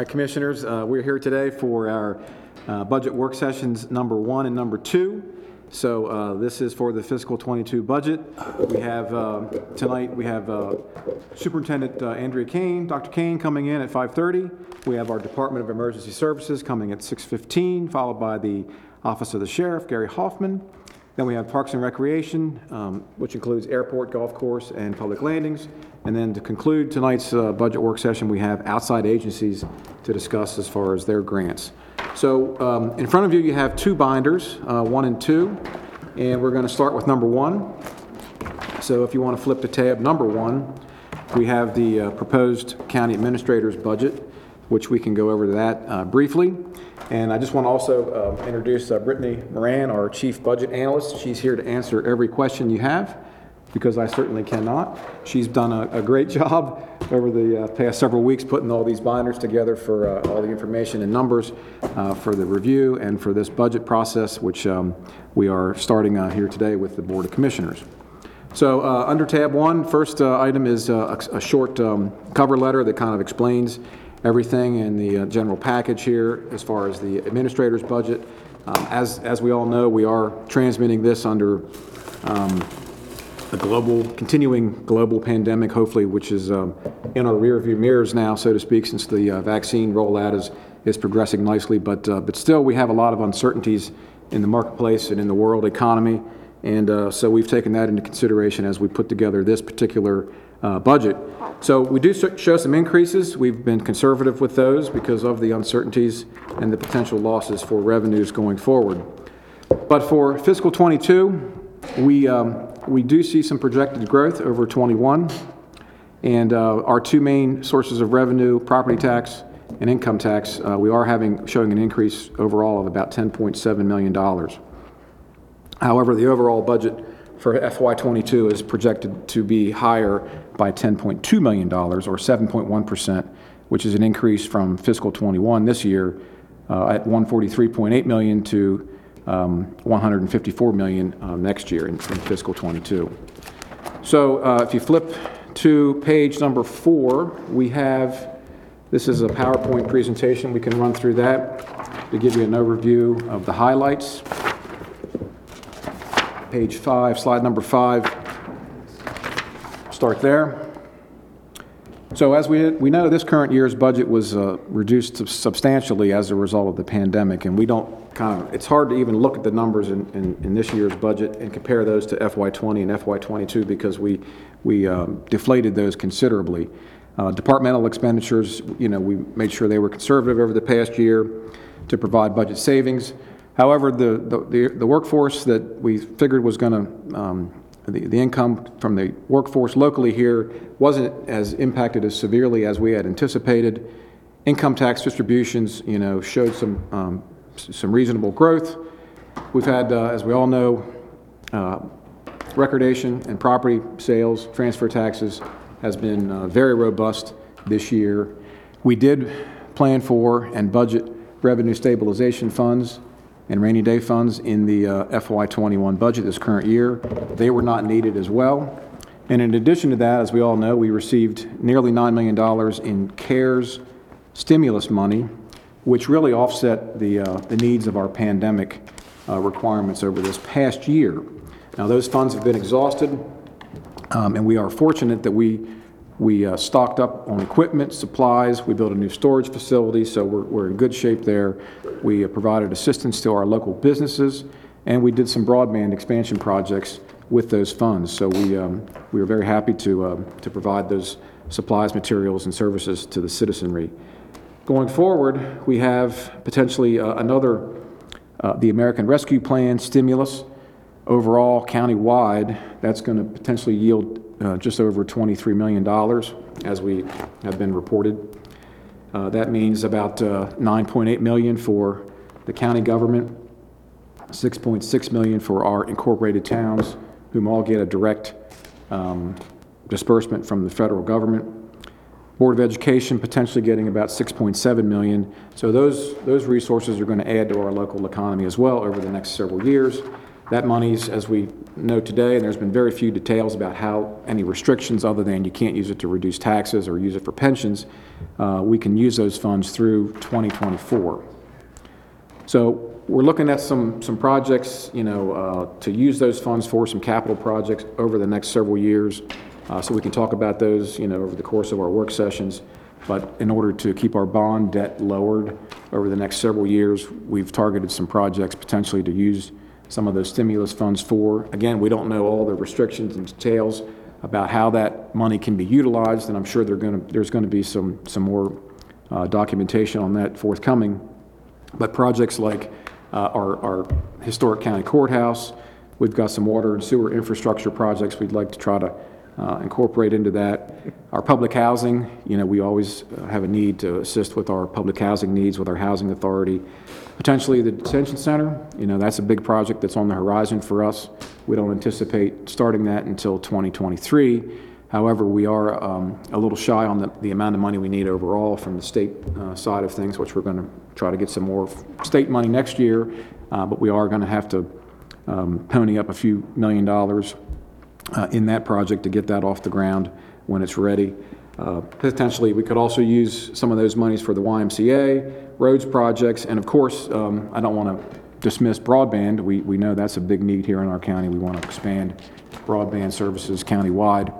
right, Commissioners, uh, we're here today for our uh, budget work sessions number one and number two. So uh, this is for the fiscal '22 budget. We have, uh, tonight, we have uh, Superintendent uh, Andrea Kane, Dr. Kane coming in at 5:30. We have our Department of Emergency Services coming at 6:15, followed by the Office of the Sheriff, Gary Hofmann. Then we have Parks and Recreation, um, which includes airport, golf course, and public landings. And then to conclude tonight's uh, budget work session, we have outside agencies to discuss as far as their grants. So um, in front of you, you have two binders, uh, one and two, and we're going to start with number one. So if you want to flip to tab number one, we have the uh, proposed county administrator's budget, which we can go over to that uh, briefly. And I just want to also uh, introduce uh, Brittany Moran, our chief budget analyst. She's here to answer every question you have, because I certainly cannot. She's done a a great job over the uh, past several weeks putting all these binders together for uh, all the information and numbers uh, for the review and for this budget process, which um, we are starting uh, here today with the Board of Commissioners. So, uh, under tab one, first uh, item is a a short um, cover letter that kind of explains everything in the general package here as far as the administrator's budget. Um, As, as we all know, we are transmitting this under um, a global, continuing global pandemic, hopefully, which is um, in our rearview mirrors now, so to speak, since the uh, vaccine rollout is, is progressing nicely. But, uh, but still, we have a lot of uncertainties in the marketplace and in the world economy. And uh, so we've taken that into consideration as we put together this particular uh, budget. So we do show some increases. We've been conservative with those because of the uncertainties and the potential losses for revenues going forward. But for fiscal '22, we, um, we do see some projected growth over '21. And uh, our two main sources of revenue, property tax and income tax, uh, we are having, showing an increase overall of about $10.7 million. However, the overall budget for FY '22 is projected to be higher by $10.2 million, or 7.1%, which is an increase from fiscal '21 this year uh, at 143.8 million to 154 million uh, next year in in fiscal '22. So uh, if you flip to page number four, we have, this is a PowerPoint presentation. We can run through that to give you an overview of the highlights. Page five, slide number five. Start there. So as we, we know, this current year's budget was uh, reduced substantially as a result of the pandemic, and we don't kind of, it's hard to even look at the numbers in, in, in this year's budget and compare those to FY '20 and FY '22 because we, we um, deflated those considerably. Uh, Departmental expenditures, you know, we made sure they were conservative over the past year to provide budget savings. However, the, the, the workforce that we figured was going to, um, the, the income from the workforce locally here wasn't as impacted as severely as we had anticipated. Income tax distributions, you know, showed some, um, some reasonable growth. We've had, uh, as we all know, uh, recordation and property sales, transfer taxes has been uh, very robust this year. We did plan for and budget revenue stabilization funds and rainy day funds in the uh, FY '21 budget this current year. They were not needed as well. And in addition to that, as we all know, we received nearly $9 million in CARES stimulus money, which really offset the, uh, the needs of our pandemic uh, requirements over this past year. Now, those funds have been exhausted, um, and we are fortunate that we, we uh, stocked up on equipment, supplies, we built a new storage facility, so we're, in good shape there. We uh, provided assistance to our local businesses, and we did some broadband expansion projects with those funds. So we, um, we were very happy to, uh, to provide those supplies, materials, and services to the citizenry. Going forward, we have potentially uh, another, the American Rescue Plan stimulus. Overall, countywide, that's going to potentially yield uh, just over $23 million, as we have been reported. Uh, That means about uh, 9.8 million for the county government, 6.6 million for our incorporated towns, whom all get a direct um, disbursement from the federal government. Board of Education potentially getting about 6.7 million. So those, those resources are going to add to our local economy as well over the next several years. That money's, as we know today, and there's been very few details about how any restrictions other than you can't use it to reduce taxes or use it for pensions, uh, we can use those funds through 2024. So we're looking at some, some projects, you know, uh, to use those funds for some capital projects over the next several years. Uh, So we can talk about those, you know, over the course of our work sessions. But in order to keep our bond debt lowered over the next several years, we've targeted some projects potentially to use some of those stimulus funds for. Again, we don't know all the restrictions and details about how that money can be utilized, and I'm sure to, there's going to be some, some more uh, documentation on that forthcoming. But projects like uh, our, our historic county courthouse, we've got some water and sewer infrastructure projects we'd like to try to uh, incorporate into that. Our public housing, you know, we always uh, have a need to assist with our public housing needs with our housing authority. Potentially the detention center, you know, that's a big project that's on the horizon for us. We don't anticipate starting that until 2023. However, we are um, a little shy on the, the amount of money we need overall from the state uh, side of things, which we're going to try to get some more state money next year, uh, but we are going to have to um, pony up a few million dollars uh, in that project to get that off the ground when it's ready. Uh, Potentially, we could also use some of those monies for the YMCA, roads projects, and of course, um, I don't want to dismiss broadband. We, we know that's a big need here in our county. We want to expand broadband services countywide.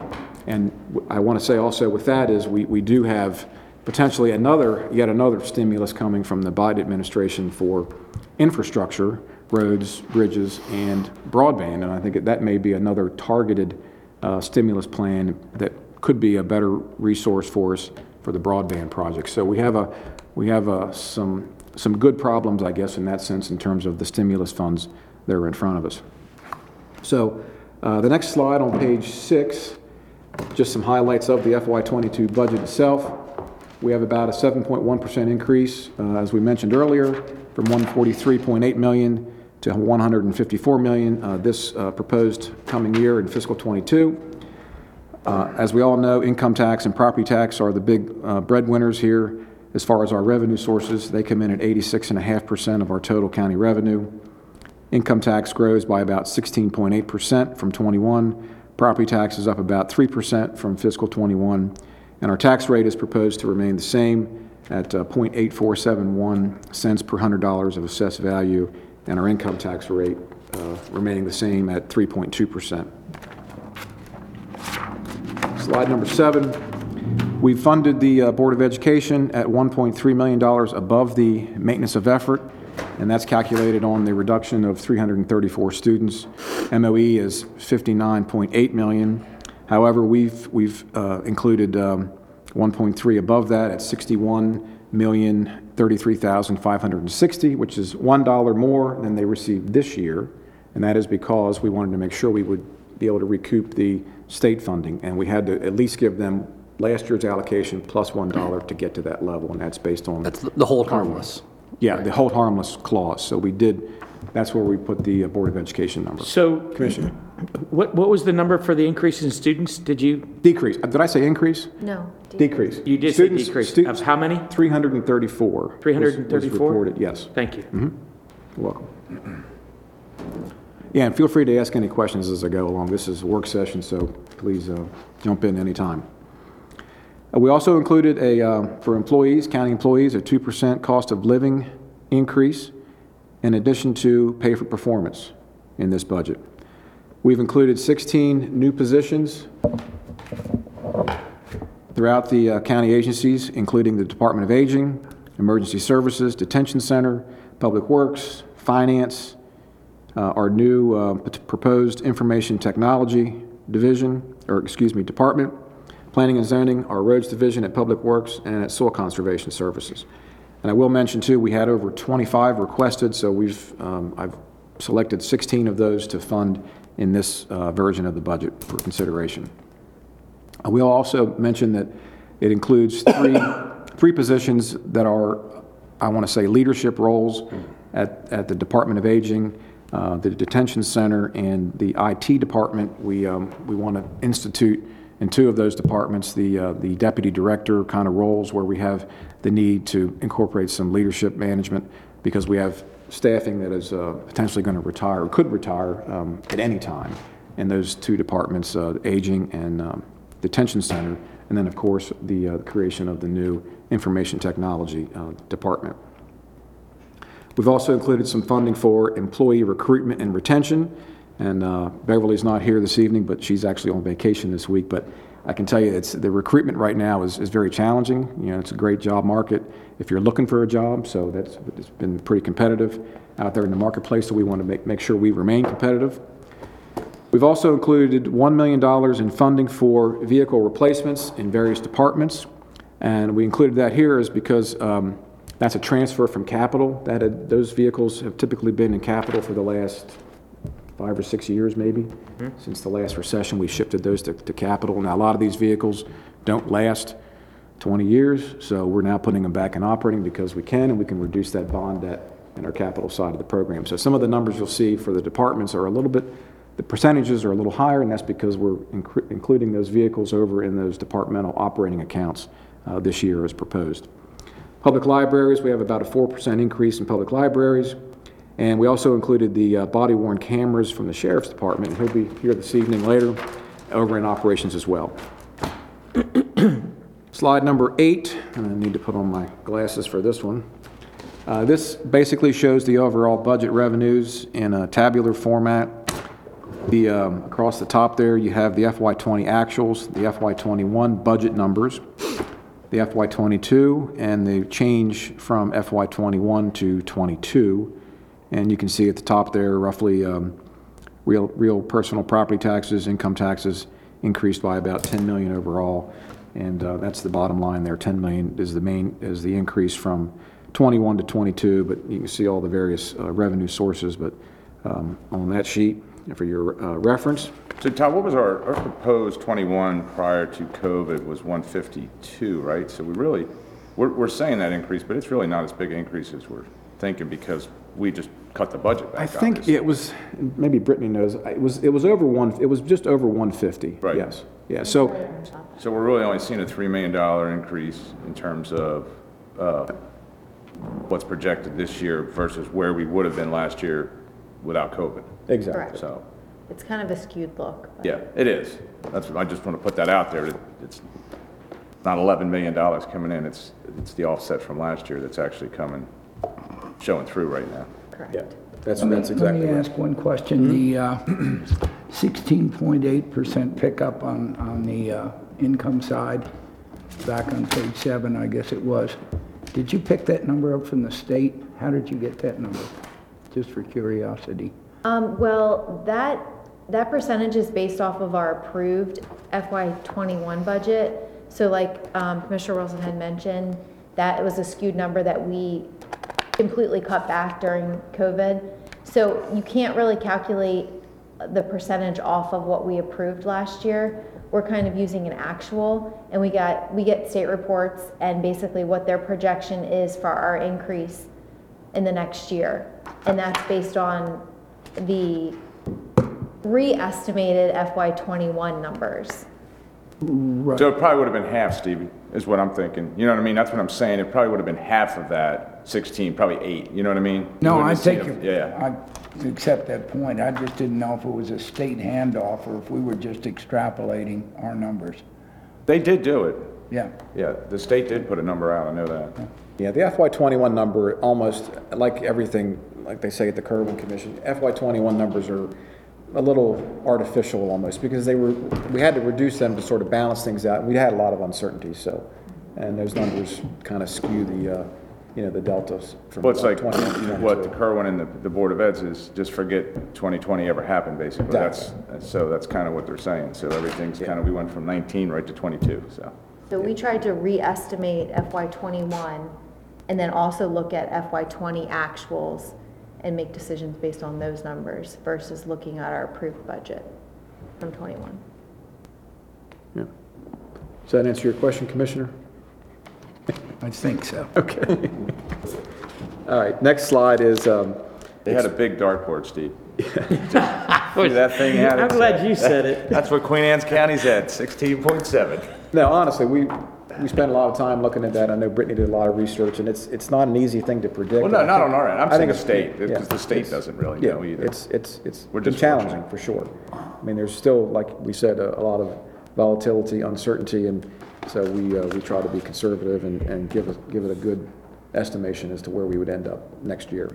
And I want to say also with that is, we, we do have potentially another, yet another stimulus coming from the Biden administration for infrastructure, roads, bridges, and broadband. And I think that may be another targeted uh, stimulus plan that could be a better resource for us for the broadband project. So we have a, we have a, some, some good problems, I guess, in that sense, in terms of the stimulus funds that are in front of us. So uh, the next slide on page six, just some highlights of the FY22 budget itself. We have about a 7.1% increase, uh, as we mentioned earlier, from 143.8 million to 154 million uh, this uh, proposed coming year in fiscal '22. As we all know, income tax and property tax are the big uh, breadwinners here as far as our revenue sources. They come in at 86.5% of our total county revenue. Income tax grows by about 16.8% from '21. Property tax is up about 3% from fiscal '21. And our tax rate is proposed to remain the same at uh, .8471 cents per hundred dollars of assessed value, and our income tax rate uh, remaining the same at 3.2%. Slide number seven. We funded the uh, Board of Education at $1.3 million above the maintenance of effort, and that's calculated on the reduction of 334 students. MOE is 59.8 million. However, we've, we've uh, included um, 1.3 above that at 61,033,560, which is $1 more than they received this year, and that is because we wanted to make sure we would be able to recoup the state funding, and we had to at least give them last year's allocation plus 1 to get to that level, and that's based on, That's the hold harmless. yeah, the hold harmless clause. So we did, that's where we put the uh, Board of Education number. So Commissioner, what, what was the number for the increase in students? Did you, decrease, Uh, did I say increase? No. Decrease. you did say Students- decrease. stu- Of how many? 334. was- was 334? reported, yes. Thank you. You're welcome. Yeah, and feel free to ask any questions as I go along. This is a work session, so please uh, jump in anytime. We also included a, uh, for employees, county employees, a 2% cost of living increase in addition to pay for performance in this budget. We've included 16 new positions throughout the uh, county agencies, including the Department of Aging, Emergency Services, Detention Center, Public Works, Finance, uh, our new uh, proposed Information Technology Division, or excuse me, Department, Planning and Zoning, our Roads Division at Public Works, and at Soil Conservation Services. And I will mention too, we had over 25 requested, so we've, um, I've selected 16 of those to fund in this uh, version of the budget for consideration. Uh, We'll also mention that it includes three, three positions that are, I want to say, leadership roles at, at the Department of Aging, uh, the Detention Center, and the IT Department. We, um, we want to institute in two of those departments, the, uh, the deputy director kind of roles where we have the need to incorporate some leadership management because we have staffing that is uh, potentially going to retire, or could retire um, at any time in those two departments, uh, aging and um, detention center, and then, of course, the uh, creation of the new information technology uh, department. We've also included some funding for employee recruitment and retention, and uh, Beverly's not here this evening, but she's actually on vacation this week, but I can tell you, it's, the recruitment right now is, is very challenging. You know, it's a great job market if you're looking for a job, so that's, it's been pretty competitive out there in the marketplace, so we want to make, make sure we remain competitive. We've also included $1 million in funding for vehicle replacements in various departments. And we included that here is because um, that's a transfer from capital. That had, those vehicles have typically been in capital for the last five or six years, maybe. Since the last recession, we shifted those to, to capital. Now, a lot of these vehicles don't last 20 years, so we're now putting them back in operating because we can, and we can reduce that bond debt in our capital side of the program. So some of the numbers you'll see for the departments are a little bit, the percentages are a little higher, and that's because we're including those vehicles over in those departmental operating accounts uh, this year as proposed. Public libraries, we have about a 4% increase in public libraries. And we also included the uh, body-worn cameras from the sheriff's department. He'll be here this evening later, over in operations as well. Slide number eight, and I need to put on my glasses for this one. Uh, This basically shows the overall budget revenues in a tabular format. The, um, across the top there, you have the FY20 actuals, the FY21 budget numbers, the FY22, and the change from FY21 to '22. And you can see at the top there, roughly, um, real, real personal property taxes, income taxes increased by about 10 million overall. And uh, that's the bottom line there, 10 million is the main, is the increase from 21 to 22, but you can see all the various uh, revenue sources, but um, on that sheet, for your uh, reference. So Todd, what was our, our proposed 21 prior to COVID was 152, right? So we really, we're, we're saying that increase, but it's really not as big an increase as we're thinking because we just cut the budget back. I think obviously. it was, maybe Brittany knows, it was, it was over one, it was just over 150. Right. Yes, yeah, so, So we're really only seeing a $3 million increase in terms of uh, what's projected this year versus where we would have been last year without COVID. exactly. Correct. So, It's kind of a skewed look. but- yeah, it is. That's, I just want to put that out there. that It's not $11 million coming in. It's, it's the offset from last year that's actually coming, showing through right now. Correct. Yeah, that's, that's exactly Let me right. ask one question. The uh, 16.8% pickup on, on the uh, income side, back on page seven, I guess it was. Did you pick that number up from the state? How did you get that number? Just for curiosity. Um, well, that, that percentage is based off of our approved FY twenty-one budget. So like, um, Commissioner Wilson had mentioned, that was a skewed number that we completely cut back during COVID. So you can't really calculate the percentage off of what we approved last year. We're kind of using an actual, and we got, we get state reports and basically what their projection is for our increase in the next year. And that's based on the re-estimated FY twenty-one numbers. So it probably would have been half, Stevie, is what I'm thinking. You know what I mean? That's what I'm saying. It probably would have been half of that 16, probably eight. You know what I mean? No, I wouldn't have take, seen it- Yeah. I accept that point. I just didn't know if it was a state handoff or if we were just extrapolating our numbers. They did do it. Yeah. Yeah, the state did put a number out. I know that. Yeah, the FY twenty-one number, almost, like everything, like they say at the Kirwan Commission, FY twenty-one numbers are a little artificial almost, because they were, we had to reduce them to sort of balance things out, we had a lot of uncertainty, so, and those numbers kind of skew the, uh, you know, the deltas from Well, it's like, 21 to what the 22. Kirwan and the, the Board of Eds is, just forget 2020 ever happened, basically. That's, so that's kind of what they're saying. So everything's kind of, we went from 19 right to 22, so. So we tried to re-estimate FY twenty-one and then also look at FY twenty actuals and make decisions based on those numbers versus looking at our approved budget from twenty-one. Yeah. Does that answer your question, Commissioner? I think so. Okay. All right, next slide is, um, They had a big dartboard, Steve. See that thing had I'm it? glad you said it. That's what Queen Anne's County's at, 16.7. No, honestly, we, we spent a lot of time looking at that. I know Brittany did a lot of research, and it's, it's not an easy thing to predict. Well, no, not think- on our end. I'm I saying think the it's- state, yeah, because the state it's- doesn't really Yeah, know either. it's, it's, it's We're been just challenging, for sure. I mean, there's still, like we said, a, a lot of volatility, uncertainty, and so we, uh, we try to be conservative and, and give it, give it a good estimation as to where we would end up next year.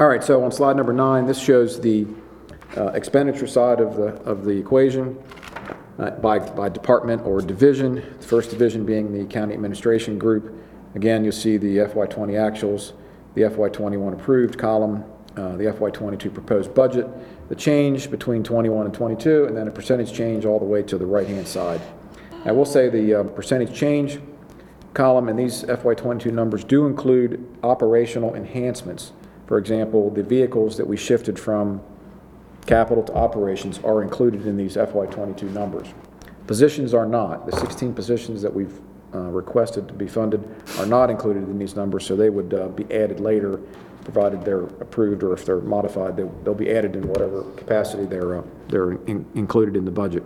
All right, so on slide number nine, this shows the uh, expenditure side of the, of the equation uh, by, by department or division. The first division being the county administration group. Again, you'll see the FY '20 actuals, the FY '21 approved column, uh, the FY '22 proposed budget, the change between '21 and '22, and then a percentage change all the way to the right-hand side. I will say the uh, percentage change column and these FY '22 numbers do include operational enhancements. For example, the vehicles that we shifted from capital to operations are included in these FY '22 numbers. Positions are not. The 16 positions that we've uh, requested to be funded are not included in these numbers, so they would uh, be added later, provided they're approved, or if they're modified, they'll they'll be added in whatever capacity they're, uh, they're in- included in the budget.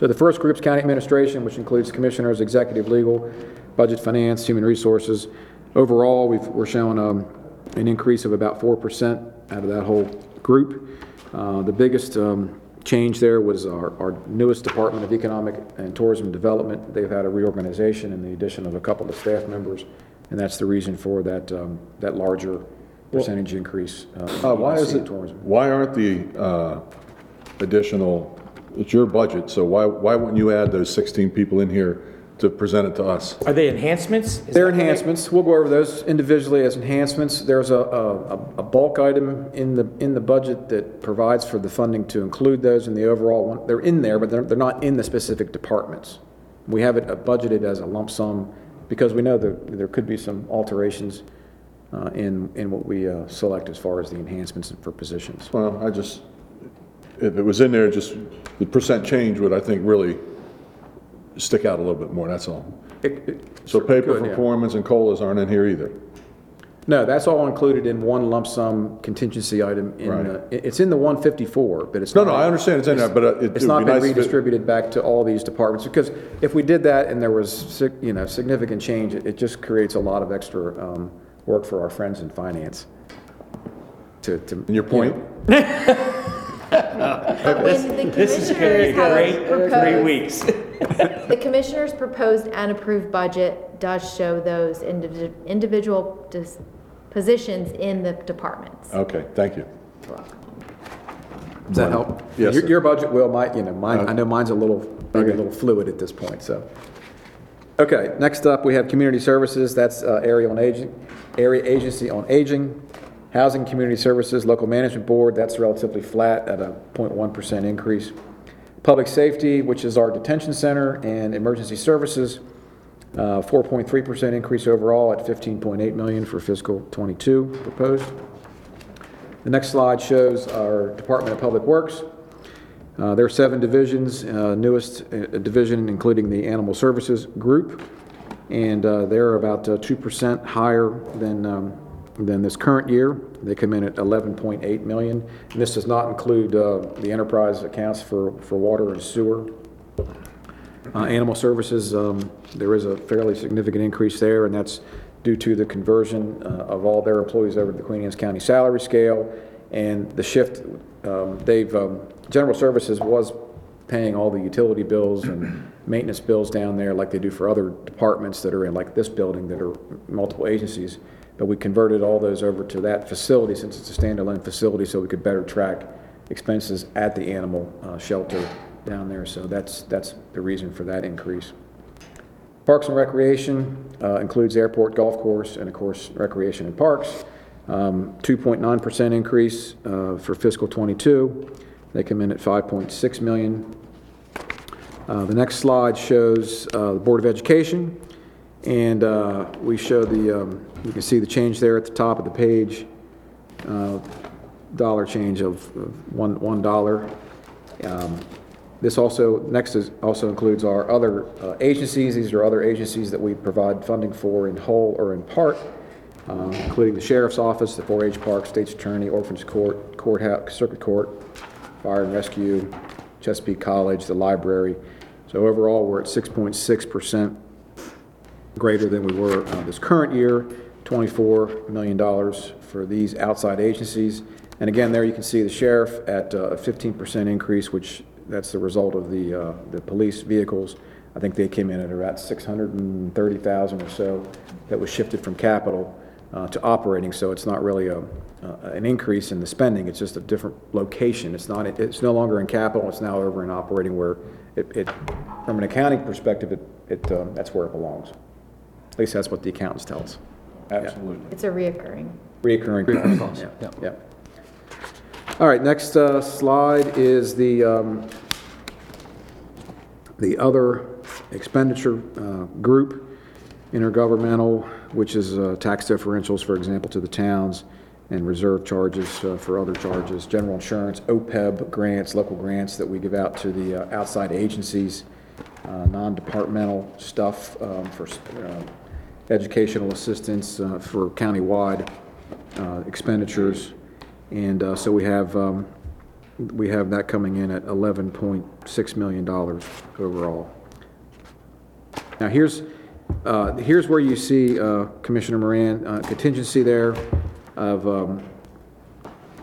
So the first group's county administration, which includes commissioners, executive, legal, budget, finance, human resources. Overall, we've, we're showing um, an increase of about 4% out of that whole group. Uh, The biggest um, change there was our, our newest Department of Economic and Tourism Development. They've had a reorganization and the addition of a couple of staff members, and that's the reason for that, um, that larger percentage increase. uh, Uh, Why is it, tourism. why aren't the uh, additional, it's your budget, so why, why wouldn't you add those 16 people in here to present it to us? Are they enhancements? Is They're that what they- enhancements. We'll go over those individually as enhancements. There's a, a, a bulk item in the, in the budget that provides for the funding to include those in the overall one. They're in there, but they're, they're not in the specific departments. We have it budgeted as a lump sum because we know that there could be some alterations uh, in, in what we uh, select as far as the enhancements for positions. Well, I just, if it was in there, just, the percent change would, I think, really stick out a little bit more, that's all. It- it So pay could, for yeah. performance and COLAs aren't in here either. No, that's all included in one lump sum contingency item in, Right. the- it- it's in the 154, but it's No, not. no, I understand it's in there, but uh, it it It's not be been nice if it... redistributed back to all these departments, because if we did that and there was, sig- you know, significant change, it it just creates a lot of extra um, work for our friends in finance. To, to. And your point? When the This is gonna commissioners be have great, three proposed, weeks. the commissioners' proposed and approved budget does show those individ- individual dis- positions in the departments. Okay, thank you. Does that help? Yes, Your, sir. your budget will, might, you know, mine, I know mine's a little, maybe a Okay. little fluid at this point, so. Okay, next up, we have community services, that's uh, area on aging, area agency on aging. Housing Community Services, Local Management Board, that's relatively flat at a 0.1% increase. Public Safety, which is our detention center, and Emergency Services, uh, 4.3% increase overall at 15.8 million for fiscal '22 proposed. The next slide shows our Department of Public Works. Uh, There are seven divisions, uh, newest uh, division including the Animal Services Group, and uh, they're about uh, 2% higher than, um, than this current year. They come in at 11.8 million. And this does not include uh, the enterprise accounts for, for water and sewer. Uh, Animal Services, um, there is a fairly significant increase there, and that's due to the conversion uh, of all their employees over to the Queen Anne's County salary scale, and the shift, um, they've, um, General Services was paying all the utility bills and maintenance bills down there like they do for other departments that are in, like this building, that are multiple agencies, but we converted all those over to that facility, since it's a standalone facility, so we could better track expenses at the animal uh, shelter down there, so that's, that's the reason for that increase. Parks and Recreation uh, includes airport, golf course, and of course, recreation and parks. Um, 2.9% increase uh, for fiscal '22. They come in at 5.6 million. Uh, The next slide shows uh, the Board of Education, and uh, we show the, um, you can see the change there at the top of the page, uh, dollar change of one one dollar. Um, This also, next is, also includes our other uh, agencies. These are other agencies that we provide funding for in whole or in part, uh, including the Sheriff's Office, the 4-H Park, State's Attorney, Orphans Court, Courthouse, Circuit Court, Fire and Rescue, Chesapeake College, the library. So overall, we're at 6.6% greater than we were uh, this current year, $24 million for these outside agencies. And again, there you can see the sheriff at uh, a 15% increase, which that's the result of the, uh, the police vehicles. I think they came in at about 630,000 or so that was shifted from capital uh, to operating, so it's not really a, uh, an increase in the spending, it's just a different location. It's not, it's no longer in capital, it's now over in operating where it, it, from an accounting perspective, it, it, um, that's where it belongs. At least that's what the accountants tell us. Absolutely. It's a reoccurring. Reoccurring costs. Yeah, yeah. All right, next uh, slide is the, um, the other expenditure uh, group, intergovernmental, which is uh, tax differentials, for example, to the towns, and reserve charges uh, for other charges, general insurance, OPEB grants, local grants that we give out to the uh, outside agencies, uh, non-departmental stuff um, for educational assistance uh, for countywide uh, expenditures. And uh, so we have, um, we have that coming in at $11.6 million overall. Now, here's, uh, here's where you see, uh, Commissioner Moran, uh, contingency there of um,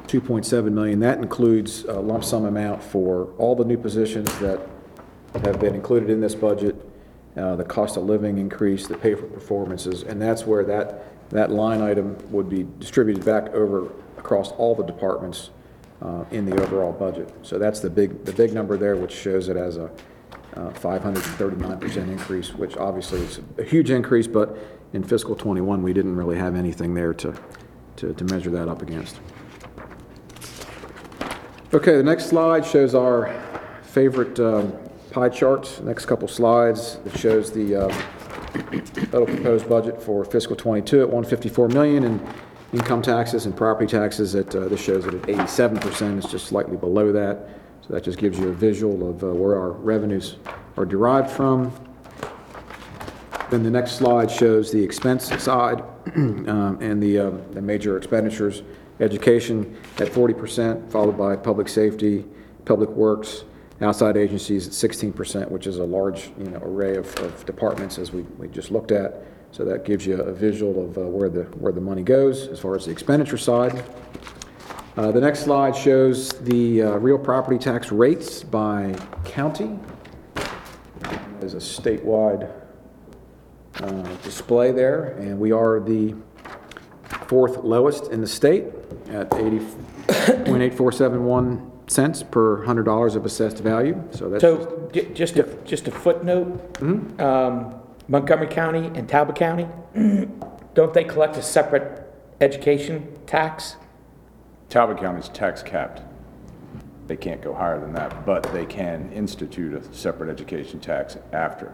2.7 million. That includes a lump sum amount for all the new positions that have been included in this budget, uh, the cost of living increase, the pay for performances, and that's where that, that line item would be distributed back over across all the departments uh, in the overall budget. So that's the big, the big number there, which shows it as a uh, 539% increase, which obviously is a huge increase, but in fiscal '21, we didn't really have anything there to, to to measure that up against. Okay, the next slide shows our favorite um, pie charts. Next couple slides, it shows the uh, proposed budget for fiscal '22 at 154 million, and income taxes and property taxes at, uh, this shows it at 87%, it's just slightly below that. So that just gives you a visual of uh, where our revenues are derived from. Then the next slide shows the expense side um, and the, uh, the major expenditures. Education at 40%, followed by public safety, public works, outside agencies at 16%, which is a large, you know, array of, of departments as we, we just looked at. So that gives you a visual of uh, where the, where the money goes as far as the expenditure side. Uh, The next slide shows the uh, real property tax rates by county. There's a statewide uh, display there, and we are the fourth lowest in the state at 80.8471 cents per $100 of assessed value, so that's just- So, ju- just a, just a footnote, um, Montgomery County and Talbot County, don't they collect a separate education tax? Talbot County's tax capped. They can't go higher than that, but they can institute a separate education tax after.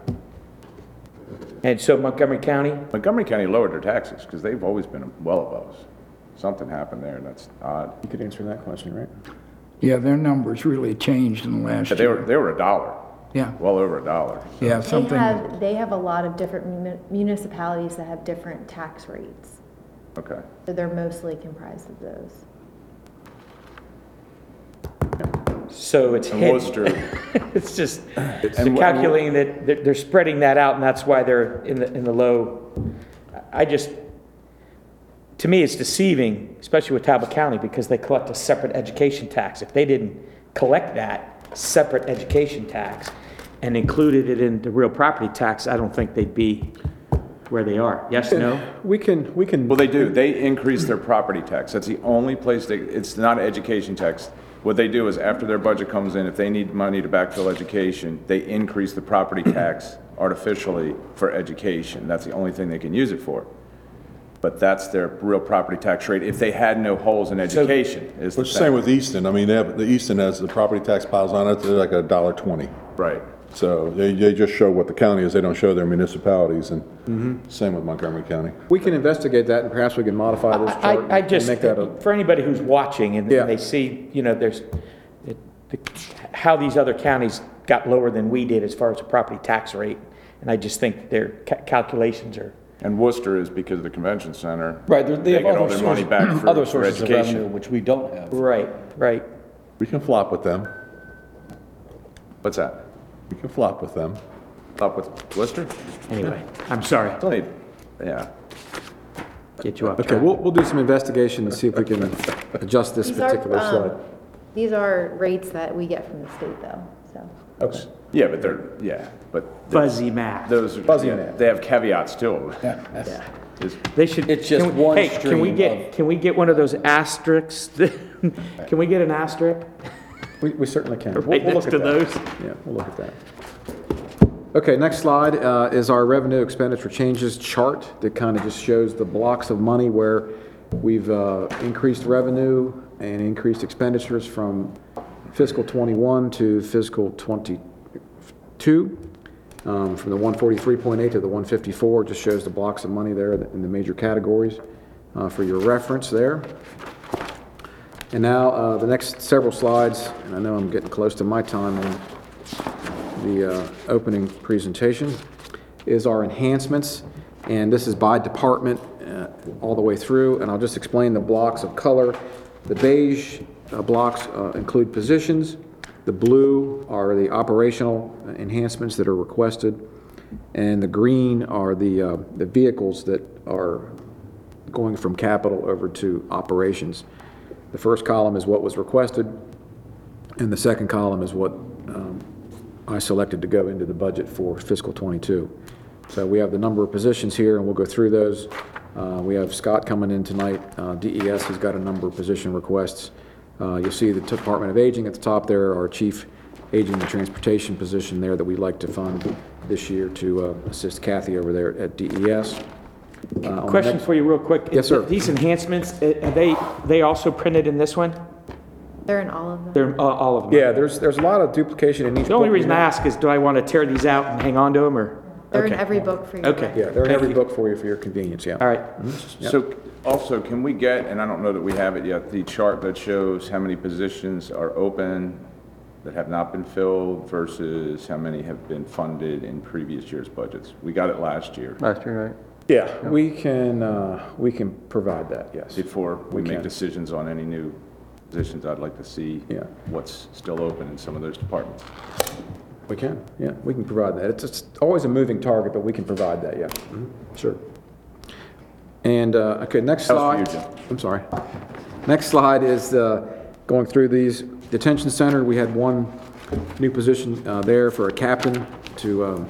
And so Montgomery County, Montgomery County lowered their taxes because they've always been well above us. Something happened there, and that's odd. you could answer that question, right? Yeah, their numbers really changed in the last But they were, year. they were a dollar, Yeah, well over a dollar. yeah, They something, have, they have a lot of different muni- municipalities that have different tax rates. Okay. So they're mostly comprised of those. so it's And hidden. Worcester, It's just, they're And wh- calculating that, they're- they're spreading that out, and that's why they're in the, in the low. I just, to me, it's deceiving, especially with Talbot County, because they collect a separate education tax. If they didn't collect that separate education tax and included it in the real property tax, I don't think they'd be where they are. Yes, no? We can, we can. well, they do, they increase their property tax. That's the only place they, it's not education tax. What they do is after their budget comes in, if they need money to backfill education, they increase the property tax artificially for education. That's the only thing they can use it for. But that's their real property tax rate if they had no holes in education, is the Which same thing. with Easton, I mean, they have, the Easton has the property tax piles on it, they're like a dollar twenty. Right. So they, they just show what the county is, they don't show their municipalities, and mm-hmm. same with Montgomery County. We can investigate that, and perhaps we can modify this chart. I, I and just, Make that a, for anybody who's watching and Yeah. they see, you know, there's, it- the- how these other counties got lower than we did as far as the property tax rate, and I just think their ca- calculations are, And Worcester is because of the convention center. Right, they- they have get all other their money sources, back for other for sources of revenue, education. which we don't have. right, right. We can flop with them. What's that? We can flop with them. Up with Worcester? Anyway, I'm sorry, It's only, yeah. get you off Okay, track. we'll, we'll do some investigation and see if we can adjust this These are, particular slide. um, these are rates that we get from the state though, so. Okay. Yeah, but they're, yeah, but. Fuzzy math. Those, Fuzzy yeah, math. they have caveats to them. Yeah. Is- They should. It's just can we- one hey, Can we stream get, can we get one of those asterisks? Can we get an asterisk We, we certainly can. We'll- right we'll next look to at that. those? Yeah, we'll look at that. Okay, next slide uh, is our revenue expenditure changes chart that kind of just shows the blocks of money where we've uh, increased revenue and increased expenditures from fiscal '21 to fiscal '22. Um, From the 143.8 to the 154, just shows the blocks of money there in the major categories uh, for your reference there. And now, uh, the next several slides, and I know I'm getting close to my time on the uh, opening presentation, is our enhancements. And this is by department uh, all the way through, and I'll just explain the blocks of color. The beige uh, blocks uh, include positions. The blue are the operational enhancements that are requested. And the green are the, uh, the vehicles that are going from capital over to operations. The first column is what was requested, and the second column is what um, I selected to go into the budget for fiscal '22. So we have the number of positions here, and we'll go through those. Uh, We have Scott coming in tonight. Uh, DES has got a number of position requests. Uh, You'll see the Department of Aging at the top there, our Chief Aging and Transportation position there that we'd like to fund this year to uh, assist Kathy over there at DES. Uh, on the Question next- for you real quick. Yes, sir. These enhancements, uh, are they, they also printed in this one? They're in all of them. They're, uh, all of them? Yeah, there's, there's a lot of duplication in each. The only book. reason I ask is, do I want to tear these out and hang on to them, or? They're in Okay. every book for you. Okay. Yeah, they're in every you. book for you for your convenience, yeah. All right. So also, can we get, and I don't know that we have it yet, the chart that shows how many positions are open that have not been filled versus how many have been funded in previous year's budgets? We got it last year, Last year, right? Yeah, we can, uh, we can provide that, yes. before we We make can. decisions on any new positions. I'd like to see Yeah. what's still open in some of those departments. We can, yeah, we can provide that. It's, it's always a moving target, but we can provide that, yeah. Mhm, Sure. And, uh, okay, next That was slide. for you, I'm sorry. Next slide is uh, going through these. Detention center, we had one new position uh, there for a captain to, um,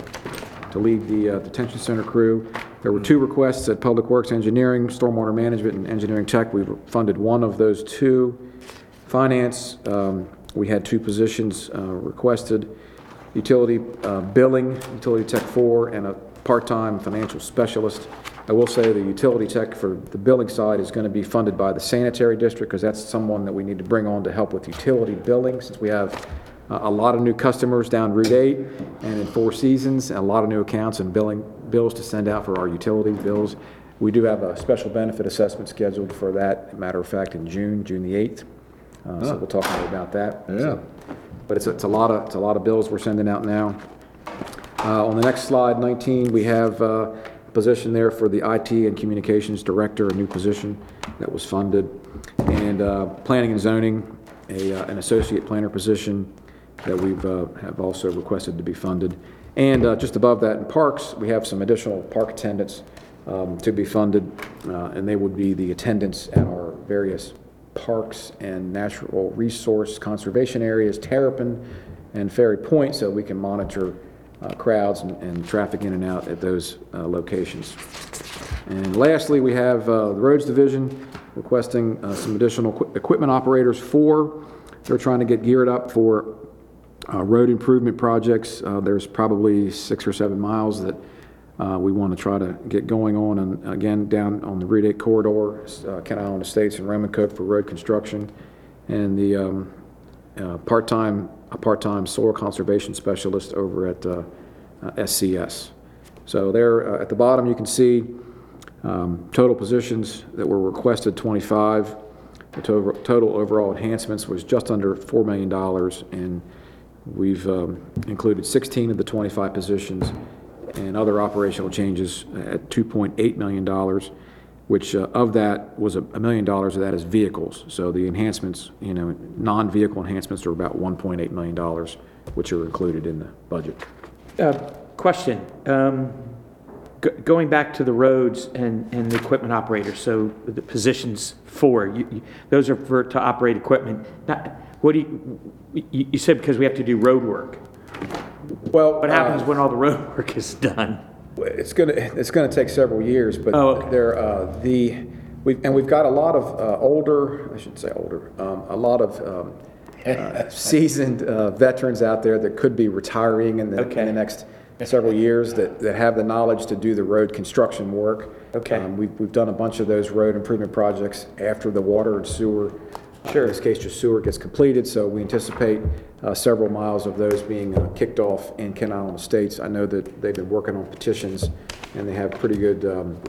to lead the uh, detention center crew. There were two requests at Public Works Engineering, Stormwater Management, and Engineering Tech. We funded one of those two. Finance, um, we had two positions uh, requested, utility uh, billing, utility tech four, and a part-time financial specialist. I will say the utility tech for the billing side is going to be funded by the sanitary district, because that's someone that we need to bring on to help with utility billing, since we have uh, a lot of new customers down Route 8 and in Four Seasons, and a lot of new accounts and billing, bills to send out for our utility bills. We do have a special benefit assessment scheduled for that, matter of fact, in June, June the 8th. Uh, So we'll talk more about that. Yeah. But it's, it's a lot of, it's a lot of bills we're sending out now. Uh, On the next slide, 19, we have uh, position there for the IT and Communications Director, a new position that was funded. And uh, Planning and Zoning, a, uh, an associate planner position that we've, uh, have also requested to be funded. And uh, just above that, in Parks, we have some additional park attendants um, to be funded, uh, and they would be the attendants at our various parks and natural resource conservation areas, Terrapin and Ferry Point, so we can monitor uh, crowds and, and traffic in and out at those uh, locations. And lastly, we have uh, the Roads Division requesting uh, some additional equi- equipment operators for, they're trying to get geared up for uh, road improvement projects. Uh, There's probably six or seven miles that uh, we want to try to get going on, and again, down on the Route 8 corridor, uh, Kent Island Estates and Romancoke for road construction, and the um, uh, part-time, a part-time soil conservation specialist over at uh, uh, SCS. So there, uh, at the bottom, you can see um, total positions that were requested, 25. The total total overall enhancements was just under $4 million, and we've um, included 16 of the 25 positions and other operational changes at $2.8 million. Which uh, of that was a a million dollars of that is vehicles. So the enhancements, you know, non-vehicle enhancements are about $1.8 million, which are included in the budget. Uh, Question, um, go- going back to the roads and, and the equipment operators, so the positions four, you, you- those are for, to operate equipment. Now, What do you, you, you said because we have to do road work. Well, What happens when all the road work is done? It's gonna, it's gonna take several years, but Oh, okay. there, uh, the, we've and we've got a lot of uh, older, I shouldn't say older, um, a lot of um, uh, seasoned uh, veterans out there that could be retiring in the, in Okay. the next several years that, that have the knowledge to do the road construction work. Okay. Um, We've, we've done a bunch of those road improvement projects after the water and sewer. uh, Sure. In this case, just sewer gets completed, so we anticipate uh, several miles of those being uh, kicked off in Kent Island Estates. I know that they've been working on petitions, and they have pretty good um,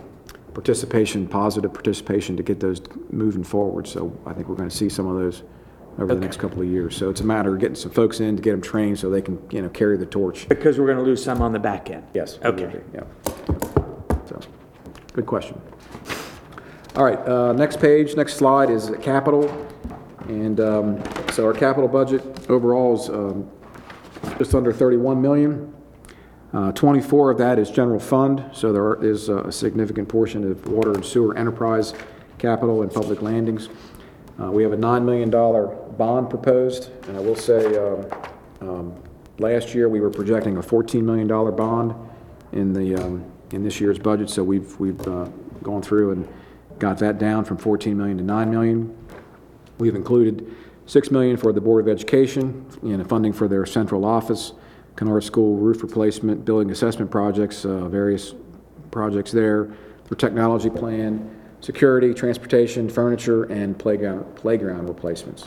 participation, positive participation to get those moving forward. So I think we're going to see some of those over the next couple of years. So it's a matter of getting some folks in to get them trained so they can, you know, carry the torch. Because we're going to lose some on the back end? Yes. we will Okay. Yeah. So, good question. All right, uh, next page, next slide is capital. And um, so our capital budget overall is um, just under 31 million. Uh, 24 of that is general fund, so there is a significant portion of water and sewer enterprise capital and public landings. Uh, We have a $9 million bond proposed, and I will say, um, um, last year, we were projecting a $14 million bond in the, um, in this year's budget, so we've, we've uh, gone through and got that down from 14 million to 9 million. We've included 6 million for the Board of Education, know, funding for their central office, Kennard School roof replacement, building assessment projects, uh, various projects there, their technology plan, security, transportation, furniture, and playground, playground replacements.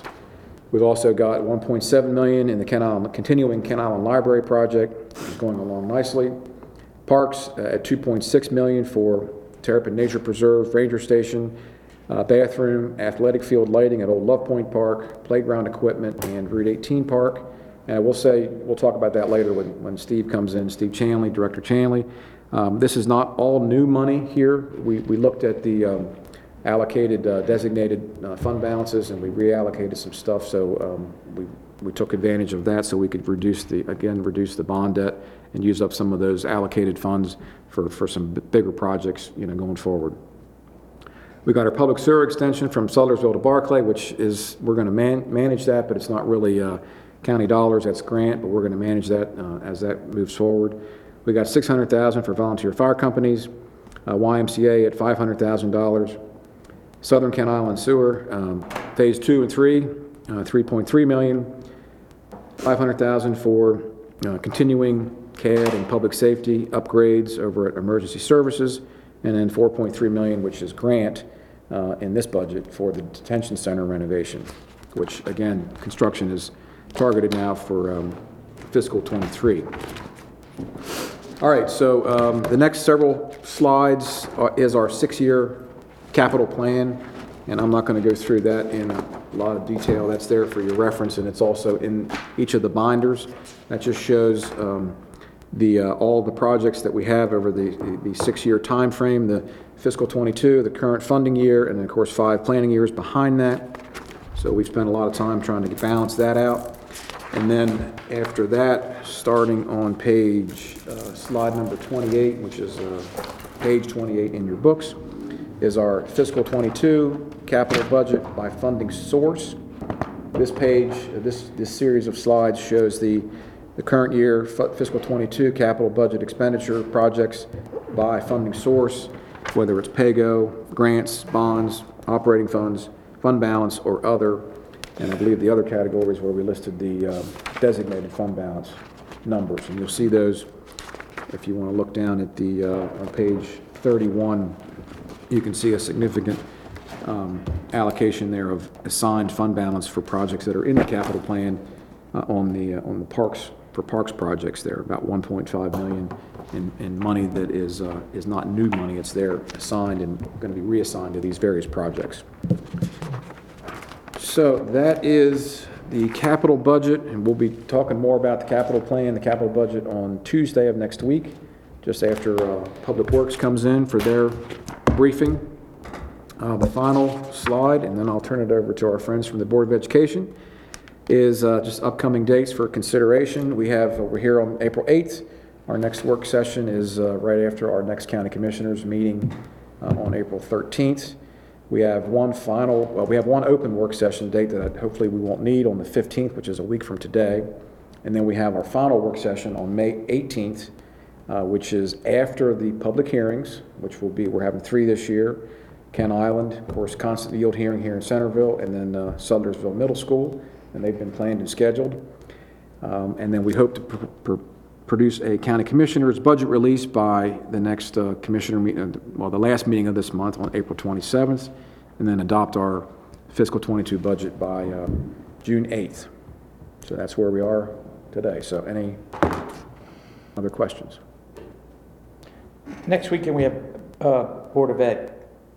We've also got 1.7 million in the Kent Island, continuing Kent Island Library project, going along nicely. Parks uh, at 2.6 million for Terrapin Nature Preserve, Ranger Station, uh, bathroom, athletic field lighting at Old Love Point Park, playground equipment, and Route 18 Park. And we'll say, we'll talk about that later when, when Steve comes in, Steve Chandlee, Director Chandlee. Um, This is not all new money here. We, we looked at the um, allocated uh, designated uh, fund balances, and we reallocated some stuff, so um, we, we took advantage of that so we could reduce the, again, reduce the bond debt and use up some of those allocated funds for, for some b- bigger projects, you know, going forward. We got our public sewer extension from Sudlersville to Barclay, which is, we're going to man, manage that, but it's not really uh, county dollars, that's grant, but we're going to manage that uh, as that moves forward. We got 600,000 for volunteer fire companies, uh, YMCA at $500,000. Southern Kent Island Sewer, um, Phase 2 and 3, uh, 3.3 million. 500,000 for uh, continuing CAD and public safety upgrades over at Emergency Services, and then 4.3 million, which is grant uh, in this budget for the detention center renovation, which, again, construction is targeted now for um, fiscal '23. All right, so um, the next several slides is our six-year capital plan, and I'm not going to go through that in a lot of detail. That's there for your reference, and it's also in each of the binders. That just shows um, the, uh, all the projects that we have over the, the six-year time frame, the fiscal '22, the current funding year, and then, of course, five planning years behind that. So we've spent a lot of time trying to balance that out. And then after that, starting on page, uh, slide number 28, which is uh, page 28 in your books, is our fiscal '22 capital budget by funding source. This page, uh, this, this series of slides shows the, the current year fiscal '22 capital budget expenditure projects by funding source, whether it's PAYGO, grants, bonds, operating funds, fund balance, or other. And I believe the other categories where we listed the uh, designated fund balance numbers. And you'll see those if you want to look down at the, uh, on page 31, you can see a significant um, allocation there of assigned fund balance for projects that are in the capital plan uh, on the, uh, on the parks, for parks projects there, about 1.5 million in, in money that is, uh, is not new money, it's there assigned and going to be reassigned to these various projects. So that is the capital budget, and we'll be talking more about the capital plan, the capital budget on Tuesday of next week, just after uh, Public Works comes in for their briefing. Uh, The final slide, and then I'll turn it over to our friends from the Board of Education, is uh, just upcoming dates for consideration. We have, we're here on April 8th. Our next work session is uh, right after our next county commissioners meeting uh, on April 13th. We have one final, well, we have one open work session date that hopefully we won't need on the 15th, which is a week from today. And then we have our final work session on May 18th, uh, which is after the public hearings, which will be, we're having three this year. Kent Island, of course, constant yield hearing here in Centreville, and then uh, Sudlersville Middle School, and they've been planned and scheduled. Um, And then we hope to pr- pr- produce a county commissioner's budget release by the next uh, commissioner meeting, uh, well, the last meeting of this month on April 27th, and then adopt our fiscal '22 budget by uh, June 8th. So that's where we are today. So any other questions? Next weekend, we have uh, Board of Ed,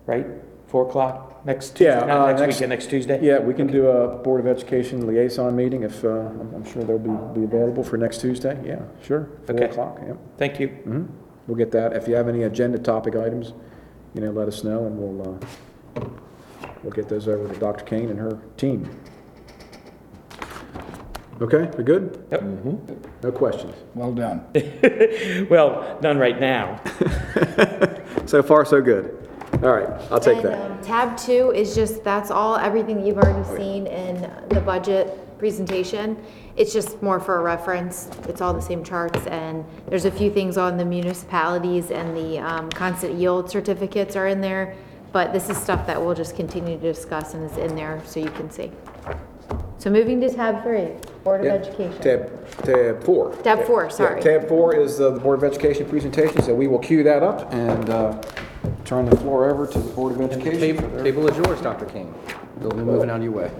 right? 4 o'clock next Tuesday? Yeah, uh, Not next next- weekend, next Tuesday? Yeah, we can do a Board of Education liaison meeting if, uh, I'm I'm sure they'll be be available for next Tuesday. Yeah, sure. Four Okay. o'clock, yeah. Thank you. Mhm. We'll get that. If you have any agenda topic items, you know, let us know, and we'll, uh, we'll get those over to Dr. Kane and her team. Okay, we good? Yep. No questions? Well done. Well, none right now. So far, so good. All right, I'll take And, that. um, Tab two is just, that's all, everything that you've already seen in the budget presentation. It's just more for a reference. It's all the same charts, and there's a few things on the municipalities and the um, constant yield certificates are in there. But this is stuff that we'll just continue to discuss and is in there so you can see. So moving to tab three, Board of Yeah. Education. Tab, tab four. Tab four, Yeah, sorry. Tab four is uh, the Board of Education presentation, so we will cue that up and uh, turn the floor over to the Board of Education. for Table their- table is yours, Dr. Kane. They'll be moving out of your way.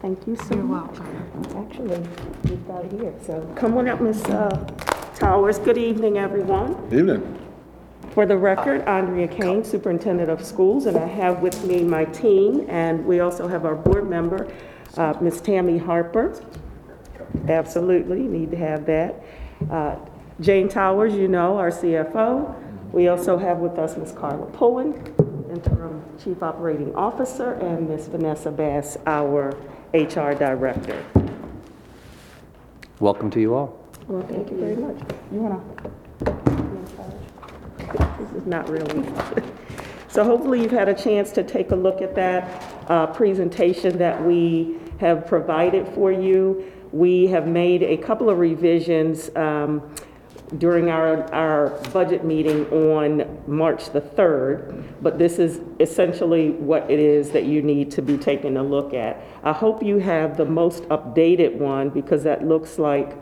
Thank you so You're much. welcome. Actually, we've got it here, so come on up, Ms. uh, Towers. Good evening, everyone. Evening. For the record, Andrea Kane, Superintendent of Schools, and I have with me my team, and we also have our board member, uh, Ms. Tammy Harper. Absolutely, need to have that. Uh, Jane Towers, you know, our CFO. We also have with us Ms. Carla Pullen, Interim Chief Operating Officer, and Ms. Vanessa Bass, our HR Director. Welcome to you all. Well, thank you very much. You wanna? Keep me in charge? This is not really. So hopefully you've had a chance to take a look at that uh, presentation that we have provided for you. We have made a couple of revisions um, during our, our budget meeting on March the 3rd, but this is essentially what it is that you need to be taking a look at. I hope you have the most updated one because that looks like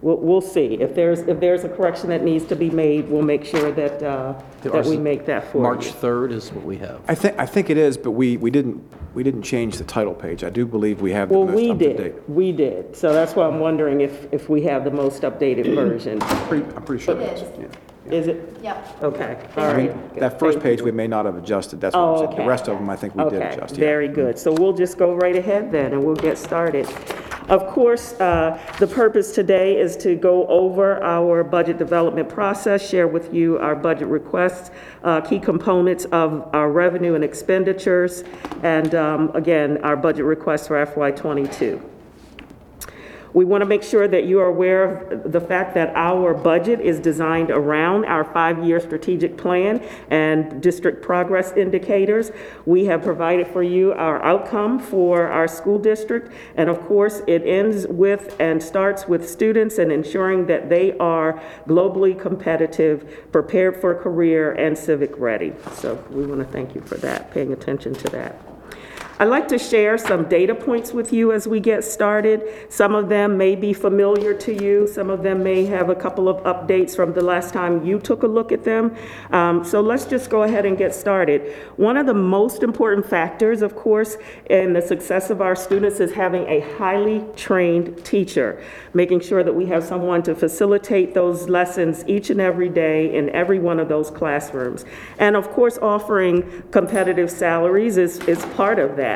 We'll, we'll see. If there's, if there's a correction that needs to be made, we'll make sure that, uh, that we make that for you. March 3rd is what we have. I think, I think it is, but we, we didn't, we didn't change the title page. I do believe we have the Well, most we up-to-date. did, we did. So that's why I'm wondering if, if we have the most updated version. Pretty- I'm pretty sure it It is. is. yeah. Is it? Yep. Okay, all I mean, right. that first page, we may not have adjusted, that's what Oh, I'm saying. okay. The rest of them, I think we did Okay, adjust, yeah. very good. So we'll just go right ahead then, and we'll get started. Of course, uh, the purpose today is to go over our budget development process, share with you our budget requests, uh, key components of our revenue and expenditures, and um, again, our budget requests for FY '22. We want to make sure that you are aware of the fact that our budget is designed around our five-year strategic plan and district progress indicators. We have provided for you our outcome for our school district, and of course, it ends with and starts with students and ensuring that they are globally competitive, prepared for career, and civic ready. So we want to thank you for that, paying attention to that. I'd like to share some data points with you as we get started. Some of them may be familiar to you, some of them may have a couple of updates from the last time you took a look at them. Um, So let's just go ahead and get started. One of the most important factors, of course, in the success of our students is having a highly trained teacher, making sure that we have someone to facilitate those lessons each and every day in every one of those classrooms. And of course, offering competitive salaries is, is part of that.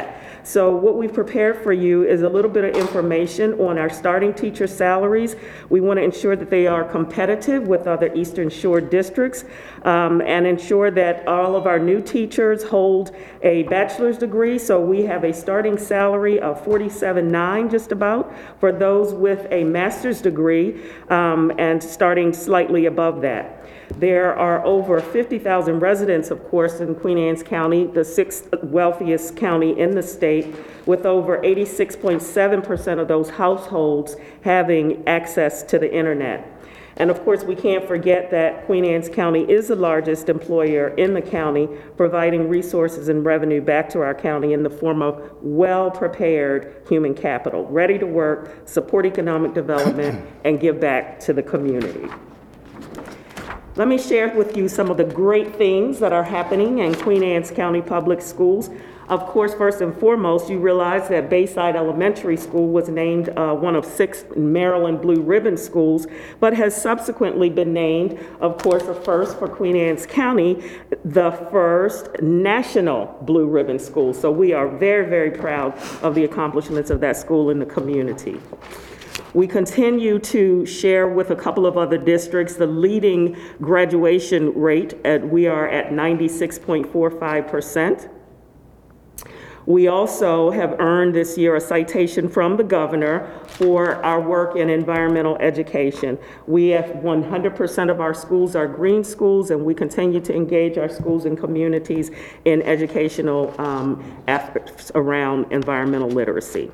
So what we've prepared for you is a little bit of information on our starting teacher salaries. We want to ensure that they are competitive with other Eastern Shore districts um, and ensure that all of our new teachers hold a bachelor's degree. So we have a starting salary of 47.9 just about for those with a master's degree um, and starting slightly above that. There are over 50,000 residents, of course, in Queen Anne's County, the sixth wealthiest county in the state, with over 86.7% of those households having access to the internet. And of course, we can't forget that Queen Anne's County is the largest employer in the county, providing resources and revenue back to our county in the form of well-prepared human capital, ready to work, support economic development, and give back to the community. Let me share with you some of the great things that are happening in Queen Anne's County Public Schools. Of course, first and foremost, you realize that Bayside Elementary School was named uh, one of six Maryland Blue Ribbon schools, but has subsequently been named, of course, a first for Queen Anne's County, the first national Blue Ribbon school. So we are very, very proud of the accomplishments of that school in the community. We continue to share with a couple of other districts the leading graduation rate. At, we are at 96.45%. We also have earned this year a citation from the governor for our work in environmental education. We have 100% of our schools are green schools, and we continue to engage our schools and communities in educational um, efforts around environmental literacy.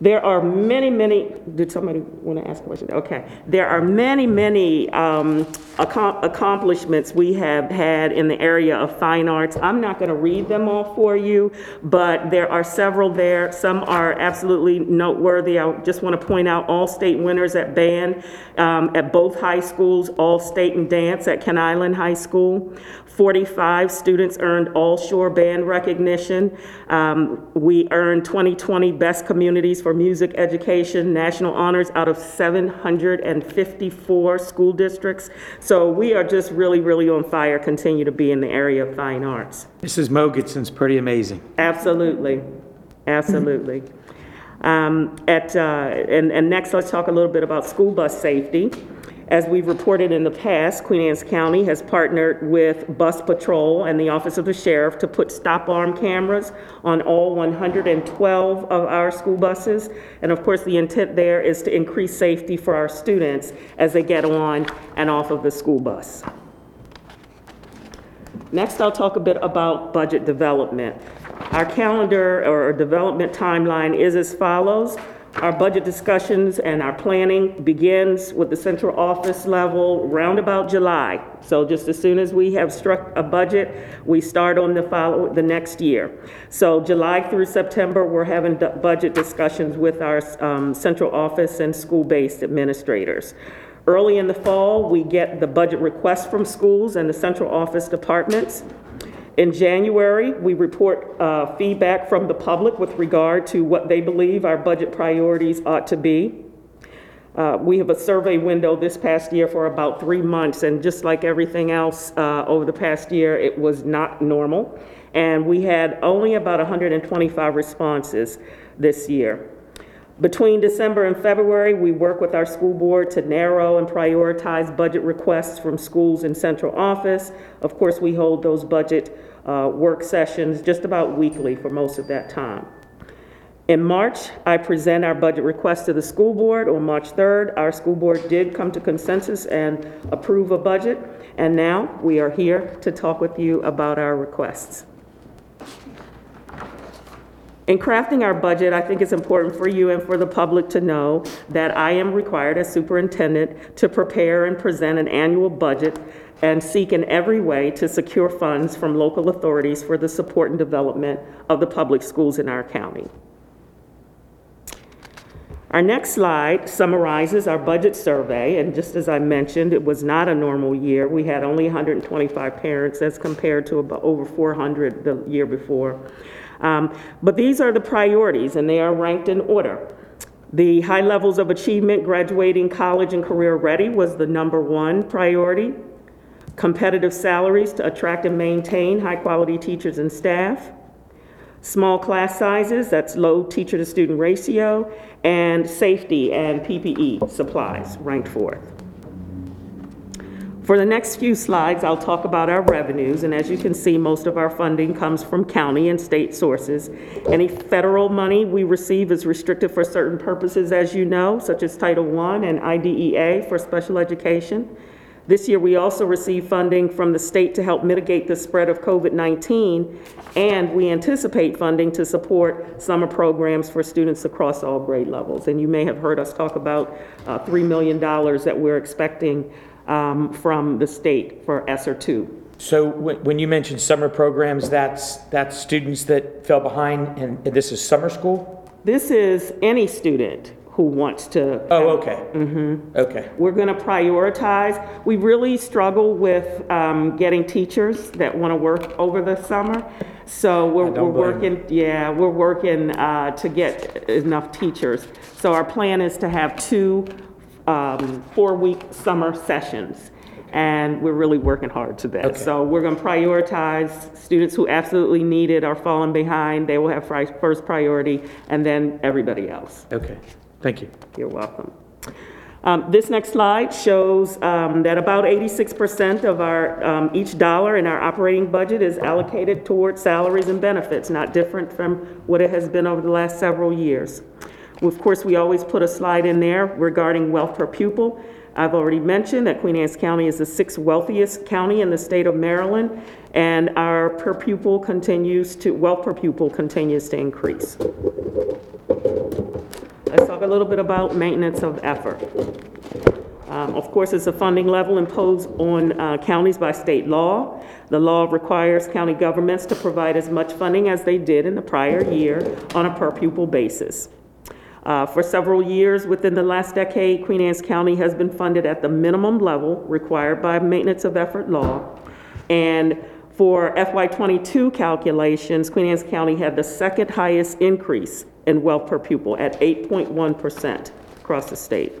There are many, many, did somebody want to ask a question? Okay. There are many, many um, accom- accomplishments we have had in the area of fine arts. I'm not going to read them all for you, but there are several there. Some are absolutely noteworthy. I just want to point out all state winners at band um, at both high schools, all state in dance at Kent Island High School. 45 students earned All Shore Band recognition. Um, We earned 2020 Best Communities for Music Education national honors out of 754 school districts. So we are just really, really on fire, continue to be in the area of fine arts. Mrs. Mogensen's pretty amazing. Absolutely, absolutely. Um, At, uh, and, and next, let's talk a little bit about school bus safety. As we've reported in the past, Queen Anne's County has partnered with Bus Patrol and the Office of the Sheriff to put stop arm cameras on all 112 of our school buses. And of course, the intent there is to increase safety for our students as they get on and off of the school bus. Next, I'll talk a bit about budget development. Our calendar or development timeline is as follows. Our budget discussions and our planning begins with the central office level round about July. So just as soon as we have struck a budget, we start on the follow, the next year. So July through September, we're having budget discussions with our um, central office and school-based administrators. Early in the fall, we get the budget requests from schools and the central office departments. In January, we report uh, feedback from the public with regard to what they believe our budget priorities ought to be. Uh, We have a survey window this past year for about three months, and just like everything else uh, over the past year, it was not normal. And we had only about 125 responses this year. Between December and February, we work with our school board to narrow and prioritize budget requests from schools and central office. Of course, we hold those budget uh, work sessions just about weekly for most of that time. In March, I present our budget request to the school board. On March 3rd, our school board did come to consensus and approve a budget. And now, we are here to talk with you about our requests. In crafting our budget, I think it's important for you and for the public to know that I am required as superintendent to prepare and present an annual budget and seek in every way to secure funds from local authorities for the support and development of the public schools in our county. Our next slide summarizes our budget survey, and just as I mentioned, it was not a normal year. We had only 125 parents as compared to about over 400 the year before. Um, But these are the priorities, and they are ranked in order. The high levels of achievement, graduating college and career ready was the number one priority. Competitive salaries to attract and maintain high-quality teachers and staff small class sizes, that's low teacher-to-student ratio, and safety and PPE supplies, ranked fourth. For the next few slides, I'll talk about our revenues, and as you can see, most of our funding comes from county and state sources. Any federal money we receive is restricted for certain purposes, as you know, such as Title I and IDEA for special education. This year, we also received funding from the state to help mitigate the spread of COVID-19, and we anticipate funding to support summer programs for students across all grade levels. And you may have heard us talk about uh, $3 million that we're expecting um, from the state for ESSER 2. So when, when you mention summer programs, that's, that's students that fell behind and this is summer school? This is any student who wants to Oh, okay. Mm-hmm. Okay. We're going to prioritize. We really struggle with um, getting teachers that want to work over the summer. So we're, we're don't blame working, yeah, we're working uh, to get enough teachers. So our plan is to have two um, four-week summer sessions. And we're really working hard to that. Okay. So we're going to prioritize students who absolutely need it are falling behind. They will have fri- first priority, and then everybody else. Okay. Thank you. You're welcome. Um, This next slide shows um, that about 86% of our, um, each dollar in our operating budget is allocated toward salaries and benefits, not different from what it has been over the last several years. Of course, we always put a slide in there regarding wealth per pupil. I've already mentioned that Queen Anne's County is the sixth wealthiest county in the state of Maryland, and our per pupil continues to, wealth per pupil continues to increase. Let's talk a little bit about maintenance of effort. Um, Of course, it's a funding level imposed on uh, counties by state law. The law requires county governments to provide as much funding as they did in the prior year on a per-pupil basis. Uh, For several years within the last decade, Queen Anne's County has been funded at the minimum level required by maintenance of effort law. And for FY '22 calculations, Queen Anne's County had the second highest increase in wealth per pupil at 8.1% across the state.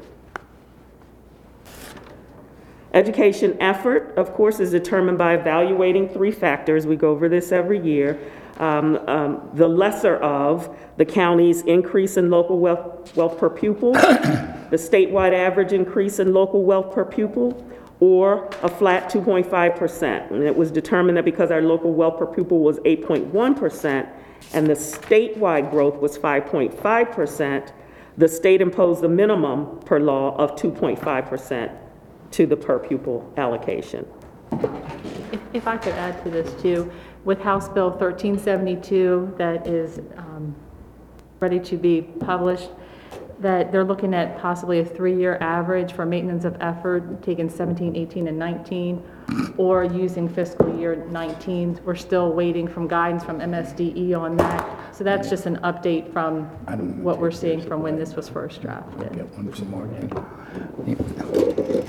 Education effort, of course, is determined by evaluating three factors. We go over this every year. Um, um, The lesser of the county's increase in local wealth, wealth per pupil, the statewide average increase in local wealth per pupil, or a flat 2.5%. And it was determined that because our local wealth per pupil was 8.1% and the statewide growth was 5.5%, the state imposed a minimum per law of 2.5% to the per pupil allocation. If- If I could add to this too, with House Bill 1372 that is um, ready to be published, that they're looking at possibly a three-year average for maintenance of effort, taking 17, 18, and 19, or using fiscal year 19. We're still waiting from guidance from MSDE on that. So that's just an update from what we're seeing from when this was first drafted. Get one from Morgan.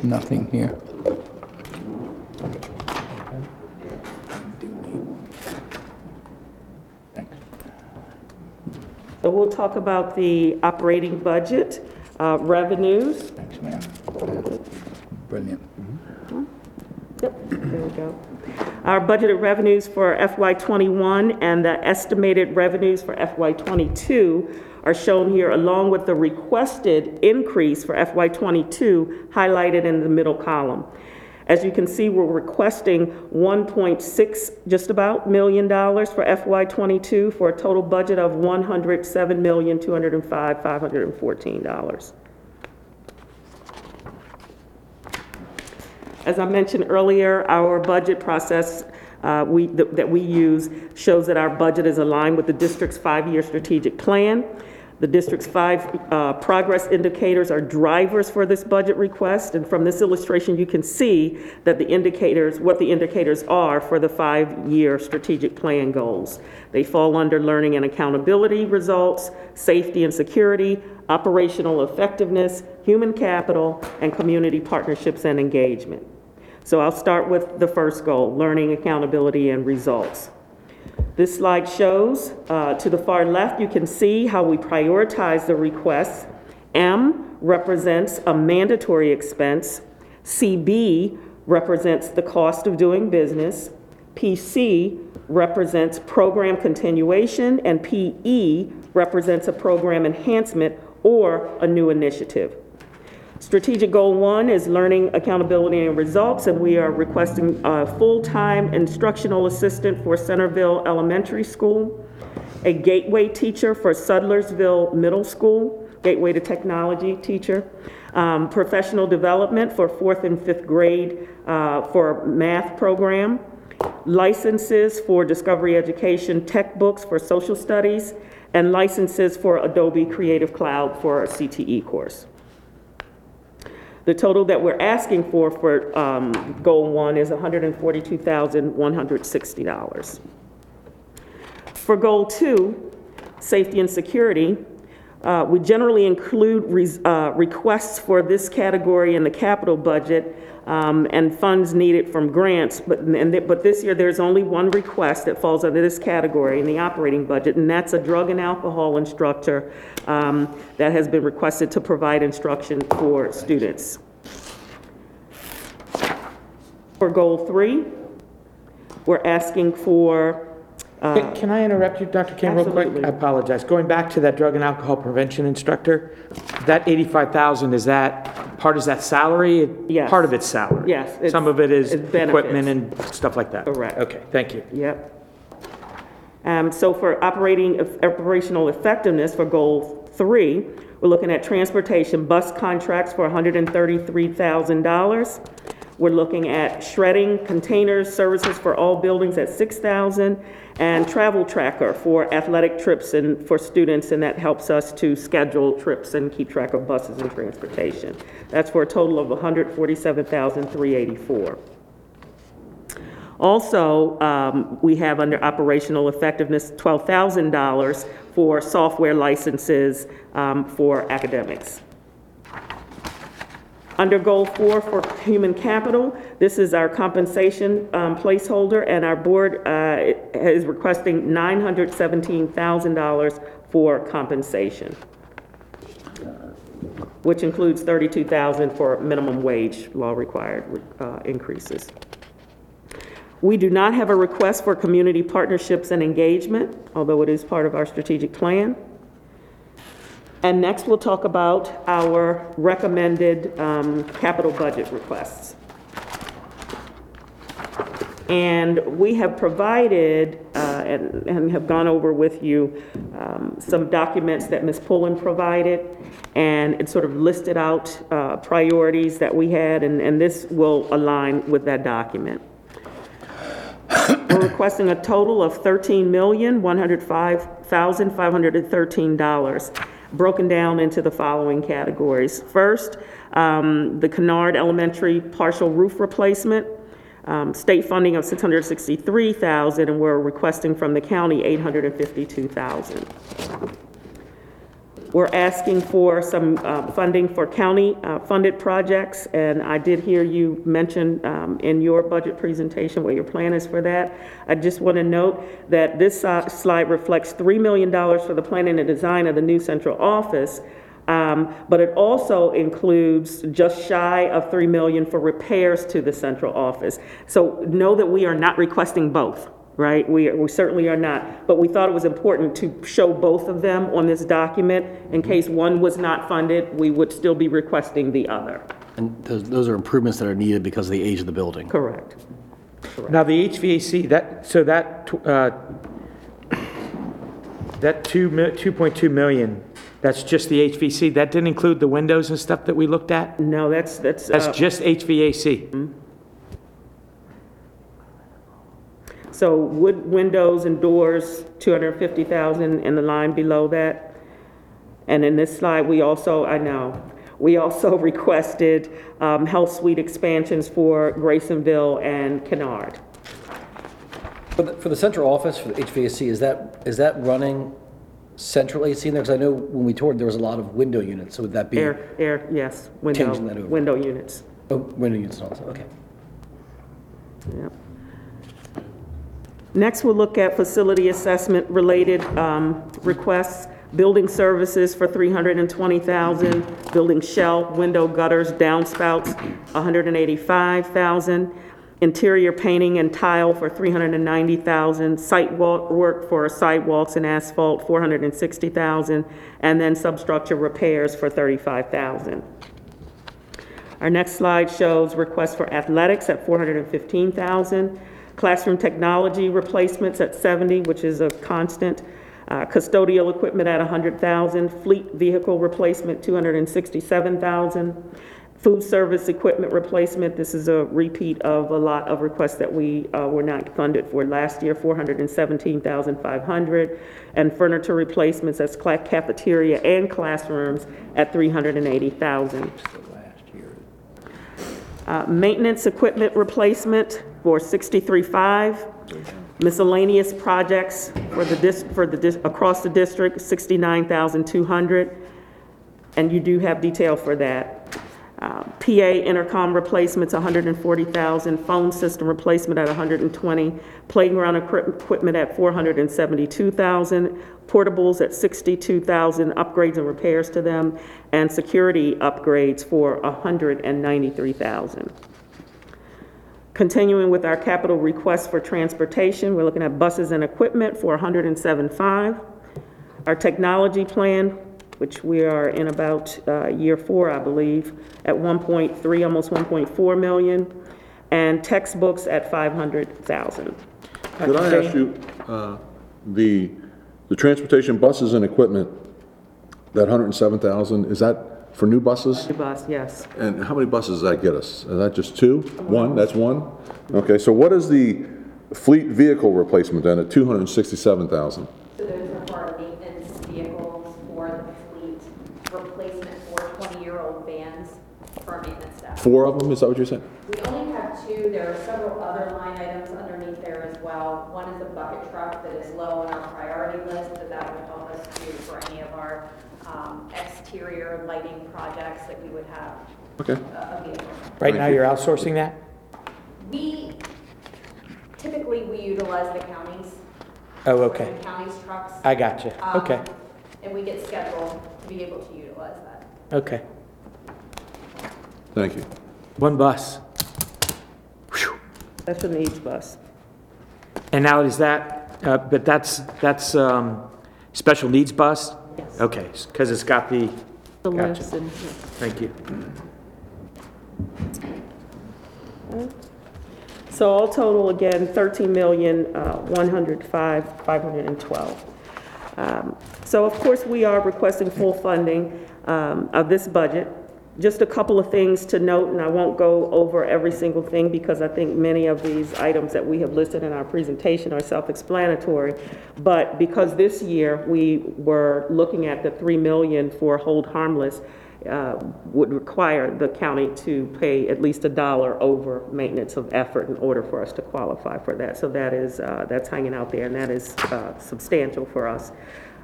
Nothing here. So we'll talk about the operating budget, uh, revenues. Thanks, ma'am. Brilliant. Yep, there we go. Our budgeted revenues for FY '21 and the estimated revenues for FY '22 are shown here, along with the requested increase for FY '22 highlighted in the middle column. As you can see, we're requesting 1.6, just about, million dollars for FY '22 for a total budget of $107,205,514. As I mentioned earlier, our budget process uh, we- that that we use shows that our budget is aligned with the district's five-year strategic plan. The district's five uh, progress indicators are drivers for this budget request, and from this illustration, you can see that the indicators, what the indicators are for the five-year strategic plan goals. They fall under learning and accountability results, safety and security, operational effectiveness, human capital, and community partnerships and engagement. So I'll start with the first goal, learning, accountability, and results. This slide shows, uh, to the far left, you can see how we prioritize the requests. M represents a mandatory expense. CB represents the cost of doing business. PC represents program continuation, and PE represents a program enhancement or a new initiative. Strategic Goal One is learning accountability and results, and we are requesting a full-time instructional assistant for Centreville Elementary School, a gateway teacher for Sudlersville Middle School, gateway to technology teacher, um, professional development for fourth and fifth grade uh, for math program, licenses for Discovery Education tech books for social studies, and licenses for Adobe Creative Cloud for a CTE course. The total that we're asking for for um, Goal 1 is $142,160. For Goal 2, Safety and Security, uh, we generally include res- uh, requests for this category in the capital budget um, and funds needed from grants, but, and th- but this year, there's only one request that falls under this category in the operating budget, and that's a drug and alcohol instructor um, that has been requested to provide instruction for students. For Goal 3, we're asking for Can can I interrupt you, Dr. Kane, real quick? Absolutely. I apologize. Going back to that drug and alcohol prevention instructor, that 85,000, is that, part is that salary? Yes. Part of it's salary? Yes, it's- Some of it is it's benefits. equipment and stuff like that? Correct. Okay, thank you. Yep. Um, So for operating, operational effectiveness for Goal 3, we're looking at transportation bus contracts for $133,000. We're looking at shredding containers, services for all buildings at 6,000, and travel tracker for athletic trips and for students, and that helps us to schedule trips and keep track of buses and transportation. That's for a total of 147,384. Also, um, we have under operational effectiveness, $12,000 for software licenses um, for academics. Under Goal 4 for Human Capital, this is our compensation um, placeholder, and our board uh, is requesting $917,000 for compensation, which includes 32,000 for minimum wage law-required uh, increases. We do not have a request for community partnerships and engagement, although it is part of our strategic plan. And next, we'll talk about our recommended um, capital budget requests. And we have provided, uh, and and have gone over with you, um, some documents that Ms. Pullen provided, and it sort of listed out uh, priorities that we had, and and this will align with that document. We're requesting a total of $13,105,513, broken down into the following categories. First, um, the Kennard Elementary partial roof replacement, um, state funding of 663,000, and we're requesting from the county $852,000. We're asking for some uh, funding for county-funded projects, and I did hear you mention um, in your budget presentation what your plan is for that. I just want to note that this uh, slide reflects $3 million for the planning and design of the new central office, um, but it also includes just shy of 3 million for repairs to the central office. So know that we are not requesting both, right? We, we certainly are not. But we thought it was important to show both of them on this document. In case one was not funded, we would still be requesting the other. And those, those are improvements that are needed because of the age of the building. Correct. Now, the HVAC, that, so that, uh, that 2, mi- 2.2 million, that's just the HVAC? That didn't include the windows and stuff that we looked at? No, that's, that's. That's uh, just HVAC? So wood windows and doors, 250,000, and the line below that. And in this slide, we also, I know, we also requested um, health suite expansions for Graysonville and Kennard. For the, for the central office, for the HVAC, is that, is that running central AC in there? Because I know when we toured, there was a lot of window units, so would that be? Air, air, yes, window, Changing that over. window units. Oh, window units also, okay. Yep. Next, we'll look at facility assessment-related um, requests. Building services for 320,000, building shell, window gutters, downspouts, 185,000, interior painting and tile for 390,000, site work for sidewalks and asphalt, 460,000, and then substructure repairs for 35,000. Our next slide shows requests for athletics at 415,000, classroom technology replacements at 70, which is a constant, uh, custodial equipment at 100,000, fleet vehicle replacement, 267,000, food service equipment replacement, this is a repeat of a lot of requests that we uh, were not funded for last year, 417,500, and furniture replacements as cla- cafeteria and classrooms at 380,000. Uh, Maintenance equipment replacement for 63.5. Miscellaneous projects for the dis, for the, across the district, 69,200. And you do have detail for that. Uh, PA intercom replacements, 140,000. Phone system replacement at 120. Playground equip- equipment at 472,000. Portables at 62,000, upgrades and repairs to them. And security upgrades for 193,000. Continuing with our capital requests for transportation, we're looking at buses and equipment for 107.5. Our technology plan, which we are in about uh, year four, I believe, at 1.3, almost 1.4 million, and textbooks at 500,000. Could I ask you, uh, the, the transportation buses and equipment, that 107,000, is that for new buses? New bus, yes. And how many buses does that get us? Is that just two? One, that's one? Okay, so what is the fleet vehicle replacement then at 267,000? So those are for our maintenance vehicles for the fleet, replacement for 20-year-old vans for our maintenance staff. Four of them, is that what you're saying? We only have two, there are several other line items underneath there as well. One is a bucket truck that is low on our priority list, but that would help us do for any of our um, exterior lighting projects that we would have Okay. a a. Right now, you're outsourcing that? We, typically, we utilize the counties. Oh, okay. The county's trucks. I got you. Um, Okay, And we get scheduled to be able to utilize that. okay. Thank you. One bus. That's a needs bus. And now is that, uh, but that's, that's um, special needs bus? Okay, because it's got the, The Gotcha. lifts and, thank you. So all total, again, 13,105,512. Um, So of course, we are requesting full funding um, of this budget. Just a couple of things to note, and I won't go over every single thing because I think many of these items that we have listed in our presentation are self-explanatory. But because this year, we were looking at the 3 million for hold harmless, uh, would require the county to pay at least a dollar over maintenance of effort in order for us to qualify for that. So that is, uh, that's hanging out there, and that is uh, substantial for us.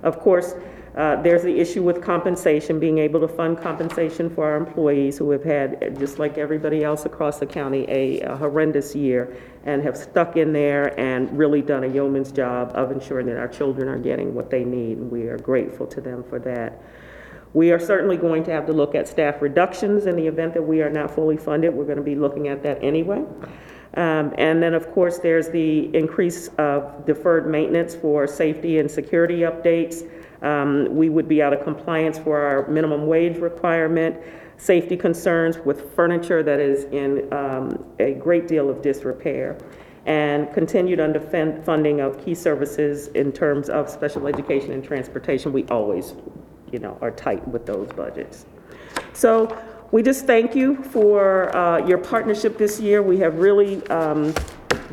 Of course, uh, there's the issue with compensation, being able to fund compensation for our employees who have had, just like everybody else across the county, a a horrendous year and have stuck in there and really done a yeoman's job of ensuring that our children are getting what they need, and we are grateful to them for that. We are certainly going to have to look at staff reductions in the event that we are not fully funded. We're going to be looking at that anyway. Um, And then, of course, there's the increase of deferred maintenance for safety and security updates. Um, We would be out of compliance for our minimum wage requirement, safety concerns with furniture that is in um, a great deal of disrepair, and continued underfunding of key services in terms of special education and transportation. We always you know, are tight with those budgets. So we just thank you for uh, your partnership this year. We have really um,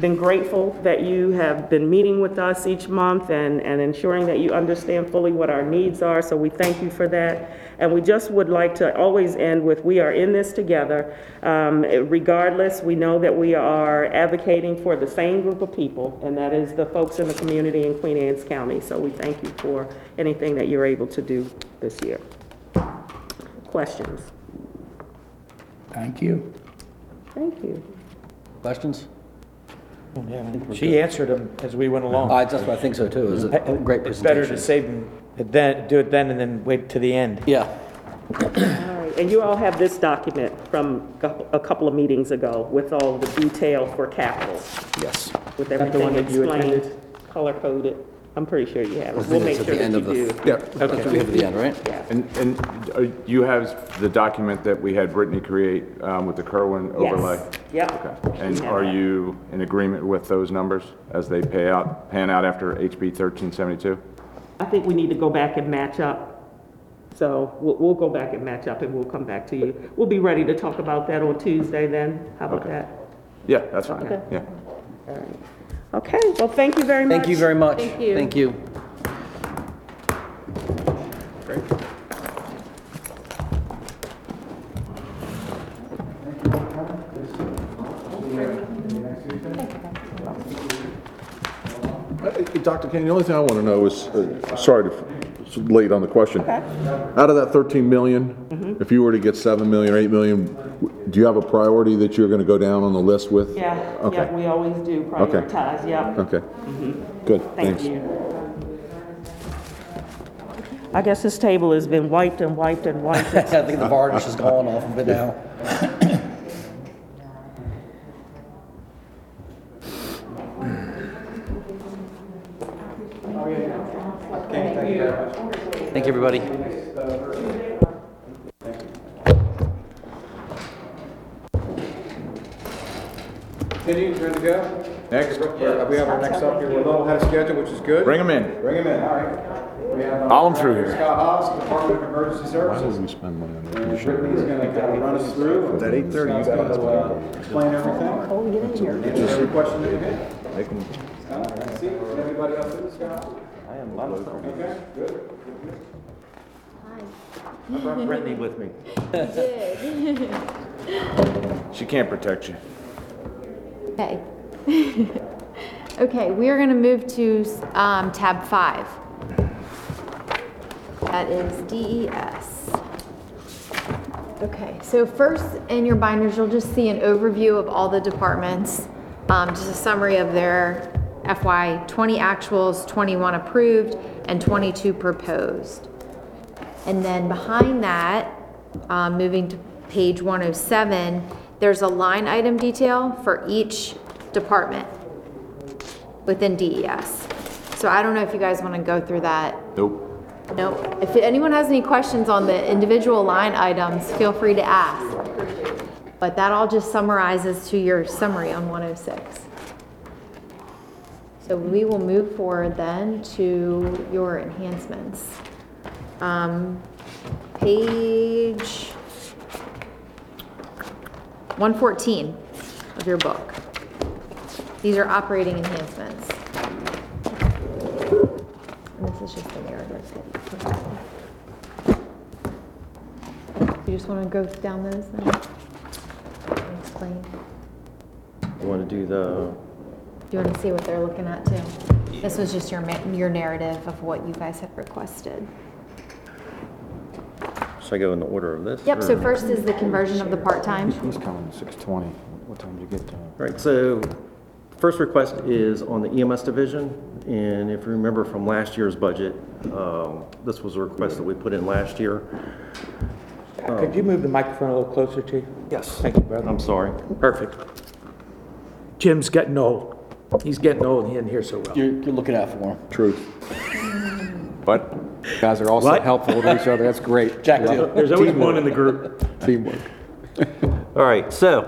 been grateful that you have been meeting with us each month and, and ensuring that you understand fully what our needs are, so we thank you for that. And we just would like to always end with, we are in this together. Um, Regardless, we know that we are advocating for the same group of people, and that is the folks in the community in Queen Anne's County. So we thank you for anything that you're able to do this year. Questions? Thank you. Thank you. Questions? She answered them as we went along. I, that's what I think so too, is a great It's better presentation. to save them, then, do it then and then wait to the end. Yeah, All right, and you all have this document from cou- a couple of meetings ago with all the detail for capital, yes. with everything that you explained, attended? color-coded. I'm pretty sure you have it. We'll make it's at sure the end that of you the- do. Yeah. That's what we have at the end, right? Yeah. And, and uh, you have the document that we had Brittany create um, with the Kirwan overlay? Yes, yep. Okay. And are you in agreement with those numbers as they pay out, pan out after HB 1372? I think we need to go back and match up. So we'll, we'll go back and match up and we'll come back to you. We'll be ready to talk about that on Tuesday then. How about Okay. that? Yeah, that's fine, Okay. yeah. Okay, well, thank you very much. Thank you very much. Thank you. Thank you. Uh, Dr. Kane, the only thing I want to know is, uh, sorry to, it's late on the question. Out of that 13 million, Mm-hmm. if you were to get 7 million or 8 million, do you have a priority that you're going to go down on the list with? Yeah, Okay. yeah, we always do prioritize, yeah. Okay. Good, Mm-hmm. Thank thanks. you. I guess this table has been wiped and wiped and wiped. I think the varnish is gone off of it now. Thank you, everybody. Continue, ready to go? Next, We have our next up here, we're a little ahead of schedule, which is good. bring them in. Bring him in, all right. We have, uh, All 'em through here. Scott Haas, Department of Emergency Why Services. would we spend money on that? And Brittany's gonna kind of run us through. At eight thirty, you guys. Explain everything. Oh, get in here. Answer every question that you have. Scott, see, everybody else in, Scott? I am. Okay, good. I brought Brittany with me. She can't protect you. Okay. Okay, we are gonna move to, um, tab five. That is DES. Okay, so first in your binders, you'll just see an overview of all the departments. Um, just a summary of their FY twenty actuals, twenty-one approved, and twenty-two proposed. And then behind that, um, moving to page 107, there's a line item detail for each department within DES. So I don't know if you guys want to go through that. Nope. Nope. if anyone has any questions on the individual line items, feel free to ask. But that all just summarizes to your summary on 106. So we will move forward then to your enhancements. Um, Page 114 of your book. These are operating enhancements. And this is just the narrative. You just want to go down those then? Explain. You want to do the, you want to see what they're looking at too? This was just your, ma- your narrative of what you guys had requested. should I go in the order of this? Yep, so or- first is the conversion of the part-time. He's coming at six twenty. What time did you get to? All right, so first request is on the EMS division, and if you remember from last year's budget, um, this was a request that we put in last year. Could you move the microphone a little closer to you? Yes. Thank you, brother. I'm sorry. Perfect. Jim's getting old. He's getting old, he didn't hear so well. You're, you're looking out for him. Truth. But Guys are all so What? helpful to each other, that's great. Jack, too. There's always one in the group. Teamwork. All right, so,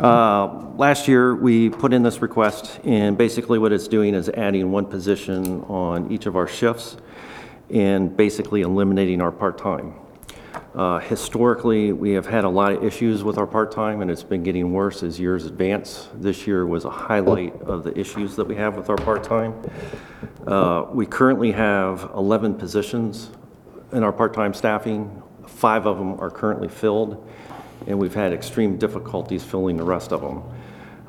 uh, last year, we put in this request, and basically what it's doing is adding one position on each of our shifts, and basically eliminating our part-time. Uh, Historically, we have had a lot of issues with our part-time, and it's been getting worse as years advance. This year was a highlight of the issues that we have with our part-time. Uh, We currently have 11 positions in our part-time staffing. Five of them are currently filled, and we've had extreme difficulties filling the rest of them.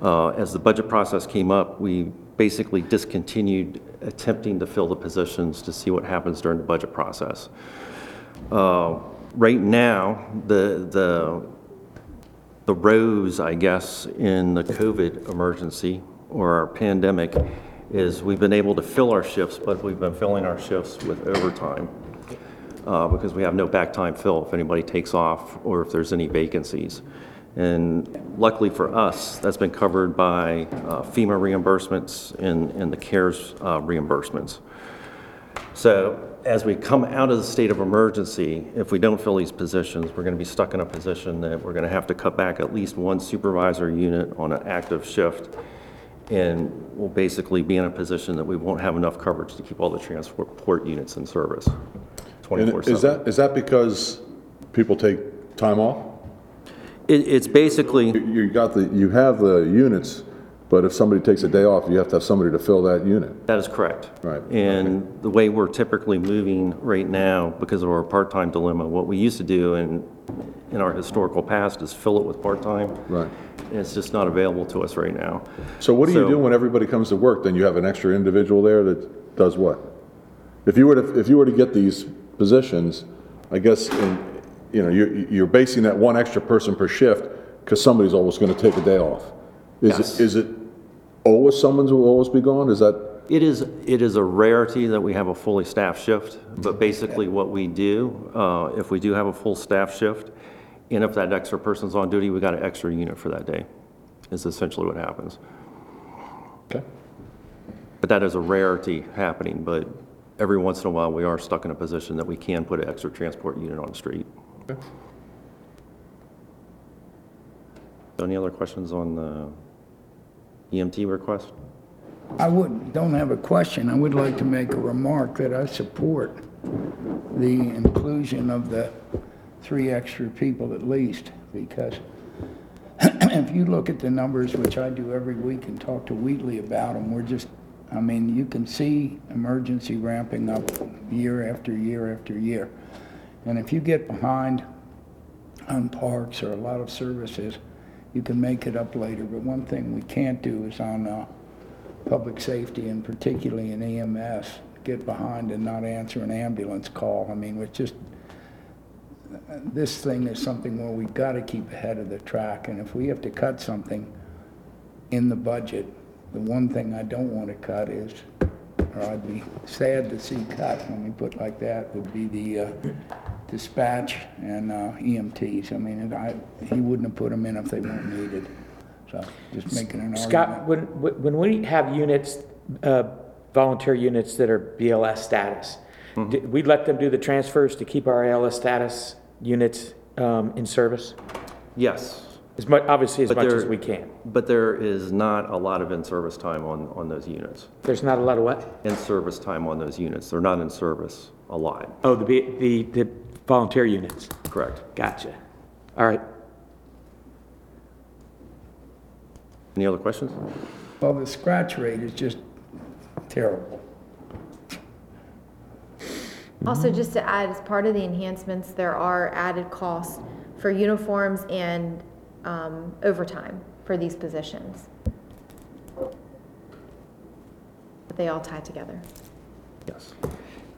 Uh, As the budget process came up, we basically discontinued attempting to fill the positions to see what happens during the budget process. Uh, Right now, the, the, the rose, I guess, in the COVID emergency or our pandemic is we've been able to fill our shifts, but we've been filling our shifts with overtime uh, because we have no back time fill if anybody takes off or if there's any vacancies. And luckily for us, that's been covered by uh, FEMA reimbursements and, and the CARES uh, reimbursements. So as we come out of the state of emergency, if we don't fill these positions, we're going to be stuck in a position that we're going to have to cut back at least one supervisor unit on an active shift. And we'll basically be in a position that we won't have enough coverage to keep all the transport units in service And 24/7. is that, is that because people take time off? It, it's basically, You you got the, you have the units, but if somebody takes a day off, you have to have somebody to fill that unit. that is correct. Right. And the way we're typically moving right now, because of our part-time dilemma, what we used to do in, in our historical past is fill it with part-time. Right. And it's just not available to us right now. So what do you So- do when everybody comes to work? Then you have an extra individual there that does what? If you were to, if you were to get these positions, I guess, in, you know, you're, you're basing that one extra person per shift because somebody's always going to take a day off. Is Yes. it, is it always someone will always be gone? Is that, It is, it is a rarity that we have a fully staffed shift, but basically what we do, uh, if we do have a full staff shift, and if that extra person's on duty, we got an extra unit for that day, is essentially what happens. okay? But that is a rarity happening, but every once in a while, we are stuck in a position that we can put an extra transport unit on the street. Okay. Any other questions on the EMT request? I would, don't have a question, I would like to make a remark that I support the inclusion of the three extra people at least, because if you look at the numbers, which I do every week and talk to Wheatley about them, we're just, I mean, you can see emergency ramping up year after year after year. And if you get behind on parks or a lot of services, you can make it up later. But one thing we can't do is on uh, public safety and particularly in EMS, get behind and not answer an ambulance call. I mean, we're just, this thing is something where we've got to keep ahead of the track. And if we have to cut something in the budget, the one thing I don't want to cut is, or I'd be sad to see cut, let me put it like that, would be the uh, dispatch and uh, EMTs. I mean, and I, he wouldn't have put them in if they weren't needed. So just making an argument. Scott, when, when we have units, uh, volunteer units that are BLS status, Mm-hmm. d- we let them do the transfers to keep our ALS status units um, in service? Yes. As much, obviously, as But much as there- we can. But there is not a lot of in-service time on, on those units. There's not a lot of what? In-service time on those units. They're not in service a lot. Oh, the, B- the, the volunteer units. Correct. Gotcha. All right. Any other questions? Well, the scratch rate is just terrible. Also, just to add, as part of the enhancements, there are added costs for uniforms and um, overtime for these positions. But they all tie together. Yes.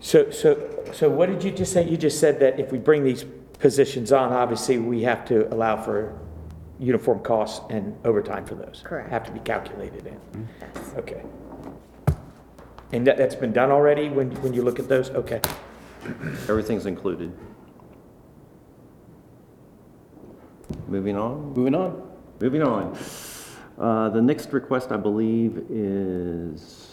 So, so, so what did you just say? You just said that if we bring these positions on, obviously, we have to allow for uniform costs and overtime for those. Correct. Have to be calculated in. Yes. Okay. And that, that's been done already when, when you look at those? Okay. Everything's included. Moving on? Moving on. Moving on. Uh, The next request, I believe, is,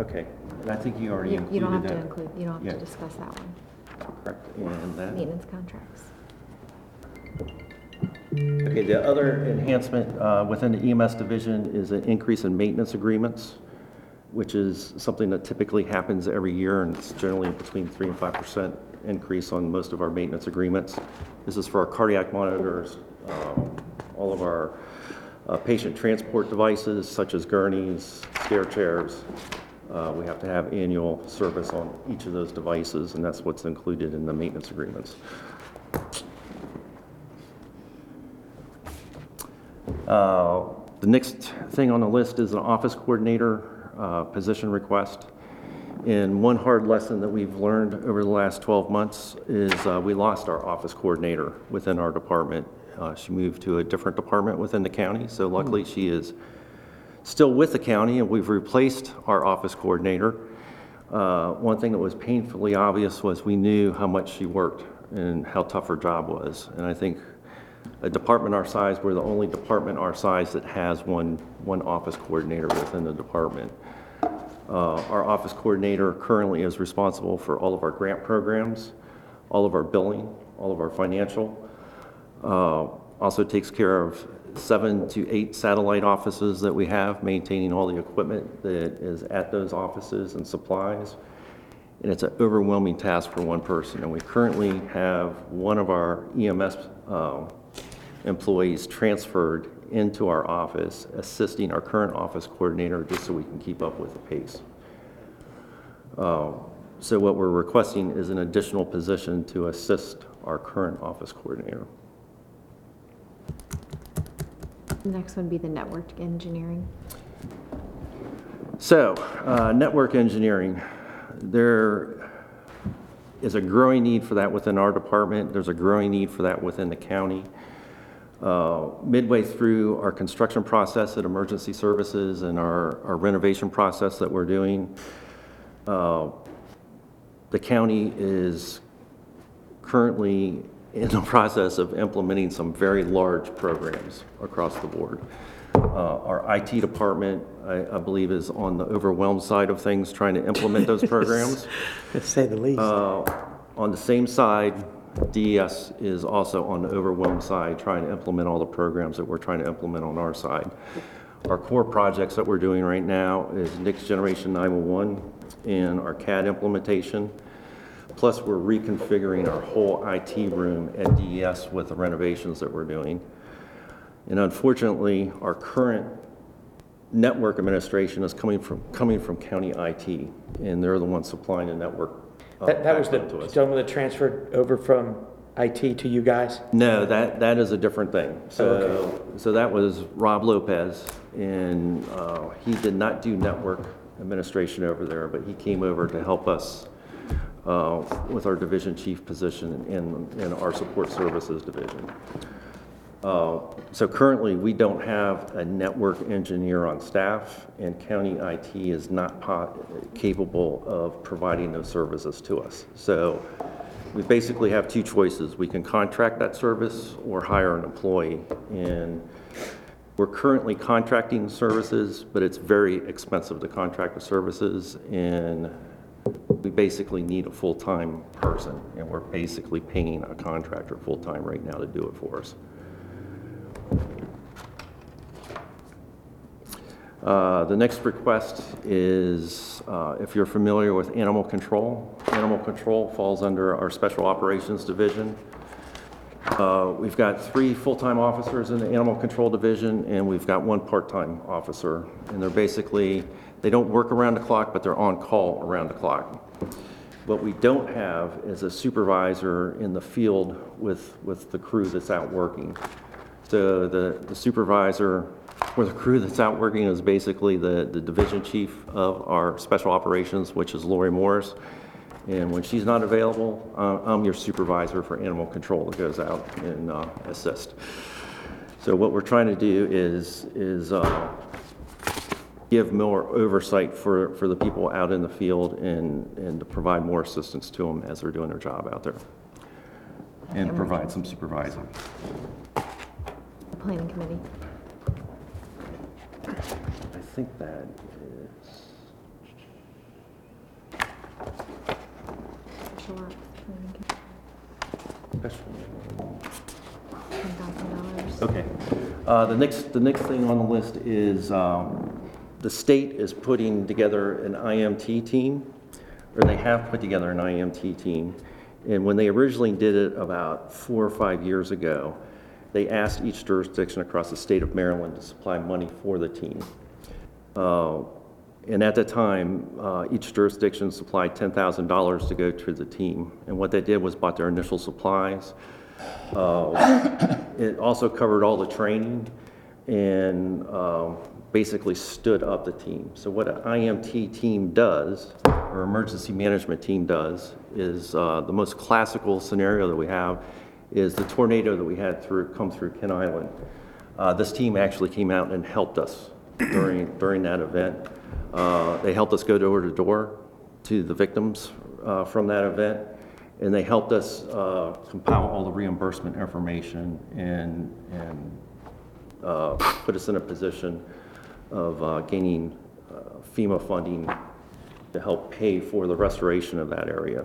okay, and I think you already You included that. you don't have to include, you don't have Yeah. to discuss that one. Correct, and that. Maintenance contracts. Okay, the other enhancement uh, within the EMS division is an increase in maintenance agreements. which is something that typically happens every year, and it's generally between 3 and 5% increase on most of our maintenance agreements. This is for our cardiac monitors, um, all of our uh, patient transport devices such as gurneys, stair chairs. Uh, We have to have annual service on each of those devices, and that's what's included in the maintenance agreements. Uh, The next thing on the list is an office coordinator uh, position request. And one hard lesson that we've learned over the last 12 months is uh, we lost our office coordinator within our department. Uh, She moved to a different department within the county, so luckily she is still with the county, and we've replaced our office coordinator. Uh, One thing that was painfully obvious was we knew how much she worked and how tough her job was. And I think a department our size, we're the only department our size that has one, one office coordinator within the department. Uh, Our office coordinator currently is responsible for all of our grant programs, all of our billing, all of our financial. Uh, Also takes care of seven to eight satellite offices that we have, maintaining all the equipment that is at those offices and supplies. And it's an overwhelming task for one person. And we currently have one of our EMS uh, employees transferred into our office, assisting our current office coordinator, just so we can keep up with the pace. Uh, So what we're requesting is an additional position to assist our current office coordinator. Next one would be the network engineering. So, uh, network engineering, there is a growing need for that within our department. There's a growing need for that within the county. Uh, Midway through our construction process at Emergency Services and our our renovation process that we're doing, uh, the county is currently in the process of implementing some very large programs across the board. Uh, Our IT department, I I believe, is on the overwhelmed side of things, trying to implement those programs. To say the least. Uh, On the same side, DES is also on the overwhelmed side, trying to implement all the programs that we're trying to implement on our side. Our core projects that we're doing right now is Next Generation 911 and our CAD implementation. Plus, we're reconfiguring our whole IT room at DES with the renovations that we're doing. And unfortunately, our current network administration is coming from, coming from county IT, and they're the ones supplying the network. uh, That, that was the backbone to us. gentleman that transferred over from IT to you guys? No, that, that is a different thing. So, so that was Rob Lopez, and uh, he did not do network administration over there, but he came over to help us uh, with our division chief position in, in our support services division. Uh, So currently, we don't have a network engineer on staff, and county IT is not capable of providing those services to us. So we basically have two choices. We can contract that service or hire an employee. And we're currently contracting services, but it's very expensive to contract the services, and we basically need a full-time person, and we're basically paying a contractor full-time right now to do it for us. Uh, The next request is, uh, if you're familiar with animal control, animal control falls under our Special Operations Division. Uh, We've got three full-time officers in the Animal Control Division, and we've got one part-time officer. And they're basically, they don't work around the clock, but they're on call around the clock. What we don't have is a supervisor in the field with, with the crew that's out working. So the the supervisor or the crew that's out working is basically the, the division chief of our special operations, which is Lori Morris. And when she's not available, uh, I'm your supervisor for animal control that goes out and uh, assist. So what we're trying to do is, is uh, give more oversight for, for the people out in the field and, and to provide more assistance to them as they're doing their job out there. And provide some supervising. the Planning committee. I think that is, Planning committee, $10,000. okay. Uh, The next, the next thing on the list is um, the state is putting together an IMT team, or they have put together an IMT team. And when they originally did it about four or five years ago, they asked each jurisdiction across the state of Maryland to supply money for the team. Uh, And at the time, uh, each jurisdiction supplied $10,000 to go to the team. And what they did was bought their initial supplies. Uh, It also covered all the training and um, basically stood up the team. So what an IMT team does, or emergency management team does, is uh, the most classical scenario that we have is the tornado that we had through, come through Kent Island. Uh, This team actually came out and helped us during, during that event. Uh, They helped us go door to door to the victims uh, from that event, and they helped us uh, compile all the reimbursement information and, and uh, put us in a position of uh, gaining uh, FEMA funding to help pay for the restoration of that area.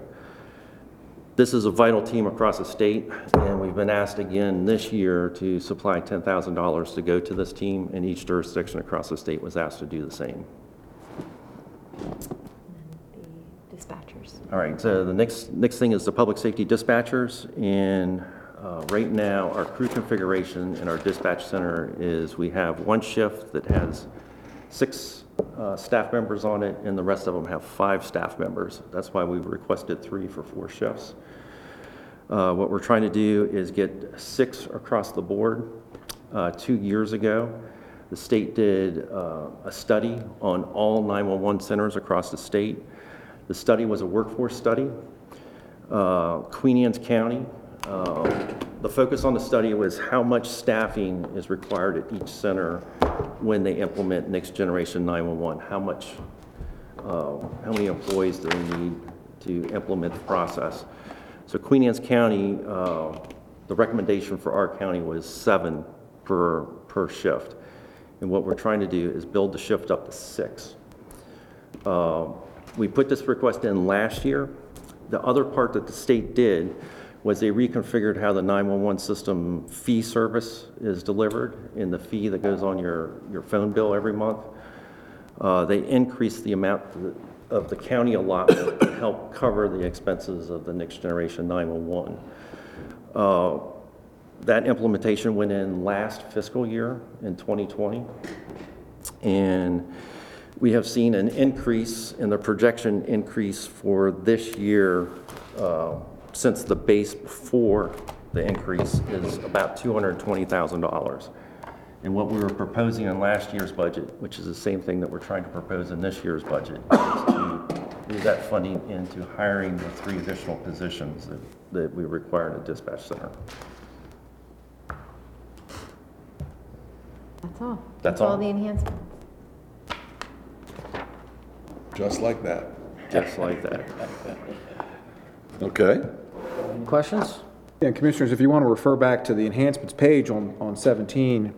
This is a vital team across the state, and we've been asked again this year to supply $10,000 to go to this team, and each jurisdiction across the state was asked to do the same. Dispatchers. All right, so the next, next thing is the public safety dispatchers, and uh, right now, our crew configuration in our dispatch center is we have one shift that has six uh, staff members on it, and the rest of them have five staff members. That's why we've requested three for four shifts. Uh, What we're trying to do is get six across the board. Uh, Two years ago, the state did uh, a study on all 911 centers across the state. The study was a workforce study. Uh, Queen Anne's County, uh, the focus on the study was how much staffing is required at each center when they implement next generation 911. How much, uh, how many employees do they need to implement the process? So Queen Anne's County, uh, the recommendation for our county was seven per, per shift. And what we're trying to do is build the shift up to six. Uh, We put this request in last year. The other part that the state did was they reconfigured how the 911 system fee service is delivered and the fee that goes on your, your phone bill every month. Uh, They increased the amount of the county allotment to help cover the expenses of the next generation 911. Uh, That implementation went in last fiscal year in 2020. And we have seen an increase in the projection increase for this year, uh, since the base before the increase is about $220,000. And what we were proposing in last year's budget, which is the same thing that we're trying to propose in this year's budget, is to move that funding into hiring the three additional positions that, that we require in a dispatch center. That's all. That's all. the enhancements. Just like that. Just like that. Okay. Questions? Yeah, Commissioners, if you want to refer back to the enhancements page on, on 17,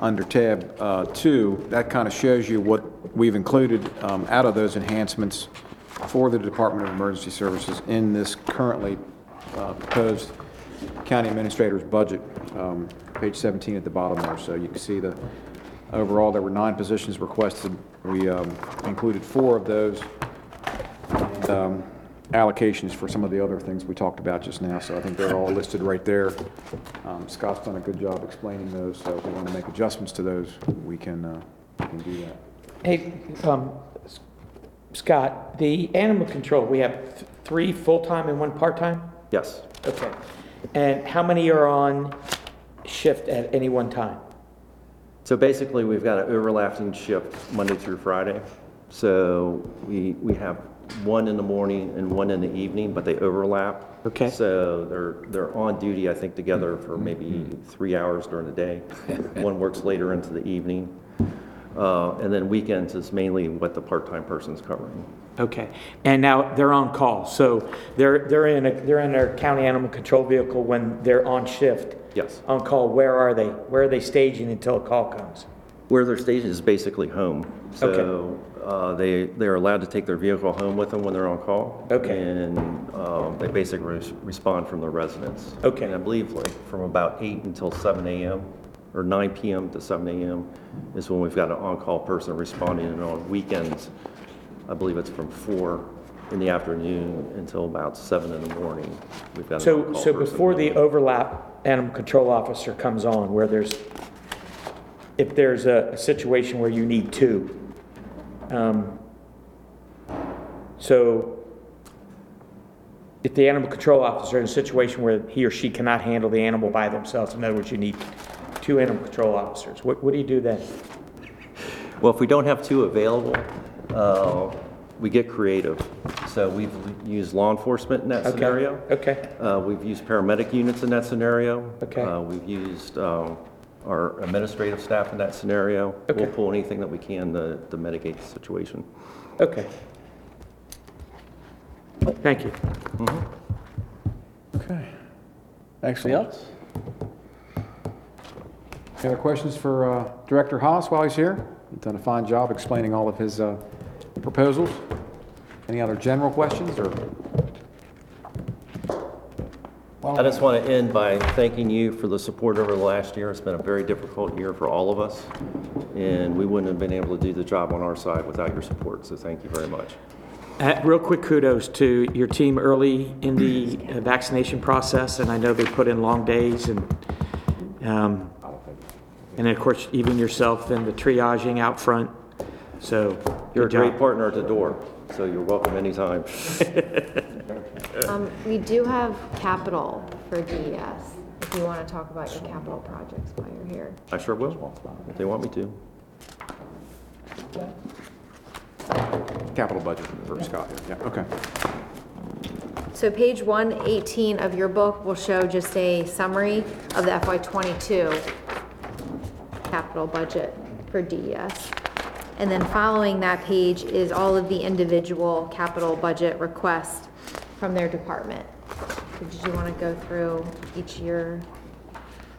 under tab uh, 2, that kind of shows you what we've included um, out of those enhancements for the Department of Emergency Services in this currently uh, proposed county administrator's budget, um, page 17 at the bottom there. So you can see the, overall, there were nine positions requested. We um, included four of those and, um, allocations for some of the other things we talked about just now, so I think they're all listed right there. Um, Scott's done a good job explaining those, so if we want to make adjustments to those, we can, uh, we can do that. Hey, um, S- Scott, the animal control, we have th- three full-time and one part-time? Yes. Okay. And how many are on shift at any one time? So basically, we've got an overlapping shift Monday through Friday. So we, we have one in the morning and one in the evening, but they overlap. Okay. So they're, they're on duty, I think, together for maybe mm-hmm. three hours during the day. One works later into the evening. Uh, And then weekends is mainly what the part-time person's covering. Okay, and now they're on call, so they're, they're in a, they're in their county animal control vehicle when they're on shift? Yes. On call, where are they? Where are they staging until a call comes? Where they're stationed is basically home. So uh, they, they're allowed to take their vehicle home with them when they're on call. Okay. And um, they basically res- respond from the residence. Okay. And I believe like from about eight until seven AM or 9 PM to 7 AM is when we've got an on-call person responding, and on weekends, I believe it's from 4 in the afternoon until about 7 in the morning. We've got an So, on-call so person. before the overlap animal control officer comes on, where there's, if there's a, a situation where you need two, um, so if the animal control officer in a situation where he or she cannot handle the animal by themselves, in other words, you need two animal control officers, what, what do you do then? Well, if we don't have two available, uh, we get creative. So we've used law enforcement in that Okay, scenario. Okay, Uh, We've used paramedic units in that scenario. Okay. Uh, We've used um, our administrative staff in that scenario. We'll Okay. pull anything that we can to to mitigate the situation. okay. Thank you. Okay. Anything Excellent. else? Any other questions for uh, Director Haas while he's here? He's done a fine job explaining all of his uh, proposals. Any other general questions, or? I just want to end by thanking you for the support over the last year. It's been a very difficult year for all of us, and we wouldn't have been able to do the job on our side without your support, so thank you very much. Uh, Real quick kudos to your team early in the uh, vaccination process, and I know they put in long days and, um, and then, of course, even yourself and the triaging out front, so. You're a good great partner at the door, so you're welcome anytime. Um, we do have capital for DES, if you want to talk about your capital projects while you're here. I sure will, if they want me to. Capital budget for Scott, yeah, okay. So page 118 of your book will show just a summary of the FY '22 capital budget for DES. And then following that page is all of the individual capital budget requests from their department. So Did you want to go through each year?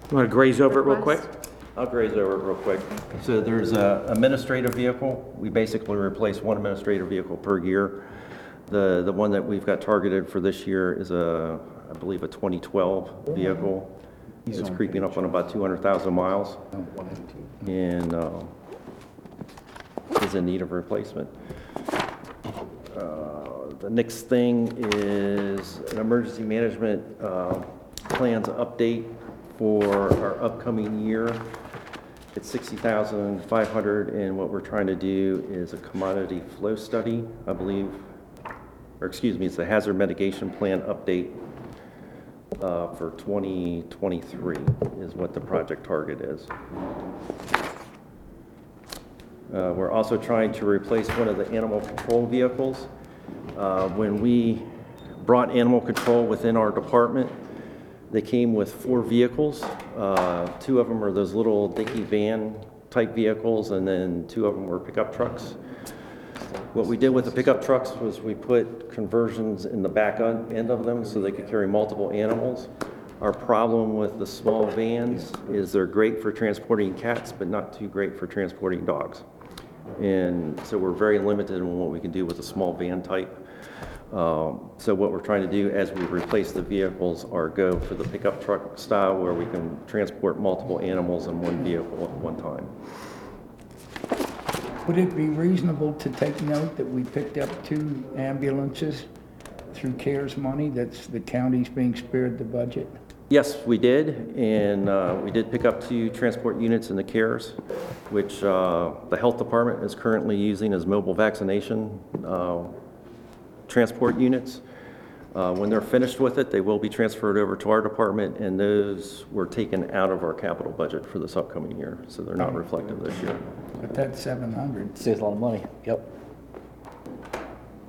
You want to graze over it real quick? request? I'll graze over it real quick. So there's a administrative vehicle. We basically replace one administrative vehicle per year. The, the one that we've got targeted for this year is a, I believe, a 2012 vehicle. It's creeping up on about 200,000 miles. And uh, is in need of replacement. Uh, The next thing is an emergency management uh, plans update for our upcoming year. It's 60,500, and what we're trying to do is a commodity flow study, I believe, or excuse me, it's a hazard mitigation plan update uh, for 2023 is what the project target is. Uh, We're also trying to replace one of the animal control vehicles. Uh, When we brought animal control within our department, they came with four vehicles. Uh, Two of them are those little dinky van type vehicles, and then two of them were pickup trucks. What we did with the pickup trucks was we put conversions in the back end of them so they could carry multiple animals. Our problem with the small vans is they're great for transporting cats, but not too great for transporting dogs. And so we're very limited in what we can do with a small van type. Um, So what we're trying to do as we replace the vehicles are go for the pickup truck style where we can transport multiple animals in one vehicle at one time. Would it be reasonable to take note that we picked up two ambulances through CARES money, that's the county's being spared the budget? Yes, we did, and uh, we did pick up two transport units in the CARES, which uh, the health department is currently using as mobile vaccination uh, transport units. Uh, When they're finished with it, they will be transferred over to our department, and those were taken out of our capital budget for this upcoming year, so they're not reflective this year. But that's 700. Saves a lot of money, yep.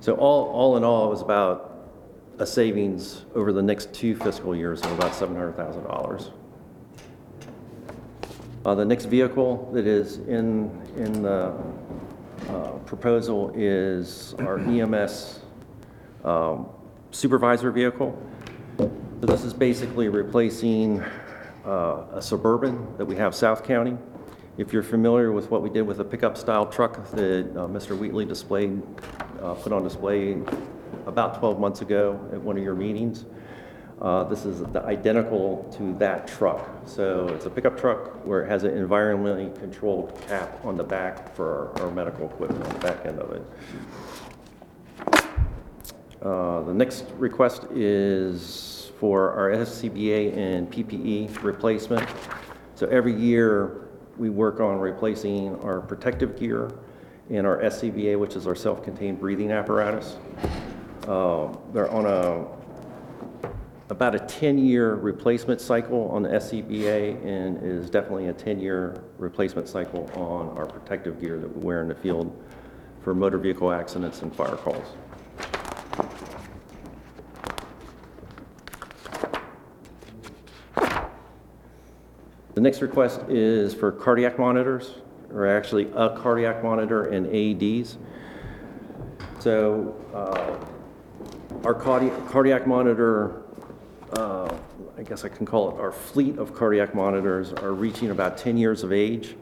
So all, all in all, it was about a savings over the next two fiscal years of about $700,000. Uh, The next vehicle that is in, in the uh, proposal is our EMS um, supervisor vehicle. So this is basically replacing uh, a Suburban that we have South County. If you're familiar with what we did with a pickup style truck that uh, Mr. Wheatley displayed, uh, put on display about 12 months ago at one of your meetings, Uh, This is the identical to that truck. So it's a pickup truck where it has an environmentally controlled cap on the back for our- our medical equipment on the back end of it. Uh, The next request is for our SCBA and PPE replacement. So every year, we work on replacing our protective gear and our SCBA, which is our self-contained breathing apparatus. Uh, They're on a, about a 10-year replacement cycle on the SCBA and is definitely a 10-year replacement cycle on our protective gear that we wear in the field for motor vehicle accidents and fire calls. The next request is for cardiac monitors, or actually a cardiac monitor and AEDs. So uh, our cardi- cardiac monitor, uh, I guess I can call it, our fleet of cardiac monitors are reaching about 10 years of age,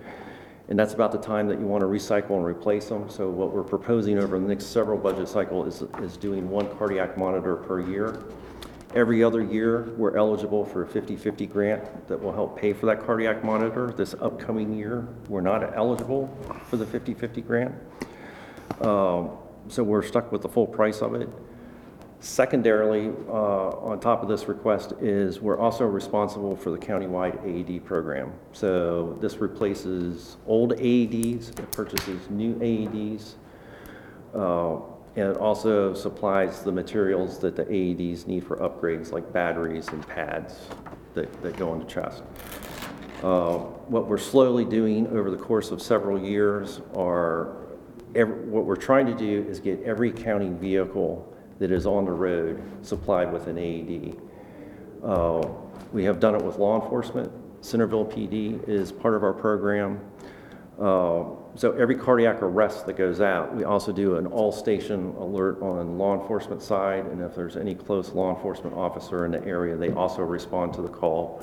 and that's about the time that you want to recycle and replace them. So what we're proposing over the next several budget cycle is, is doing one cardiac monitor per year. Every other year, we're eligible for a 50/50 grant that will help pay for that cardiac monitor. This upcoming year, we're not eligible for the 50/50 grant. Um, So we're stuck with the full price of it. Secondarily, uh, on top of this request is we're also responsible for the countywide AED program. So this replaces old AEDs, it purchases new AEDs, uh, and it also supplies the materials that the AEDs need for upgrades, like batteries and pads that, that go into chest. Uh, What we're slowly doing over the course of several years are, ev- what we're trying to do is get every county vehicle that is on the road supplied with an AED. Uh, We have done it with law enforcement. Centreville PD is part of our program. Uh, So every cardiac arrest that goes out, we also do an all-station alert on law enforcement side, and if there's any close law enforcement officer in the area, they also respond to the call.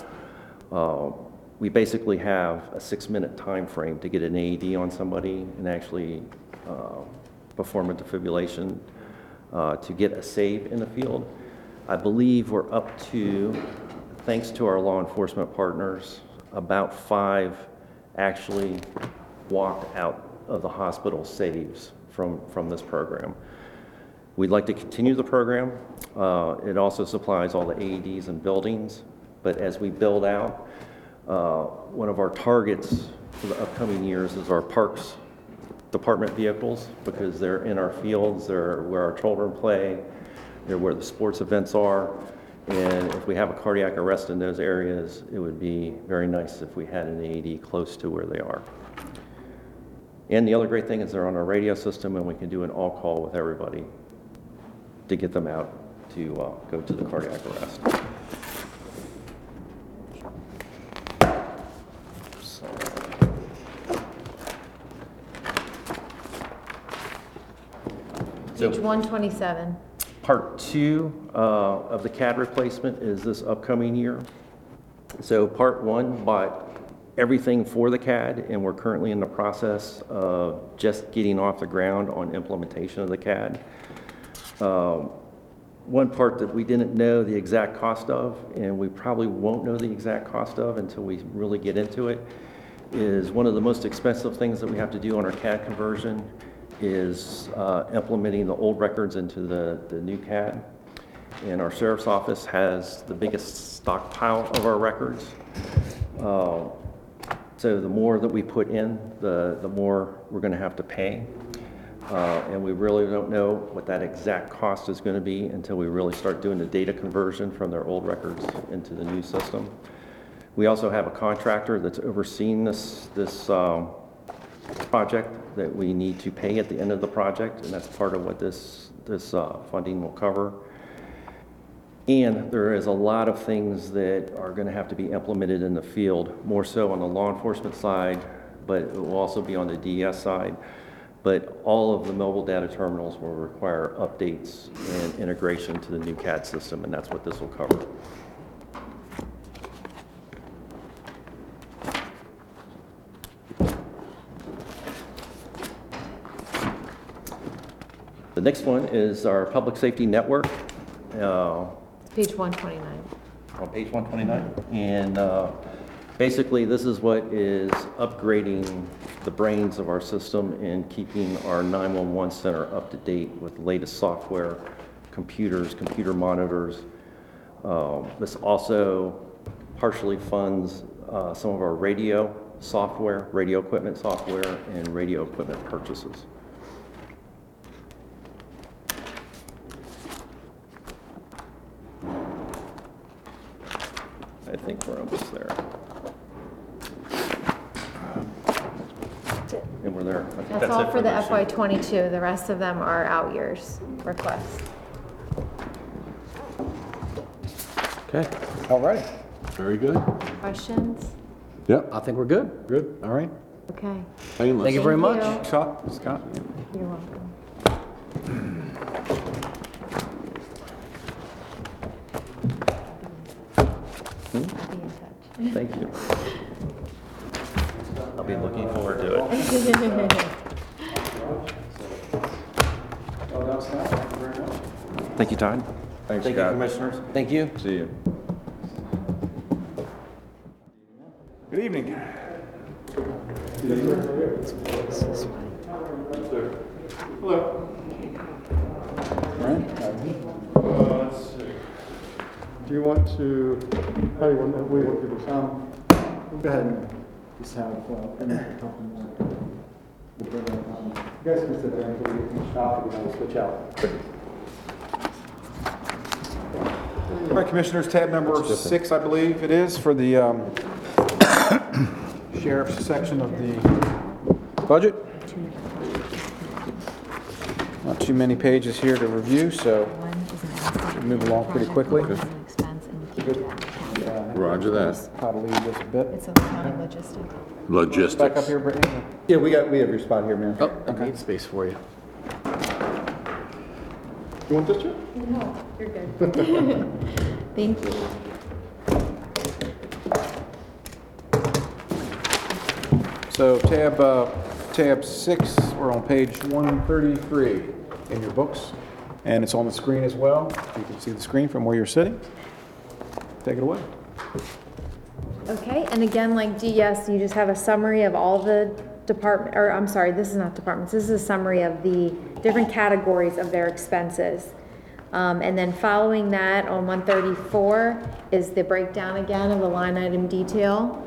Uh, We basically have a six-minute time frame to get an AED on somebody and actually uh, perform a defibrillation uh, to get a save in the field. I believe we're up to, thanks to our law enforcement partners, about five actually walked out of the hospital saves from, from this program. We'd like to continue the program. Uh, It also supplies all the AEDs and buildings, but as we build out, uh, one of our targets for the upcoming years is our parks department vehicles, because they're in our fields, they're where our children play, they're where the sports events are, and if we have a cardiac arrest in those areas, it would be very nice if we had an AED close to where they are. And the other great thing is they're on our radio system, and we can do an all-call with everybody to get them out to uh, go to the cardiac arrest. So, So- Page 127. Part two uh, of the CAD replacement is this upcoming year. So part one bought everything for the CAD, and we're currently in the process of just getting off the ground on implementation of the CAD. Um, One part that we didn't know the exact cost of, and we probably won't know the exact cost of until we really get into it, is one of the most expensive things that we have to do on our CAD conversion is uh, implementing the old records into the, the new CAD. And our sheriff's office has the biggest stockpile of our records. Uh, So the more that we put in, the, the more we're gonna have to pay. Uh, And we really don't know what that exact cost is gonna be until we really start doing the data conversion from their old records into the new system. We also have a contractor that's overseeing this, this um, project that we need to pay at the end of the project, and that's part of what this, this uh, funding will cover. And there is a lot of things that are going to have to be implemented in the field, more so on the law enforcement side, but it will also be on the DES side. But all of the mobile data terminals will require updates and integration to the new CAD system, and that's what this will cover. The next one is our public safety network. Uh, Page 129. on page 129. And uh, basically, this is what is upgrading the brains of our system and keeping our 911 center up to date with the latest software, computers, computer monitors. Um, This also partially funds uh, some of our radio software, radio equipment software, and radio equipment purchases. I think we're almost there. And we're there. I think That's it all for the this FY year. '22. The rest of them are out years requests. Okay, All right. Very good. Questions? Yep, I think we're good. good, all right. Okay. painless. Thank you very much. you. Scott, Scott? You're welcome. Be in touch. Thank you. I'll be looking forward to it. Thank you, Todd. Thanks, Thank you, Scott. commissioners. Thank you. See you. Good evening. Do you want to, how do you want, we want people to come? We'll Go ahead and just have, uh, a minute to talk more. We'll bring that on. You guys can sit there until we can stop, and we'll switch out. All right, Commissioners, tab number six, I believe it is, for the um, sheriff's section of the budget. Not too many pages here to review, so move along pretty quickly. Roger that. How to leave this a bit. It's a county logistic. Logistics. Back up here, Brittany. Yeah, we got, we have your spot here, man. Oh, I made space for you. You want this, Joe? No, you're good. Thank you. So tab, uh, tab six, we're on page 133 in your books, and it's on the screen as well. You can see the screen from where you're sitting. Take it away. Okay, and again, like DES, you just have a summary of all the department, or I'm sorry, this is not departments, this is a summary of the different categories of their expenses. Um, and then following that, on one thirty-four, is the breakdown again of the line item detail.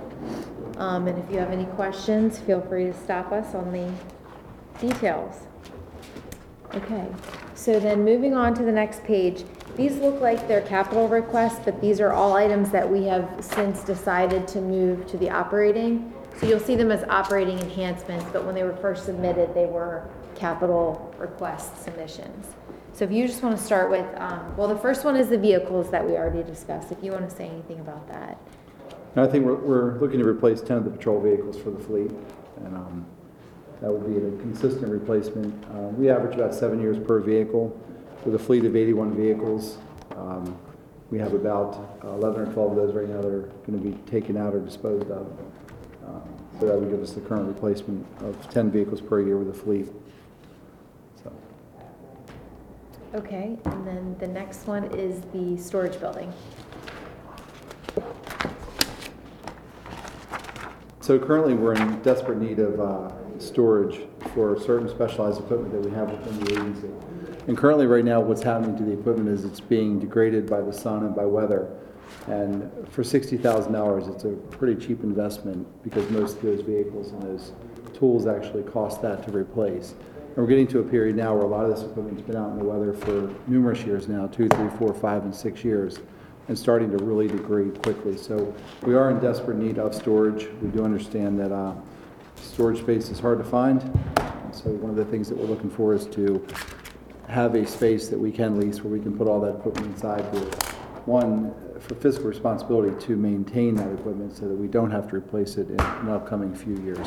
Um, and if you have any questions, feel free to stop us on the details. Okay, so then moving on to the next page, these look like they're capital requests, but these are all items that we have since decided to move to the operating. So you'll see them as operating enhancements, but when they were first submitted, they were capital request submissions. So if you just want to start with, um, well, the first one is the vehicles that we already discussed, if you want to say anything about that. I think we're, we're looking to replace ten of the patrol vehicles for the fleet, and, um, that would be a consistent replacement. Uh, we average about seven years per vehicle, with a fleet of eighty-one vehicles. Um, we have about eleven or twelve of those right now that are gonna be taken out or disposed of. Um, So that would give us the current replacement of ten vehicles per year with the fleet. So, Okay, and then the next one is the storage building. So currently, we're in desperate need of uh, storage for certain specialized equipment that we have within the agency. And currently, right now, what's happening to the equipment is it's being degraded by the sun and by weather. And for $60,000, it's a pretty cheap investment because most of those vehicles and those tools actually cost that to replace. And we're getting to a period now where a lot of this equipment's been out in the weather for numerous years now, two, three, four, five, and six years, and starting to really degrade quickly. So we are in desperate need of storage. We do understand that uh, storage space is hard to find. So one of the things that we're looking for is to have a space that we can lease where we can put all that equipment inside with, one, for fiscal responsibility to maintain that equipment so that we don't have to replace it in an upcoming few years,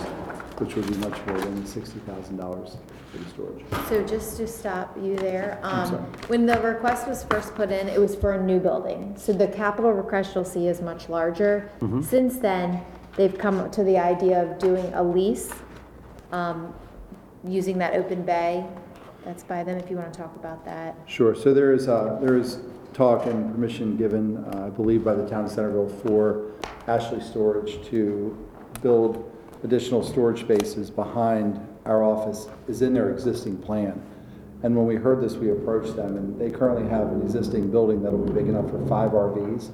which would be much more than sixty thousand dollars for the storage. So just to stop you there, um, sorry. when the request was first put in, it was for a new building. So the capital request you'll see is much larger. Since then, they've come to the idea of doing a lease, um, using that open bay. That's by them, if you want to talk about that. Sure, so there is, uh, there is talk and permission given, uh, I believe, by the town of Centreville for Ashley Storage to build additional storage spaces behind our office is in their existing plan. And when we heard this, we approached them, and they currently have an existing building that'll be big enough for five RVs,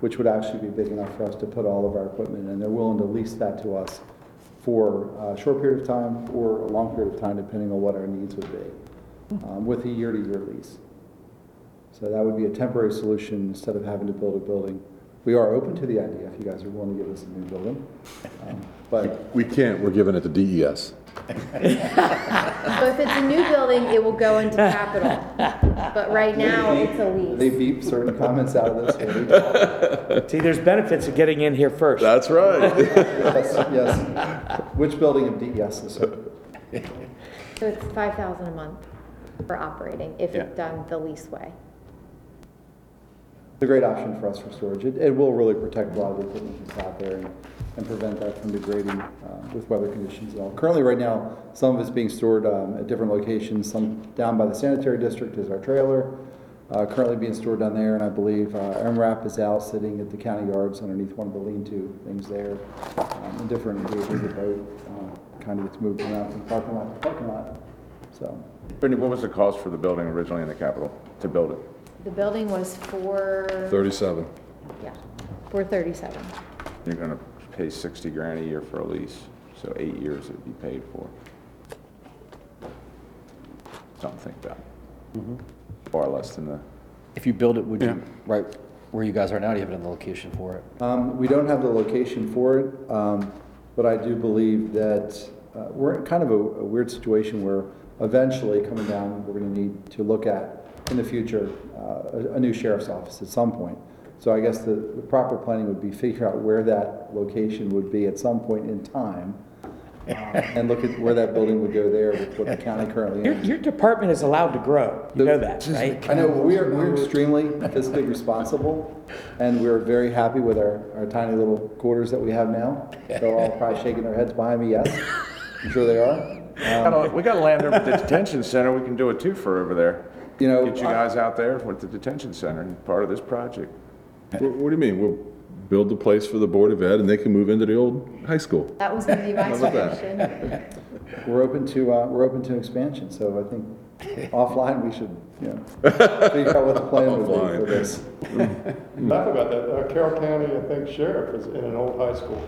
which would actually be big enough for us to put all of our equipment in. and They're willing to lease that to us for a short period of time or a long period of time, depending on what our needs would be, um, with a year-to-year lease. So that would be a temporary solution instead of having to build a building. We are open to the idea if you guys are willing to give us a new building. Um, But We can't, we're giving it to DES. So if it's a new building, it will go into capital. But right now, it's a lease. they lease. beep certain comments out of this. See, there's benefits of getting in here first. That's right. Yes, yes. Which building of DES is it? So it's five thousand a month for operating, if Yeah. it's done the lease way. It's a great option for us for storage. It, it will really protect a lot of the equipment that's out there and, and prevent that from degrading, uh, with weather conditions and all. Currently, right now, some of it's being stored, um, at different locations, some down by the sanitary district is our trailer, uh, currently being stored down there, and I believe, uh, MRAP is out sitting at the county yards underneath one of the lean-to things there, um, in different vehicles, the boat, uh, kind of gets moved around from parking lot to parking lot, so. Brittany, what was the cost for the building originally in the capital to build it? The building was for, 37. yeah, four thirty-seven. You're gonna pay 60 grand a year for a lease, so eight years it'd be paid for. Something to think about. Far less than the, If you build it, would you, right where you guys are now, do you have another location for it? Um, We don't have the location for it, um, but I do believe that uh, we're in kind of a a weird situation where eventually, coming down, we're going to need to look at, in the future, uh, a a new sheriff's office at some point. So I guess the the proper planning would be figure out where that location would be at some point in time, uh, and look at where that building would go there with what the county currently Your, owns. your department is allowed to grow. You know that, right? I know, we are, we're extremely fiscally responsible, and we're very happy with our, our tiny little quarters that we have now. They're all probably shaking their heads behind me, yes. I'm sure they are. Um, we got land over at the detention center, we can do a twofer over there. You know, Get you guys out there with the detention center, and part of this project. What what do you mean? We'll build the place for the Board of Ed and they can move into the old high school. That was gonna be my How about that? suggestion. We're open to, uh, we're open to expansion, so I think offline, we should, you know, figure out what the plan would be for this. Talk about that, uh, Carroll County, I think sheriff is in an old high school.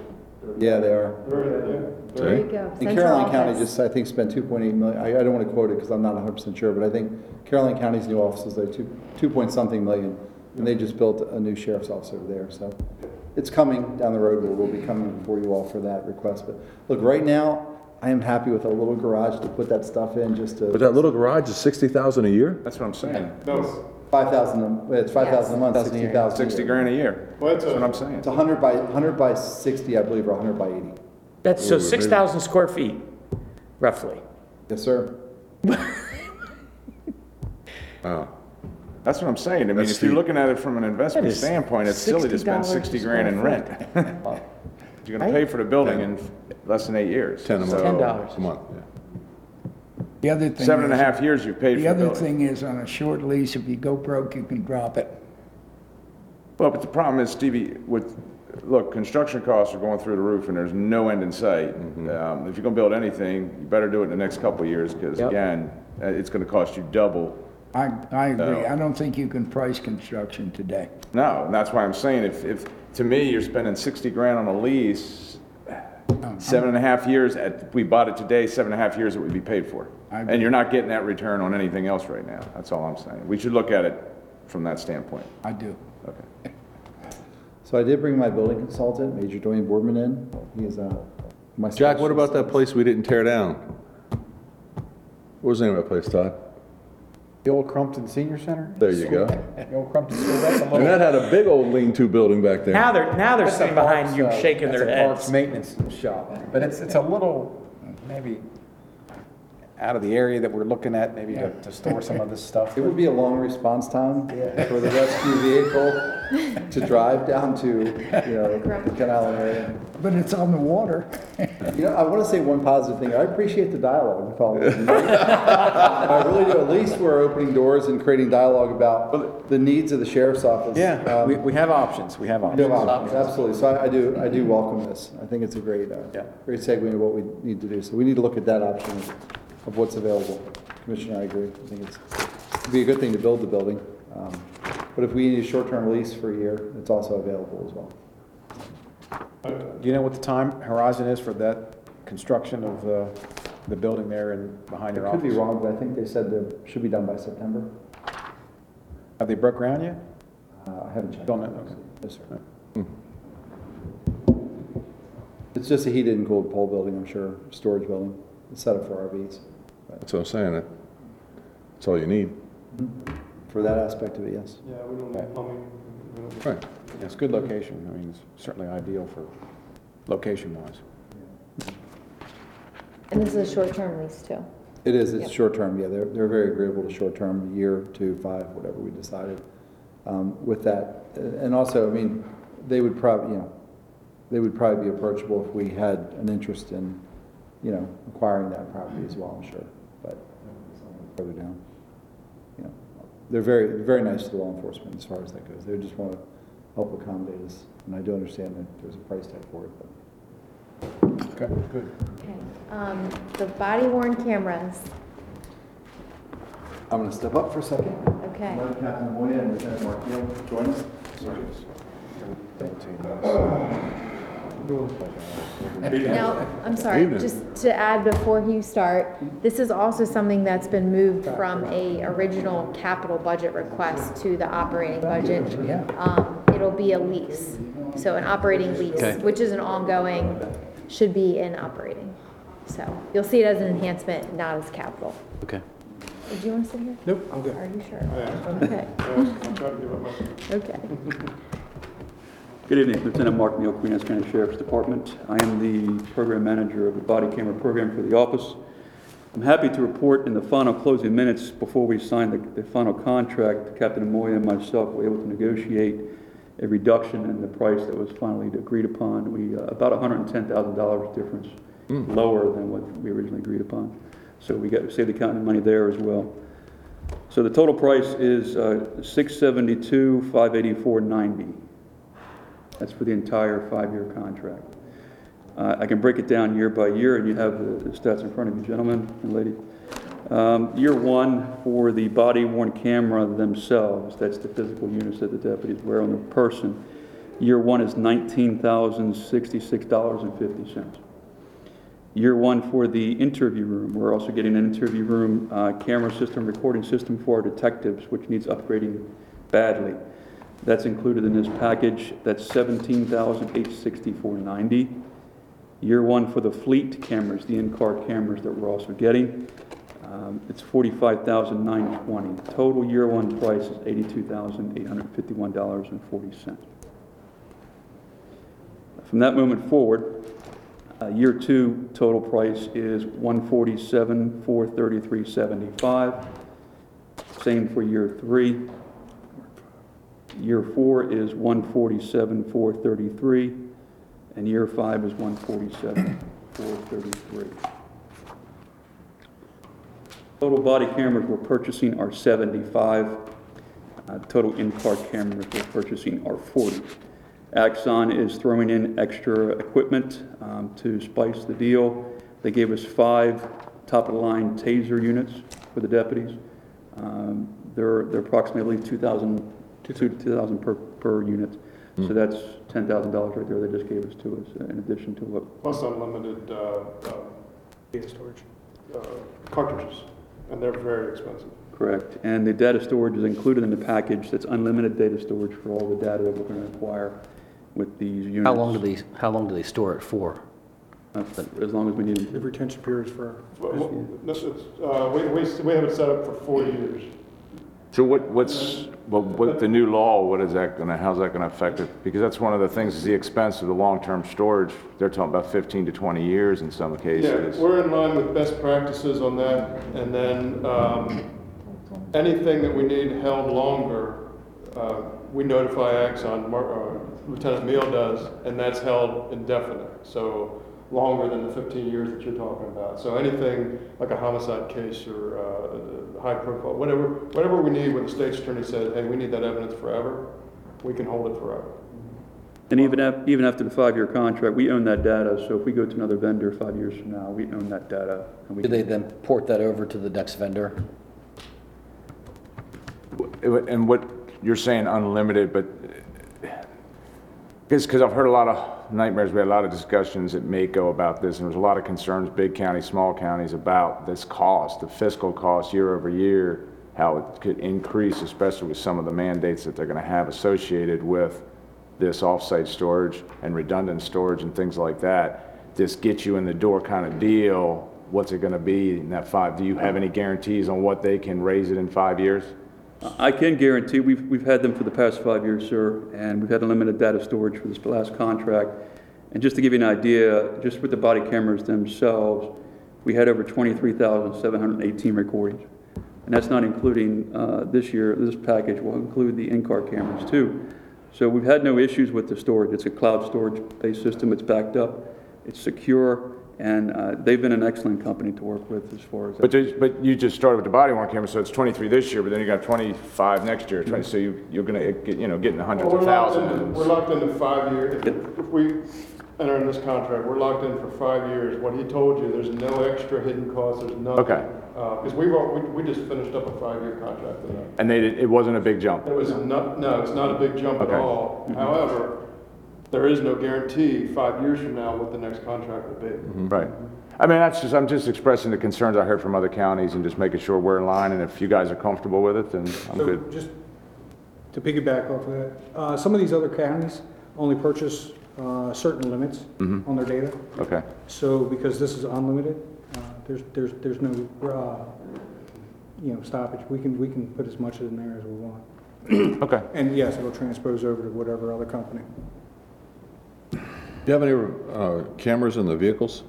Yeah, they are. Very, yeah. There you go. And Central Caroline County office. just, I think, spent 2.8 million, I, I don't want to quote it because I'm not 100% sure, but I think Caroline County's new office is like 2, 2 point something million, and they just built a new sheriff's office over there, so it's coming down the road, we'll be coming before you all for that request, but look, right now, I am happy with a little garage to put that stuff in, just But to, that little garage is 60,000 a year? That's what I'm saying. No, 5,000, a- it's 5,000 a month, 60,000. a 60 grand a year. Well, it's That's a- what I'm saying. It's 100 by, 100 by 60, I believe, or 100 by 80. That's, so 6,000 square feet, roughly. Yes, sir. That's what I'm saying. I mean, That's if you're steep. looking at it from an investment That is standpoint, it's silly to spend $60 60 grand in rent. You're gonna pay for the building in less than eight years. 10 a month. So, $10. A month, yeah. The other thing Seven and a is- half years you've paid The for the other building. thing is, on a short lease, if you go broke, you can drop it. Well, but the problem is, Stevie, with, look, construction costs are going through the roof and there's no end in sight. Um, If you're gonna build anything, you better do it in the next couple of years, because Yep. again, uh, it's gonna cost you double. I, I agree. No. I don't think you can price construction today. No, and that's why I'm saying, if, if, to me, you're spending 60 grand on a lease, seven and a half years, at, we bought it today, seven and a half years it would be paid for. I And you're not getting that return on anything else right now. That's all I'm saying. We should look at it from that standpoint. I do. Okay. So I did bring my building consultant, Major Dwayne Boardman, in. He is, uh, my. Jack, what about that place we didn't tear down? What was the name of that place, Todd? The old Crumpton Senior Center? There you go. The old Crumpton School, that's a And that had a big old lean-to building back there. Now they're, now they're that's a sitting behind parks, you uh, shaking that's their a Parks heads. maintenance shop, but it's, it's a little, maybe, out of the area that we're looking at, maybe to to store some of this stuff? It would be a long response time for the rescue vehicle to drive down to, you know, the Canal area. But it's on the water. You know, I want to say one positive thing. I appreciate the dialogue with all of you. I really do. At least we're opening doors and creating dialogue about the needs of the sheriff's office. Yeah, Um, we, we have options, we have We have options. options, absolutely. So I, I do, I do welcome this. I think it's a great, uh, Yeah. great segue into what we need to do. So we need to look at that option of- what's available. Commissioner, I agree. I think it's, it'd be a good thing to build the building. Um, But if we need a short-term lease for a year, it's also available as well. Do you know what the time horizon is for that construction of the, the building there and behind your I could office? be wrong, but I think they said it should be done by September. Have they broke ground yet? Uh, I haven't checked. Don't know, okay. Yes, sir. It's just a heated and cooled pole building, I'm sure, storage building. It's set up for RVs. That's what I'm saying, that- that's all you need. For that aspect of it, yes. Yeah, we don't need plumbing. we don't need- Right. It's good location, I mean, it's certainly ideal for, location-wise. And this is a short-term lease too. It is, it's Yep. short-term, yeah, they're, they're very agreeable to short-term, year, two, five, whatever we decided um, with that. And also, I mean, they would probably, you know, they would probably be approachable if we had an interest in, you know, acquiring that property as well, I'm sure, but further down. You know, They're very, very nice to law enforcement as far as that goes, they just want to help accommodate us, and I do understand that there's a price tag for it, but. Okay, good. Okay. Um, the body worn cameras, I'm going to step up for a second. okay. Let Captain Moya and Lieutenant Mark Neal join us. Now, I'm sorry, Evening. just to add before you start, this is also something that's been moved from a original capital budget request to the operating budget. Um, it'll be a lease, so an operating lease, which is an ongoing, should be in operating. So you'll see it as an enhancement, not as capital. Okay. Did you want to sit here? Nope, I'm good. Are you sure? Yeah, Okay, I'll try to do it myself. okay. Good evening, Lieutenant Mark Neal, Queen Anne's County Sheriff's Department. I am the program manager of the body camera program for the office. I'm happy to report in the final closing minutes, before we signed the, the final contract, Captain Amoy and myself were able to negotiate a reduction in the price that was finally agreed upon. We, uh, about $110,000 difference lower than what we originally agreed upon. So we got, saved the county money there as well. So the total price is uh, $672, $584.90. That's for the entire five-year contract. Uh, I can break it down year by year, and you have the stats in front of you, gentlemen and lady. Um, Year one, for the body-worn camera themselves, that's the physical units that the deputies wear on the person. Year one is $19,066.50. Year one for the interview room, we're also getting an interview room uh, camera system, recording system for our detectives, which needs upgrading badly. That's included in this package. That's $17,864.90. Year one for the fleet cameras, the in-car cameras that we're also getting, um, it's 45,920. Total year one price is $82,851.40. From that moment forward, uh, year two, total price is $147,433.75. Same for year three. Year four is 147,433, and year five is 147,433. Total body cameras we're purchasing are 75. Uh, Total in-car cameras we're purchasing are 40. Axon is throwing in extra equipment um, to spice the deal. They gave us five top-of-the-line TASER units for the deputies. Um, They're they're approximately 2,000 two- 2,000 per per unit. So that's $10,000 right there they just gave us to us, uh, in addition to what Plus unlimited, uh, uh, data storage, uh, cartridges, and they're very expensive. Correct. And the data storage is included in the package. That's unlimited data storage for all the data that we're going to acquire with these units. How long do they, how long do they store it for? Uh, As long as we need them. The retention period is for? This is, uh, we, we, we have it set up for four years. So what, what's, what, what, the new law, what is that gonna, how's that gonna affect it? Because that's one of the things, is the expense of the long-term storage. They're talking about 15 to 20 years in some cases. Yeah, cases. we're in line with best practices on that, and then, um, anything that we need held longer, uh, we notify Axon, Mar- uh, Lieutenant Neal does, and that's held indefinite, so longer than the fifteen years that you're talking about. So anything like a homicide case or, uh, high profile, whatever, whatever we need, where the state's attorney says, hey, we need that evidence forever, we can hold it forever. And even af, even after the five-year contract, we own that data, so if we go to another vendor five years from now, we own that data. and we Do they then port that over to the next vendor? And what, you're saying unlimited, but, because, I've heard a lot of nightmares, we had a lot of discussions at MACo about this, and there's a lot of concerns, big counties, small counties, about this cost, the fiscal cost year over year, how it could increase, especially with some of the mandates that they're gonna have associated with this off-site storage and redundant storage and things like that. This get you in the door kind of deal, what's it gonna be in that five? Do you have any guarantees on what they can raise it in five years? I can guarantee, we've, we've had them for the past five years, sir, and we've had unlimited data storage for this last contract. And just to give you an idea, just with the body cameras themselves, we had over 23,718 recordings. And that's not including, uh, this year, this package will include the in-car cameras too. So we've had no issues with the storage. It's a cloud storage-based system, it's backed up, it's secure, and uh, they've been an excellent company to work with as far as. But, there's- but you just started with the body worn camera, so it's 23 this year, but then you got 25 next year, 20 so you, you're gonna, get you know, getting in the hundreds Well, of we're locked in- thousands. We're locked into five years. if, if we enter in this contract, we're locked in for five years. What he told you, there's no extra hidden cost, there's nothing. Okay. Uh, because we've, al- we, we just finished up a five-year contract with them. And they, did- it wasn't a big jump. It was not, no, it's not a big jump at Okay. all. However, there is no guarantee five years from now what the next contract will be. Right. I mean, that's just, I'm just expressing the concerns I heard from other counties and just making sure we're in line, and if you guys are comfortable with it, then I'm So good. just to piggyback off of that, uh, some of these other counties only purchase uh, certain limits Mm-hmm. on their data. Okay. So because this is unlimited, uh, there's, there's, there's no, uh, you know, stoppage. We can, we can put as much in there as we want. Okay. And yes, it'll transpose over to whatever other company. Do you have any uh, cameras in the vehicles?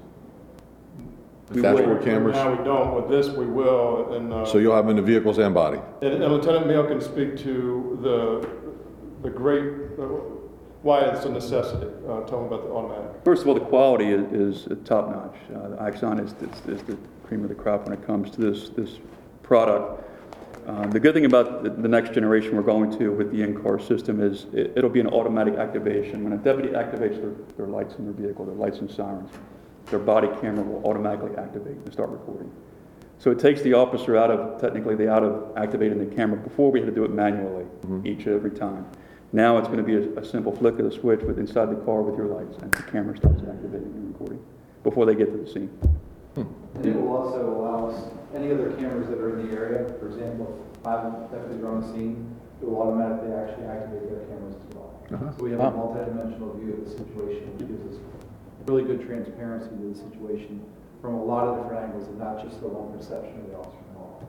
We Dashboard will. cameras? Now we don't, with this we will, and, uh. So you'll have them in the vehicles and body? And and Lieutenant Mail can speak to the, the great, uh, why it's a necessity. Uh, tell him about the automatic. First of all, the quality is, is top-notch. Uh, the Axon is, is, is the cream of the crop when it comes to this, this product. Uh, the good thing about the, the next generation we're going to with the in-car system is it, it'll be an automatic activation. When a deputy activates their, their lights in their vehicle, their lights and sirens, their body camera will automatically activate and start recording. So it takes the officer out of, technically, the out of activating the camera. Before, we had to do it manually, each and every time. Now it's gonna be a, a simple flick of the switch with inside the car with your lights, and the camera starts activating and recording before they get to the scene. And it will also allow us, any other cameras that are in the area, for example, if five deputies are on the scene, it will automatically actually activate their cameras as well. So we have a multidimensional view of the situation, which gives us really good transparency to the situation from a lot of different angles and not just the one perception of the officer involved.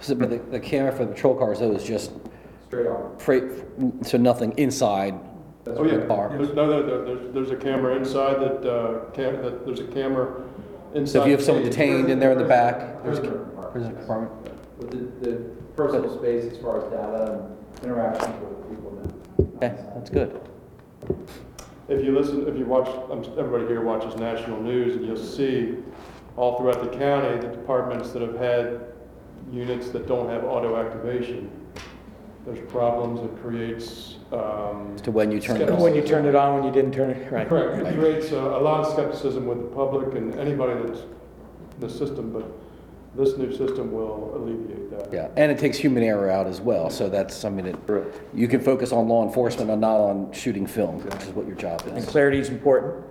So, but the, the camera for the patrol cars, though, is just Straight on. freight, so nothing inside Oh, yeah. the car? There's, no, no, no, there's, there's a camera inside that, uh, cam, that, there's a camera inside. So if you have someone the- detained in there in the back, there's a prison compartment? With the, the personal space as far as data and interactions with people now. Okay, that's good. If you listen, if you watch, um, everybody here watches national news, and you'll see all throughout the county, the departments that have had units that don't have auto activation. There's problems, it creates, um. As to when you turn it on. When you turned it on, when you didn't turn it, right? Correct, it creates a, a lot of skepticism with the public and anybody that's in the system, but this new system will alleviate that. Yeah, and it takes human error out as well, so that's something that you can focus on law enforcement and not on shooting film, which is what your job is. And is. clarity is important.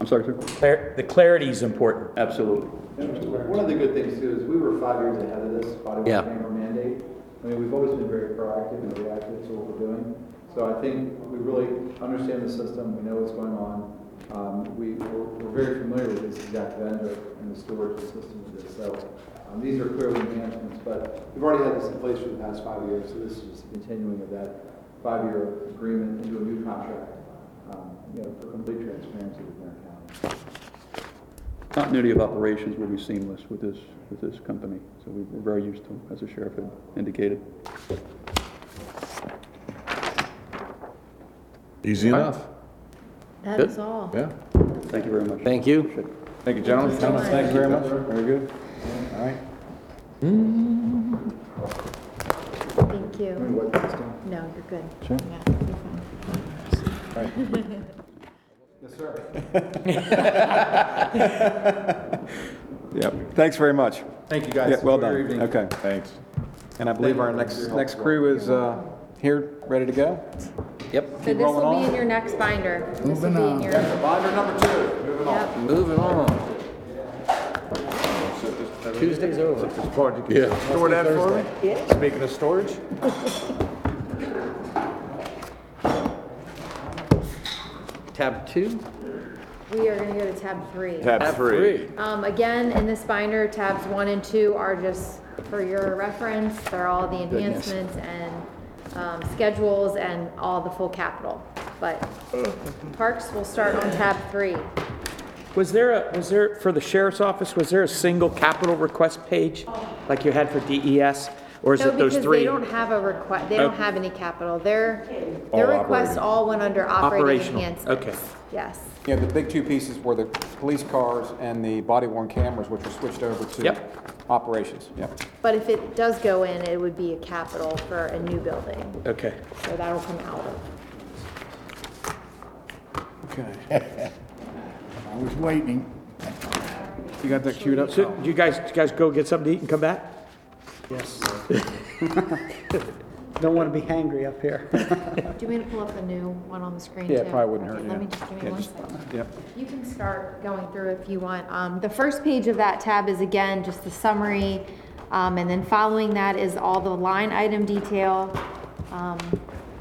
I'm sorry, sir? Clar- The clarity is important. Absolutely. One of the good things too is we were five years ahead of this body Yeah. worn camera mandate. I mean, we've always been very proactive and reactive to what we're doing. So I think we really understand the system, we know what's going on. Um, We, we're we're very familiar with this exact vendor and the storage system of this, so um, these are clearly enhancements, but we've already had this in place for the past five years, so this is just continuing of that five-year agreement into a new contract, um, you know, for complete transparency with Marion County. Continuity of operations will be seamless with this, with this company, so we- we're very used to them, as the sheriff had indicated. Easy enough. That Good. is all. Yeah. Thank you very much. Thank you. Thank you, gentlemen. Gentlemen, Thank you very much. Very good. All right. Thank you. What, this down? No, you're good. Sure. Yeah, you're fine. Yes, sir. Yep, thanks very much. Thank you, guys. Yeah, well Enjoy your done, evening. okay. Thanks. And I believe our next, next crew is uh, here, ready to go? Yep. So this will be in your next binder. This will Moving be in on. your, Binder number two, moving yep. Moving on. Tuesday's over. Yeah. Store that for me? Speaking of storage? Tab two? We are gonna go to tab three. Tab three. Um, again, in this binder, tabs one and two are just for your reference. They're all the enhancements and, um, schedules and all the full capital. But parks will start on tab three. Was there a, was there, for the sheriff's office, was there a single capital request page like you had for DES? Or is No, it those because three? they don't have a request, they don't Okay. have any capital. Their, their All requests operating. all went under operating Operational, enhancements. okay. Yes. Yeah, the big two pieces were the police cars and the body worn cameras, which were switched over to Yep. operations, yep. But if it does go in, it would be a capital for a new building. Okay. So that'll come out of. Okay. I was waiting. You got that queued up? So, do you guys, you guys go get something to eat and come back? Yes. Don't want to be hangry up here. Do you want me to pull up a new one on the screen too? Yeah, it probably wouldn't hurt, Okay, yeah. Let me just, give Yeah, me one just- second. Yep. You can start going through if you want. Um, the first page of that tab is again, just the summary. Um, and then following that is all the line item detail, um,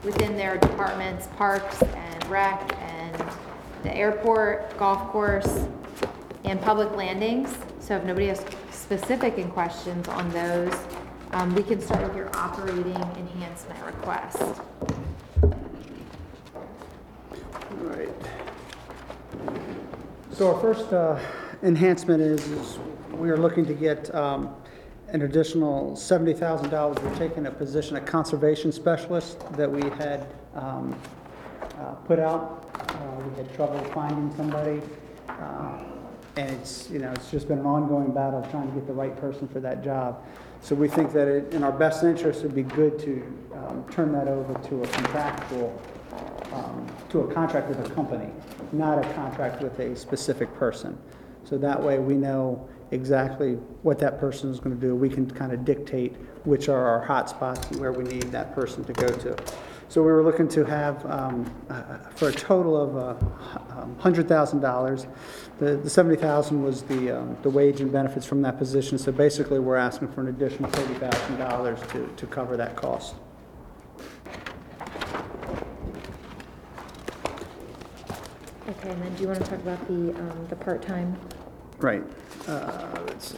within their departments, parks and rec and the airport, golf course, and public landings. So if nobody has specific in questions on those, um, we can start with your operating enhancement request. Right. So our first uh, enhancement is, is we are looking to get um, an additional $70,000. We're taking a position, a conservation specialist that we had um, uh, put out. Uh, We had trouble finding somebody. uh, And it's, you know, it's just been an ongoing battle trying to get the right person for that job. So we think that it, in our best interest, it'd be good to um, turn that over to a contractual um, to a contract with a company, not a contract with a specific person. So that way, we know exactly what that person is going to do. We can kind of dictate which are our hot spots and where we need that person to go to. So we were looking to have, um, uh, for a total of uh, um, $100,000. The the 70,000 was the um, the wage and benefits from that position. So basically, we're asking for an additional $30,000 to to cover that cost. Okay, and then do you want to talk about the, um, the part-time? Right, uh, let's see.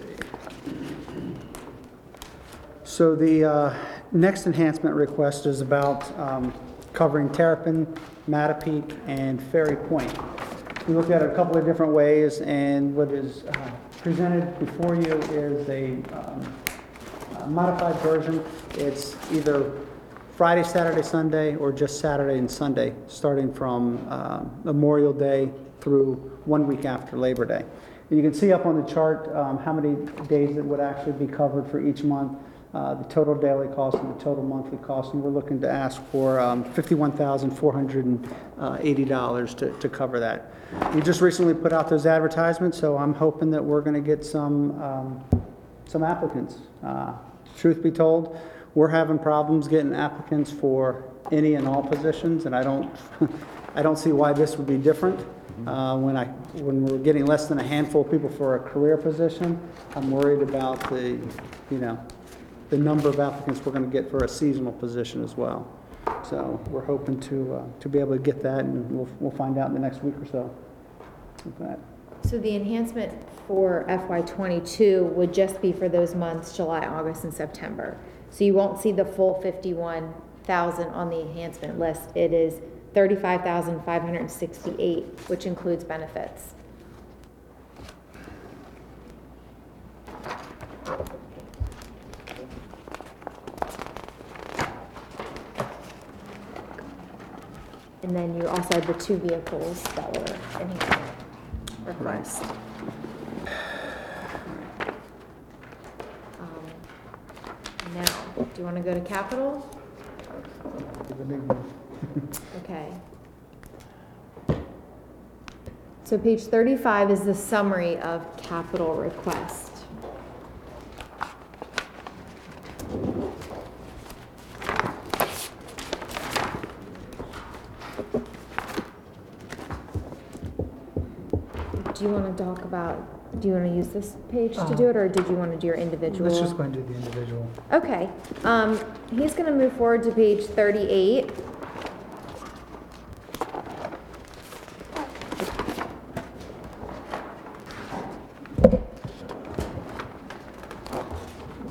So the uh, next enhancement request is about um, covering Terrapin, Matapeake, and Ferry Point. We looked at it a couple of different ways, and what is uh, presented before you is a um, a modified version. It's either Friday, Saturday, Sunday, or just Saturday and Sunday, starting from um, Memorial Day through one week after Labor Day. And you can see up on the chart um, how many days it would actually be covered for each month, uh, the total daily cost and the total monthly cost. And we're looking to ask for um, $51,480 to to cover that. We just recently put out those advertisements, so I'm hoping that we're going to get some um, some applicants. Uh, Truth be told, we're having problems getting applicants for any and all positions, and I don't, I don't see why this would be different. Uh, When I, when we're getting less than a handful of people for a career position, I'm worried about the, you know, the number of applicants we're going to get for a seasonal position as well. So we're hoping to, uh, to be able to get that, and we'll, we'll find out in the next week or so. with that. So the enhancement for FY twenty-two would just be for those months, July, August, and September. So you won't see the full fifty-one thousand on the enhancement list. It is thirty-five thousand five hundred and sixty-eight, which includes benefits. And then you also had the two vehicles that were in here, request. Um, Now, do you want to go to capital? Okay. So page thirty-five is the summary of capital request. Do you want to talk about, do you want to use this page to do it, or did you want to do your individual? Let's just go and do the individual. Okay, um, he's gonna move forward to page thirty-eight.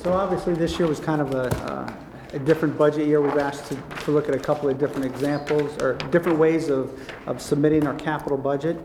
So obviously, this year was kind of a, uh, a different budget year. We've asked to, to look at a couple of different examples, or different ways of, of submitting our capital budget.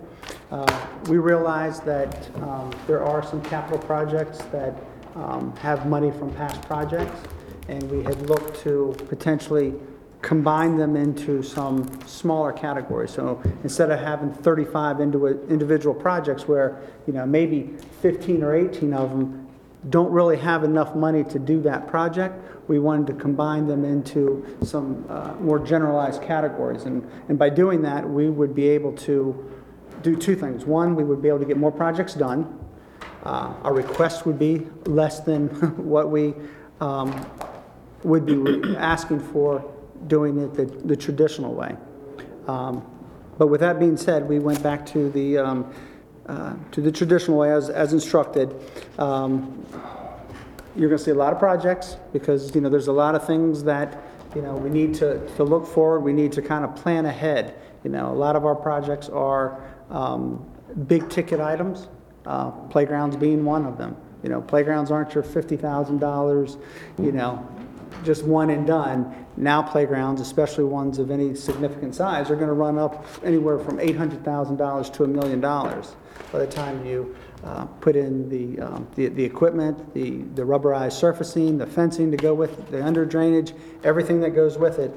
Uh, We realize that um, there are some capital projects that um, have money from past projects, and we had looked to potentially combine them into some smaller categories. So instead of having 35 into individual projects where, you know, maybe 15 or 18 of them don't really have enough money to do that project, we wanted to combine them into some uh, more generalized categories. And, and by doing that, we would be able to do two things. One, we would be able to get more projects done. Uh, Our request would be less than what we um, would be asking for doing it the, the traditional way. Um, But with that being said, we went back to the, um, uh, to the traditional way as, as instructed. Um, You're gonna see a lot of projects, because, you know, there's a lot of things that, you know, we need to, to look forward, we need to kind of plan ahead. You know, a lot of our projects are um, big-ticket items, uh, playgrounds being one of them. You know, playgrounds aren't your $50,000, you know, just one and done. Now playgrounds, especially ones of any significant size, are gonna run up anywhere from $800,000 to a million dollars by the time you uh, put in the, um, the, the equipment, the, the rubberized surfacing, the fencing to go with, it, the under drainage, everything that goes with it.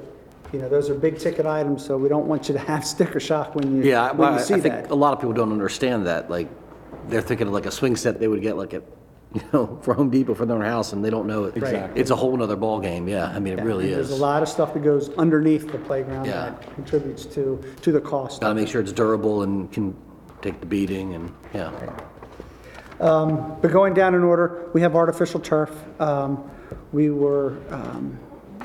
You know, those are big ticket items, so we don't want you to have sticker shock when you, Yeah, when well, you I think that. a lot of people don't understand that, like, they're thinking of like a swing set they would get like at, you know, for Home Depot for their house, and they don't know it. Exactly. It's a whole nother ballgame, yeah, I mean, it really is. There's a lot of stuff that goes underneath the playground Yeah. that contributes to, to the cost. Gotta make sure it's durable and can take the beating, and, yeah. But going down in order, we have artificial turf. Um, We were, um,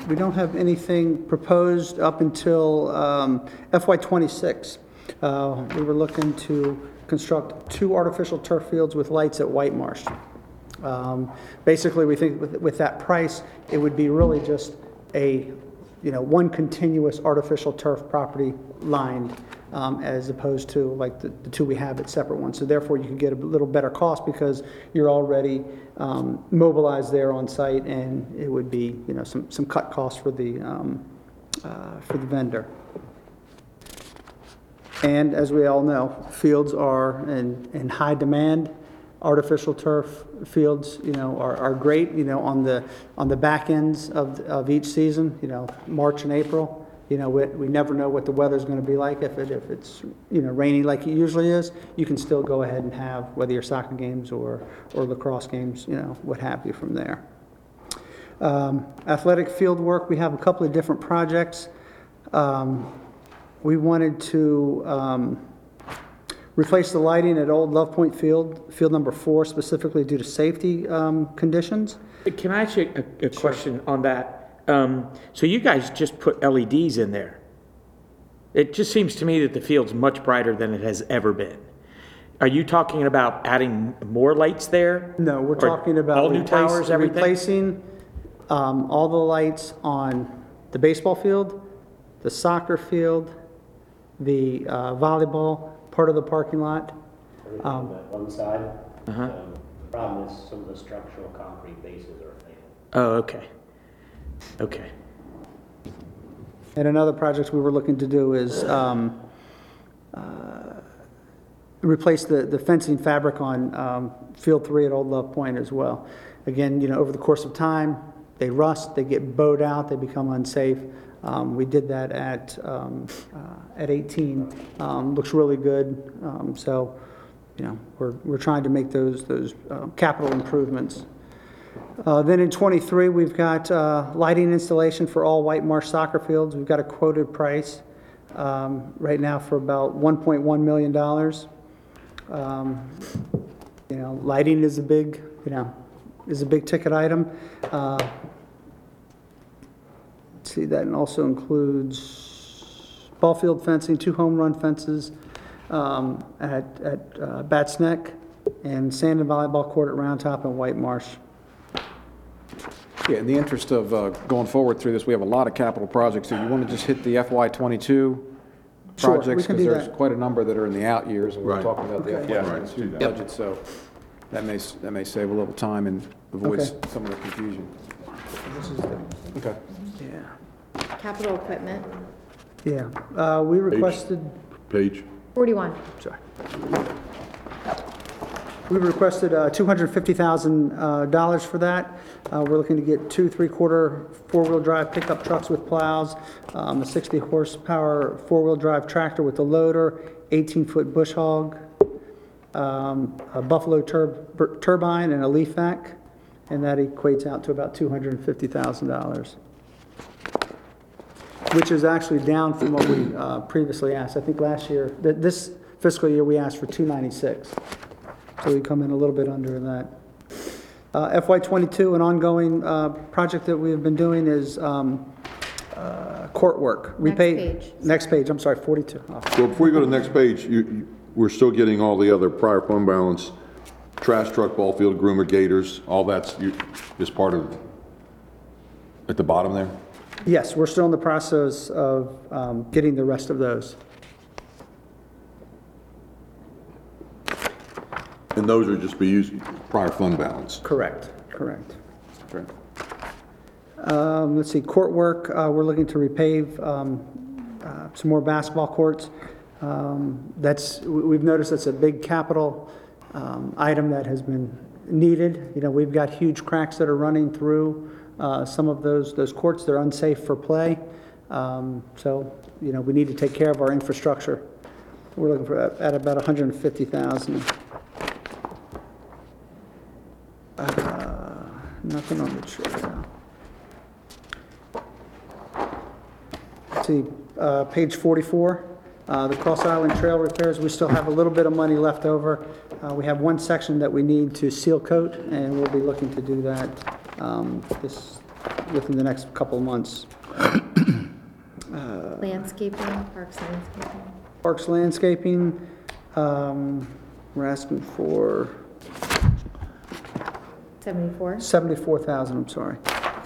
we don't have anything proposed up until um, FY '26. Uh, We were looking to construct two artificial turf fields with lights at White Marsh. Um, Basically, we think with, with that price, it would be really just a, you know, one continuous artificial turf property lined, um, as opposed to like the, the two we have at separate ones. So therefore, you can get a little better cost because you're already um, mobilized there on site, and it would be, you know, some, some cut costs for the, um, uh, for the vendor. And as we all know, fields are in, in high demand. Artificial turf fields, you know, are, are great, you know, on the, on the back ends of, of each season, you know, March and April. You know, we, we never know what the weather's gonna be like. If it, if it's, you know, rainy like it usually is, you can still go ahead and have, whether your soccer games or, or lacrosse games, you know, what have you from there. Um, Athletic field work, we have a couple of different projects. Um, We wanted to um, replace the lighting at Old Love Point Field, field number four, specifically due to safety um, conditions. Can I ask you a, a question on that? Um, so you guys just put LEDs in there. It just seems to me that the field's much brighter than it has ever been. Are you talking about adding more lights there? No, we're Or talking about. All new replace- towers, everything? Replacing um, all the lights on the baseball field, the soccer field, the uh, volleyball part of the parking lot, everything Um, on that one side. Uh-huh. So The problem is some of the structural concrete bases are failing. Oh, okay. Okay. And another project we were looking to do is um, uh, replace the the fencing fabric on um, Field 3 at Old Love Point as well. Again, you know, over the course of time, they rust, they get bowed out, they become unsafe. Um, We did that at, um, uh, at 18. Um, Looks really good. Um, So, you know, we're we're trying to make those those uh, capital improvements. Uh, Then in '23, we've got uh, lighting installation for all White Marsh soccer fields. We've got a quoted price um, right now for about $1.1 million. Um, You know, lighting is a big, you know, is a big ticket item. Uh, See, that also includes ball field fencing, two home run fences um, at at uh, Batts Neck, and sand and volleyball court at Round Top and White Marsh. Yeah, in the interest of uh, going forward through this, we have a lot of capital projects. Do you want to just hit the FY '22 Sure, we projects? can Because do there's quite a number that are in the out years, and we're Right. talking about the Okay. FY Yeah, let's do '22 that. budget, so that may, s- that may save a little time and avoids Okay. some of the confusion. Okay. Yeah. Capital equipment, Yeah, uh, we requested, Page? 41. sorry. We requested uh, $250,000 for that. Uh, We're looking to get two three-quarter four-wheel drive pickup trucks with plows, um, a 60 horsepower four-wheel drive tractor with a loader, 18-foot bush hog, um, a Buffalo tur- turbine, and a leaf vac, and that equates out to about $250,000 which is actually down from what we uh, previously asked. I think last year, th- this fiscal year, we asked for 296. So we come in a little bit under that. Uh, FY '22, an ongoing uh, project that we have been doing is um, uh, court work. We Next pay- page. Next page, I'm sorry, 42. Oh, So before you go to the next page, you, you- we're still getting all the other prior fund balance, trash truck, ball field, groomer, gators, all that's, you, is part of, at the bottom there? Yes, we're still in the process of um, getting the rest of those. And those are just be used, prior fund balance. Correct, correct. Um, Let's see, court work, uh, we're looking to repave um, uh, some more basketball courts. Um, That's, we- we've noticed that's a big capital um, item that has been needed. You know, we've got huge cracks that are running through uh, some of those, those courts. They're unsafe for play. Um, So, you know, we need to take care of our infrastructure. We're looking for, at about 150,000. Uh, Nothing on the trail. Let's See, uh, page 44, uh, the Cross Island Trail repairs, we still have a little bit of money left over. Uh, We have one section that we need to seal coat, and we'll be looking to do that um, this, within the next couple of months. Landscaping, parks landscaping. Parks landscaping, um, we're asking for 74. 74,000, I'm sorry,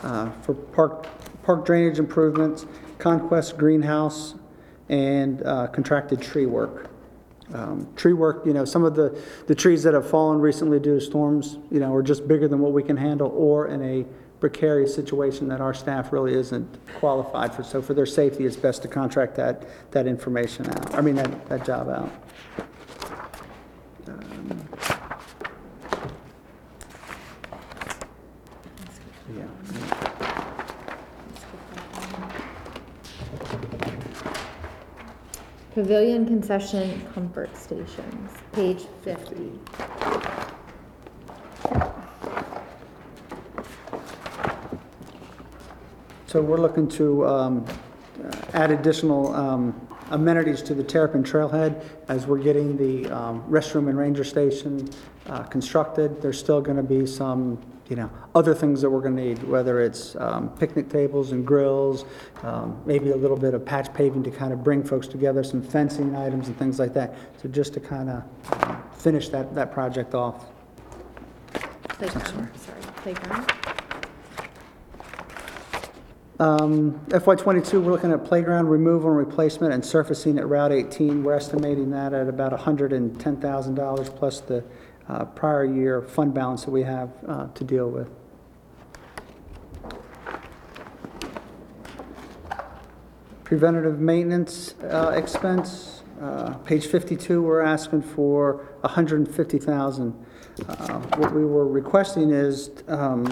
uh, for park, park drainage improvements, Conquest Greenhouse, and uh, contracted tree work. Um, Tree work, you know, some of the, the trees that have fallen recently due to storms, you know, are just bigger than what we can handle, or in a precarious situation that our staff really isn't qualified for. So for their safety, it's best to contract that, that information out, I mean, that, that job out. Um, Yeah. Pavilion concession comfort stations, page 50. So we're looking to um, add additional um, amenities to the Terrapin Trailhead as we're getting the um, restroom and ranger station uh, constructed. There's still going to be some, you know, other things that we're going to need, whether it's um, picnic tables and grills, um, maybe a little bit of patch paving to kind of bring folks together, some fencing items and things like that. So just to kind of finish that, that project off. Playground, sorry, playground. Um, FY '22, we're looking at playground removal and replacement and surfacing at Route 18. We're estimating that at about $110,000 plus the uh, prior year fund balance that we have uh, to deal with. Preventative maintenance uh, expense, uh, page 52, we're asking for 150,000. Uh, What we were requesting is um,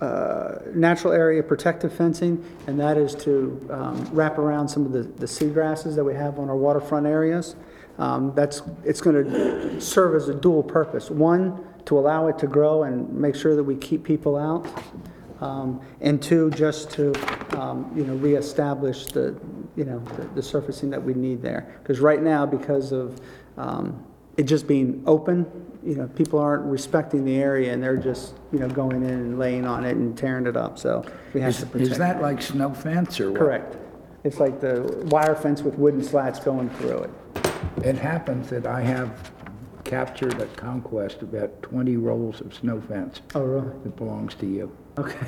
uh, natural area protective fencing, and that is to um, wrap around some of the the seagrasses that we have on our waterfront areas. Um, That's, it's going to serve as a dual purpose. One, to allow it to grow and make sure that we keep people out. Um, And two, just to, um, you know, reestablish the, you know, the- the surfacing that we need there. Because right now, because of um, it just being open, you know, people aren't respecting the area and they're just, you know, going in and laying on it and tearing it up, so we have Is to protect. is that like snow fence or what? Correct. It's like the wire fence with wooden slats going through it. It happens that I have captured at Conquest about 20 rolls of snow fence Oh, really? that belongs to you. Okay.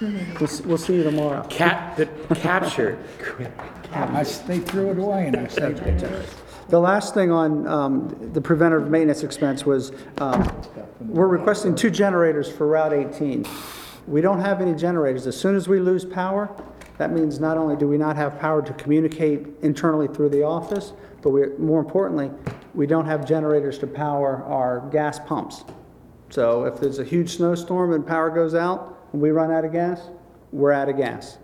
We'll, s- we'll see you tomorrow. Cap, the capture. I s- They threw it away and I saved it. The last thing on um, the preventative maintenance expense was, um, we're requesting two generators for Route 18. We don't have any generators. As soon as we lose power, that means not only do we not have power to communicate internally through the office, but we, more importantly, we don't have generators to power our gas pumps. So if there's a huge snowstorm and power goes out and we run out of gas, we're out of gas.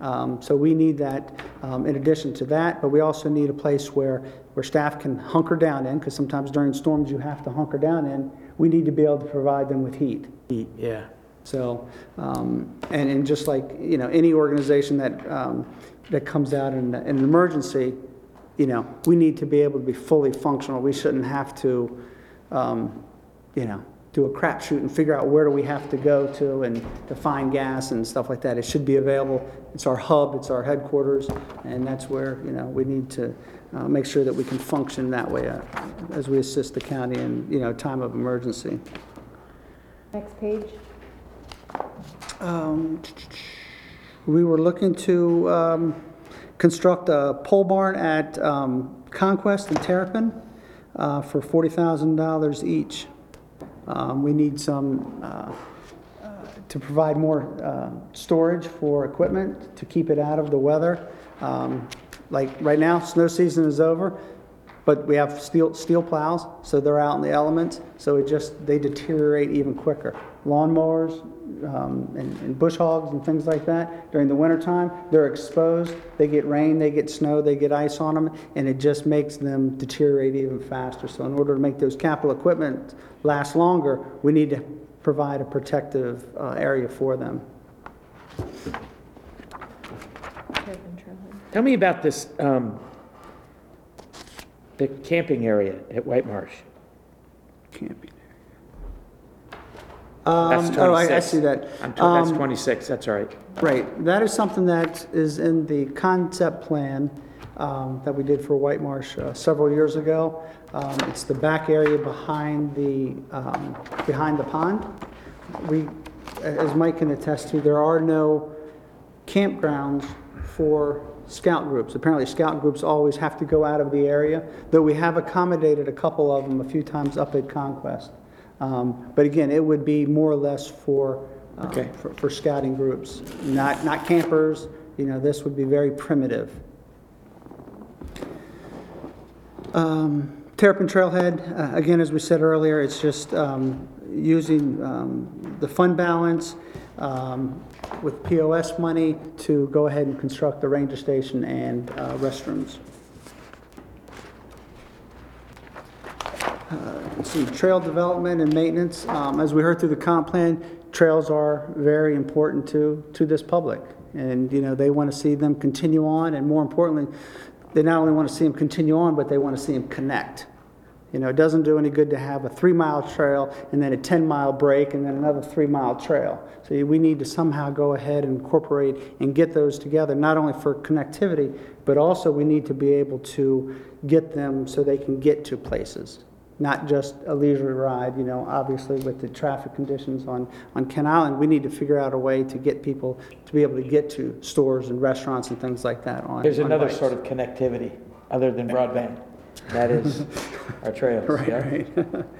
Um, So we need that um, in addition to that, but we also need a place where, where staff can hunker down in, because sometimes during storms you have to hunker down in. We need to be able to provide them with heat. Heat, yeah. So, um, and, and just like, you know, any organization that, um, that comes out in, in an emergency, you know, we need to be able to be fully functional. We shouldn't have to, um, you know, do a crapshoot and figure out where do we have to go to and to find gas and stuff like that. It should be available. It's our hub, it's our headquarters, and that's where, you know, we need to uh, make sure that we can function that way uh, as we assist the county in, you know, time of emergency. Next page. Um, We were looking to um, construct a pole barn at um, Conquest and Terrapin uh, for $40,000 each. We need some, uh, uh, to provide more storage for equipment, to keep it out of the weather. Like, right now, snow season is over, but we have steel, steel plows, so they're out in the elements, so it just, they deteriorate even quicker. Lawnmowers um, and and bush hogs and things like that, during the wintertime, they're exposed, they get rain, they get snow, they get ice on them, and it just makes them deteriorate even faster. So in order to make those capital equipment last longer, we need to provide a protective uh, area for them. Tell me about this, um, the camping area at White Marsh. Camping. That's Um, Oh, I I 26. see that. I'm t- That's Um, 26, that's all right. Right, that is something that is in the concept plan um, that we did for White Marsh uh, several years ago. Um, It's the back area behind the, um, behind the pond. We, as Mike can attest to, there are no campgrounds for scout groups. Apparently, scout groups always have to go out of the area, though we have accommodated a couple of them a few times up at Conquest. Um, But again, it would be more or less for, uh, Okay. for for scouting groups, not, not campers. You know, this would be very primitive. Um, Terrapin Trailhead, uh, again, as we said earlier, it's just um, using um, the fund balance um, with POS money to go ahead and construct the ranger station and uh, restrooms. Uh, see, trail development and maintenance, um, as we heard through the comp plan, trails are very important to, to this public. And, you know, they want to see them continue on, and more importantly, they not only want to see them continue on, but they want to see them connect. You know, it doesn't do any good to have a three-mile trail and then a 10-mile break and then another three-mile trail. So we need to somehow go ahead and incorporate and get those together, not only for connectivity, but also we need to be able to get them so they can get to places. Not just a leisurely ride, you know, obviously with the traffic conditions on, on Kent Island, we need to figure out a way to get people to be able to get to stores and restaurants and things like that on. There's on another bikes. sort of connectivity, other than broadband. That is our trails, Right, yeah? right.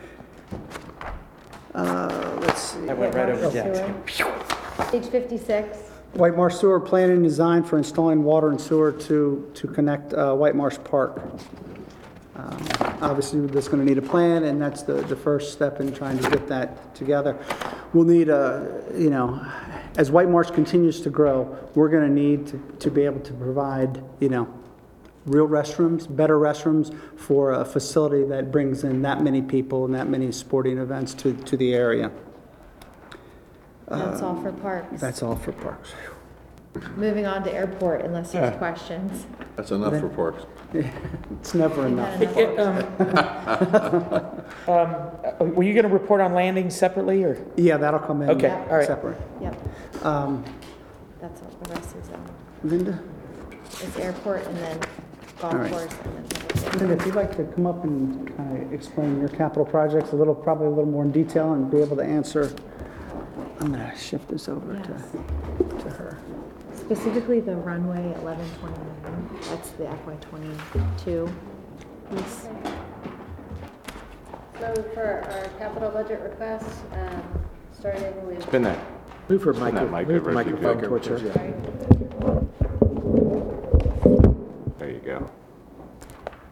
Uh, let's see. I went right over Sewer. Jack's. Page 56. White Marsh Sewer planning and design for installing water and sewer to, to connect uh, White Marsh Park. Um, Obviously, that's going to need a plan, and that's the, the first step in trying to get that together. We'll need a, you know, as White Marsh continues to grow, we're going to need to, to be able to provide, you know, real restrooms, better restrooms for a facility that brings in that many people and that many sporting events to, to the area. That's all for parks. That's all for parks. Moving on to airport, unless there's questions. That's enough for parks. It's never We've enough. had enough. Um, Were you going to report on landings separately, or? Yeah, that'll come in. Okay, all right. Separate. Yep, Um, that's all, the rest is, um, Linda? it's airport and then golf All right. course and then public. Linda, if you'd like to come up and kind of explain your capital projects a little, probably a little more in detail and be able to answer, I'm going to shift this over Yes. to, to her. Specifically the runway 1129, that's the FY '22 piece. So for our capital budget request, um, starting with. Spin that. Move her Spin that micro- mic move over the if you microphone could. towards her. There you go.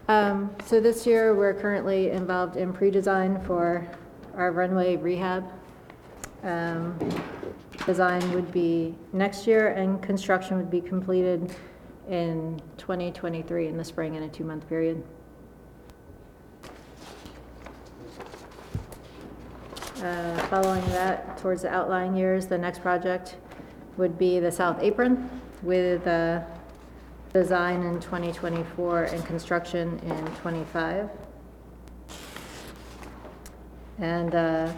Um, so this year, we're currently involved in pre-design for our runway rehab. Um, design would be next year and construction would be completed in 2023 in the spring in a two-month period. Uh, Following that, towards the outlying years, the next project would be the South Apron with uh, design in 2024 and construction in '25. And uh,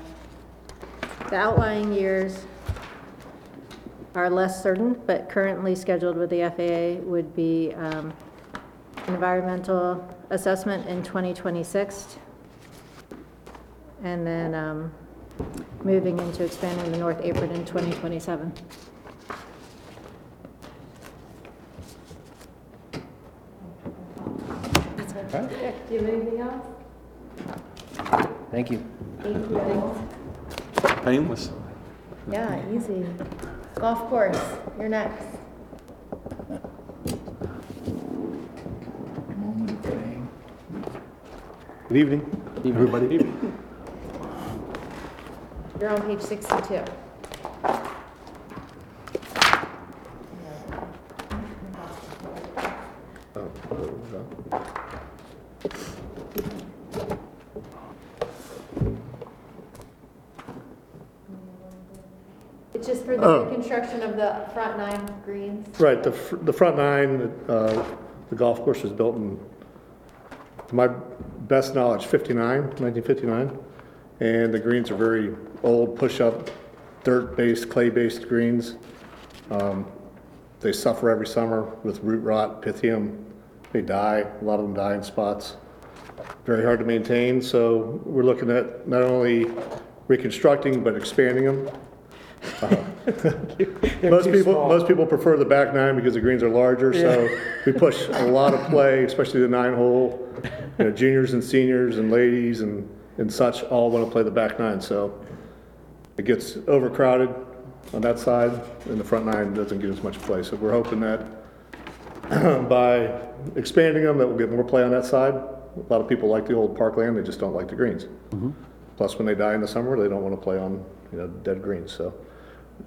the outlying years are less certain, but currently scheduled with the FAA would be um, environmental assessment in 2026. And then um, moving into expanding the North Apron in 2027. That's it. Do you have anything else? Thank you. Thank you. Painless. Yeah, easy. Golf course, you're next. Good evening, everybody. You're on page 62. It's just reconstruction of the front nine greens. Right, the, the front nine, uh, the golf course was built in, to my best knowledge, 59, 1959. And the greens are very old, push-up, dirt-based, clay-based greens. Um, They suffer every summer with root rot, pythium. They die, a lot of them die in spots. Very hard to maintain, so we're looking at not only reconstructing, but expanding them. Most too people, small. most people prefer the back nine because the greens are larger, so we push a lot of play, especially the nine hole. You know, juniors and seniors and ladies and, and such all want to play the back nine, so it gets overcrowded on that side, and the front nine doesn't get as much play. So we're hoping that by expanding them, that we'll get more play on that side. A lot of people like the old parkland, they just don't like the greens. Mm-hmm. Plus, when they die in the summer, they don't want to play on, you know, dead greens, so.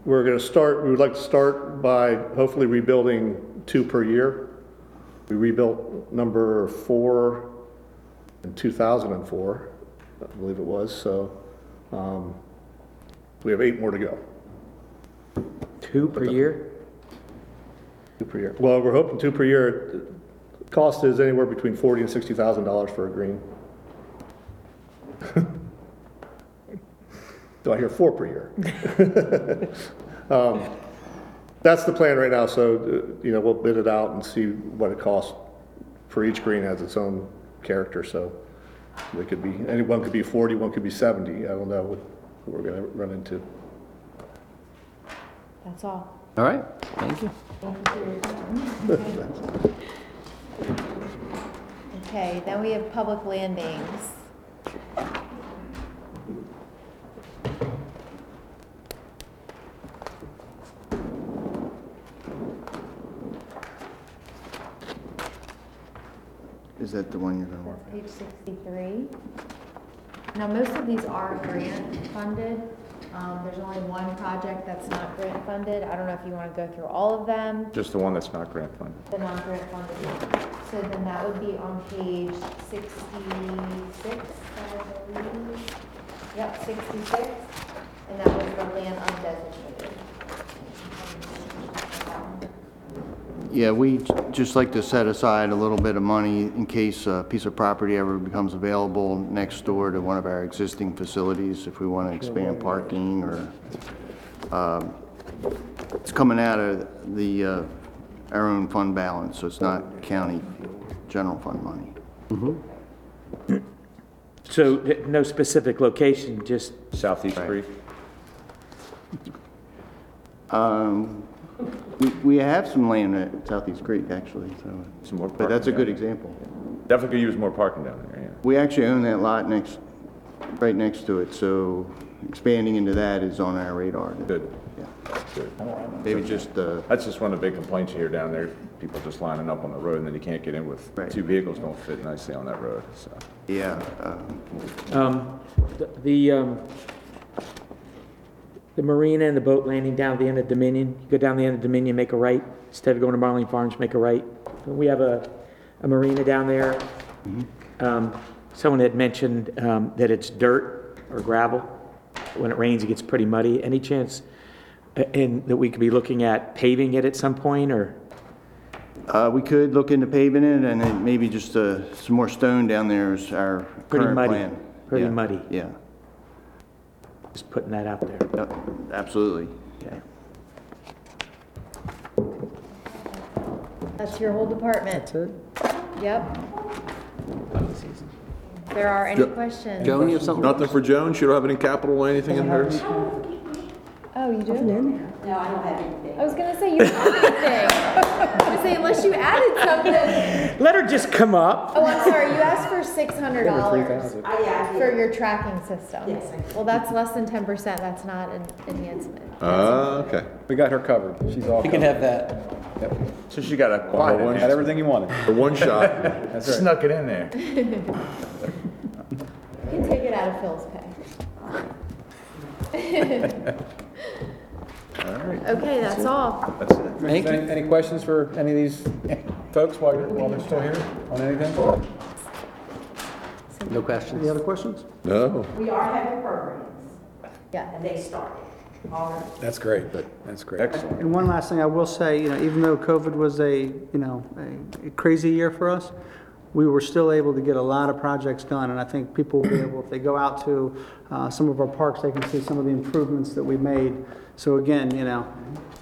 We're gonna start, we would like to start by hopefully rebuilding two per year. We rebuilt number four in two thousand and four, I believe it was, so, um, we have eight more to go. Two per year? Two per year. Well, we're hoping two per year. Cost is anywhere between forty and sixty thousand dollars for a green. Do I hear four per year? Um, That's the plan right now, so, uh, you know, we'll bid it out and see what it costs for each green has its own character, so They could be, anyone could be 40, one could be 70. I don't know what what we're going to run into. That's all. All right, thank you. Thank you for your time. Okay, then we have public landings. Is that the one you're gonna work? Page sixty-three. Now, most of these are grant funded. Um, there's only one project that's not grant funded. I don't know if you want to go through all of them, Just the one that's not grant funded. the non-grant funded. ones. So then that would be on page sixty-six, I believe. Yep, sixty-six, and that was the land undesignated. Yeah, we j- just like to set aside a little bit of money in case a piece of property ever becomes available next door to one of our existing facilities, if we want to expand parking or, um, it's coming out of the, uh, our own fund balance, so it's not county general fund money. So th- no specific location, just Southeast Creek? Um, we, we have some land at Southeast Creek, actually, so. Some more But that's a parking good there. example. Definitely could use more parking down there, yeah. We actually own that lot next, right next to it, so expanding into that is on our radar. Good. Yeah. Good. Maybe just, uh, That's just one of the big complaints you hear down there, people just lining up on the road and then you can't get in with, Right. two vehicles don't fit nicely on that road, so. yeah, uh, Um, the- The, um, the marina and the boat landing down at the end of Dominion, you go down the end of Dominion, make a right, instead of going to Marlene Farms, make a right. We have a, a marina down there. Um, Someone had mentioned um, that it's dirt or gravel. When it rains, it gets pretty muddy. Any chance, uh, in, that we could be looking at paving it at some point, or? uh, we could look into paving it and then maybe just, uh, some more stone down there is our Pretty current muddy. plan. Pretty Yeah, muddy. Yeah, Just putting that out there. Yep, absolutely. Okay. That's your whole department. That's it? Yep. If There are any Jo- questions? Joan, you have something? Nothing for Joan? She don't have any capital or anything in hers? Oh, you do? No, I don't have anything. I was gonna say you don't have anything. I was gonna say unless you added something. Let her just come up. Oh, I'm sorry, you asked for six hundred dollars I, yeah, I for did. your tracking system. Yes, Well, that's less than ten percent, that's not an enhancement. Ah, okay. We got her covered. She's all You can covered. have that. So she got a quiet one- Got everything you wanted. The one shot. That's right. Snuck it in there. You can take it out of Phil's pay. Okay, that's all. That's it. Thank you. Any, any questions for any of these folks while you're, while they're still here on anything? No questions? Any other questions? No. We are having programs, Yeah. and they started already. That's great. That's great. Excellent. And one last thing I will say, you know, even though COVID was a, you know, a- a crazy year for us, we were still able to get a lot of projects done, and I think people will be able, if they go out to uh, some of our parks, they can see some of the improvements that we made. So again, you know,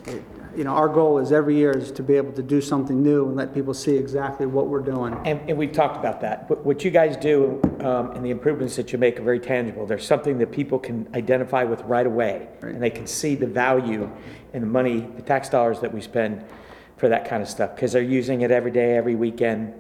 it- you know, our goal is every year is to be able to do something new and let people see exactly what we're doing. And, and we've talked about that. What, what you guys do, um, and the improvements that you make are very tangible. There's something that people can identify with right away. And they can see the value and the money, the tax dollars that we spend for that kind of stuff. Because they're using it every day, every weekend.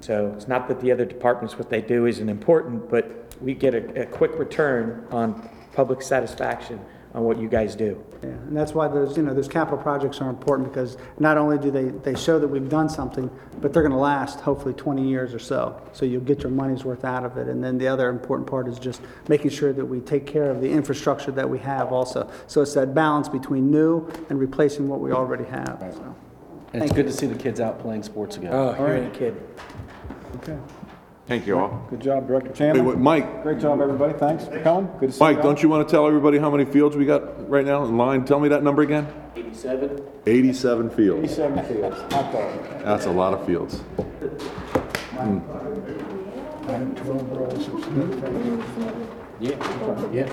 So it's not that the other departments, what they do isn't important, but we get a, a quick return on public satisfaction on what you guys do. Yeah, and that's why those, you know, those capital projects are important, because not only do they, they show that we've done something, but they're gonna last hopefully twenty years or so. So you'll get your money's worth out of it. And then the other important part is just making sure that we take care of the infrastructure that we have also. So it's that balance between new and replacing what we already have, so. And it's good to see the kids out playing sports again. Oh, you ain't kidding. Okay. Thank you all. Good job, Director Hey, Chandlee. wait, Mike, Great job, everybody. Thanks for coming. Good to see you. Mike, don't you want to tell everybody how many fields we got right now in line? Tell me that number again. 87? 87 fields. Eighty-seven fields. Hot dog. That's a lot of fields. I have 12 rows of Yeah, yeah.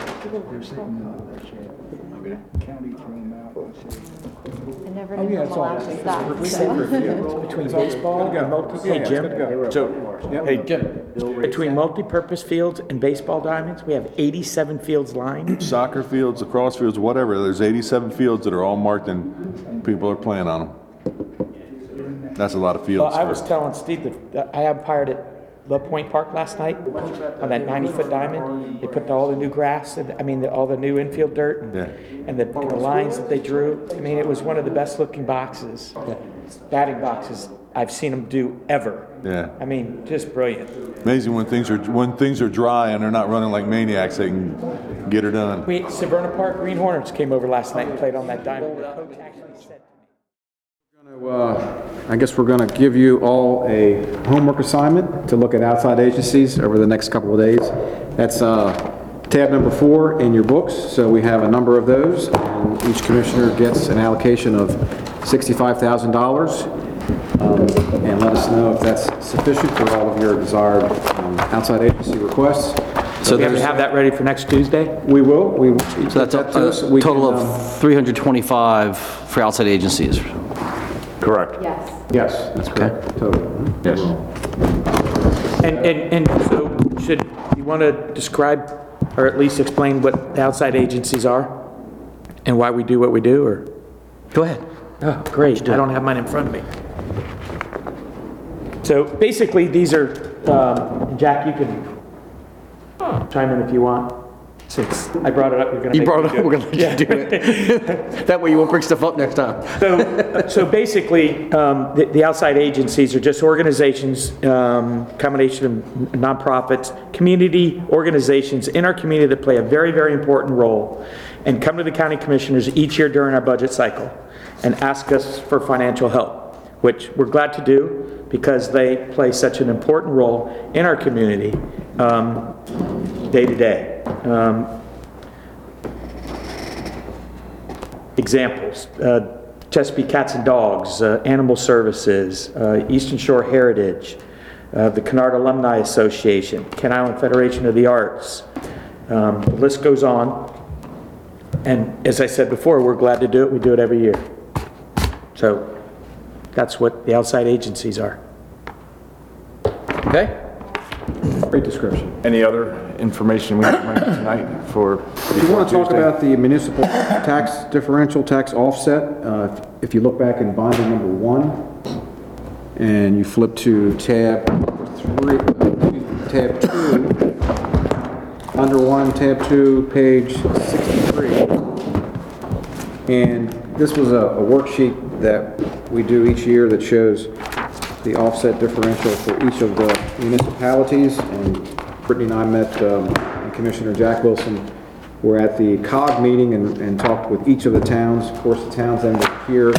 County threw them out. I never Oh, knew yeah, them it's all- allowed to stop. We so- said between baseball and multi, hey Jim, so, hey Jim, between multi-purpose fields and baseball diamonds, we have 87 fields lined. Soccer fields, lacrosse fields, whatever, there's 87 fields that are all marked and people are playing on them. That's a lot of Well, fields. I was telling Steve that I umpired at Love Point Park last night on that 90-foot diamond. They put all the new grass, and- I mean, the- all the new infield dirt Yeah. and, and the the lines that they drew. I mean, it was one of the best-looking boxes, batting boxes I've seen them do ever. Yeah. I mean, just brilliant. Amazing when things are, when things are dry and they're not running like maniacs, they can get her done. We, Severna Park Green Hornets came over last night and played on that diamond. The coach actually said to me, Uh, I guess we're going to give you all a homework assignment to look at outside agencies over the next couple of days. That's uh, tab number four in your books, so we have a number of those, and each commissioner gets an allocation of $65,000. Um, And let us know if that's sufficient for all of your desired um, outside agency requests. So we have to have that ready for next Tuesday? We will, we. So that's that to us, a we total can, um, of 325 for outside agencies. Correct. Yes. Yes, that's correct, total. Yes. And, and, and so should, you want to describe or at least explain what the outside agencies are and why we do what we do, or? Go ahead. Oh, great, I don't have mine in front of me. So basically, these are, um, Jack, you can chime in if you want, since I brought it up, you're to You make brought me it do up, we're gonna let you do it. That way you won't bring stuff up next time. So, so basically, um, the, the outside agencies are just organizations, um, combination of nonprofits, community organizations in our community that play a very, very important role and come to the county commissioners each year during our budget cycle and ask us for financial help, which we're glad to do because they play such an important role in our community, um, day to day. Um, examples, uh, Chesapeake Cats and Dogs, uh, Animal Services, uh, Eastern Shore Heritage, uh, the Kennard Alumni Association, Kent Island Federation of the Arts. Um, The list goes on. And as I said before, we're glad to do it. We do it every year. So that's what the outside agencies are. Okay? Great description. Any other information we have tonight for? If you want to talk about the municipal tax differential, tax offset, uh, if- if you look back in binder number one, and you flip to tab three, uh, tab two, under one, tab two, page 63. And this was a a worksheet that we do each year that shows the offset differential for each of the municipalities. And Brittany and I met, um, and Commissioner Jack Wilson We're at the COG meeting and, and talked with each of the towns. Of course, the towns then were here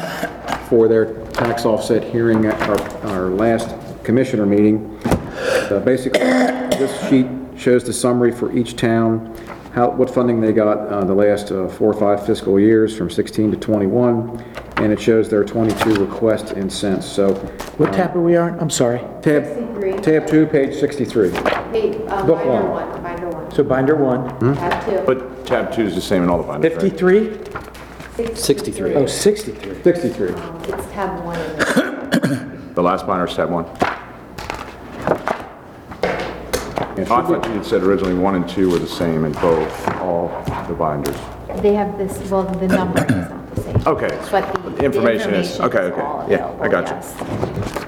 for their tax offset hearing at our, our last commissioner meeting. Uh, Basically, this sheet shows the summary for each town, how, what funding they got uh, the last uh, four or five fiscal years, from 16 to 21, and it shows there are 22 requests and cents. So What uh, tab are we on? I'm sorry. tab, 63. tab two, page 63. Hey, um, Book binder one. one, binder one. So binder one, hmm? Tab two. But tab two is the same in all the binders, right? 53? 63. Oh, 63. 63. Um, it's tab one in there. The last binder is tab one. It I should thought you had said originally one and two were the same in both, all the binders. They have this, well, the numbering is not the. Okay. But the- the Information is- information okay, okay. all Yeah, I available, got you. yes.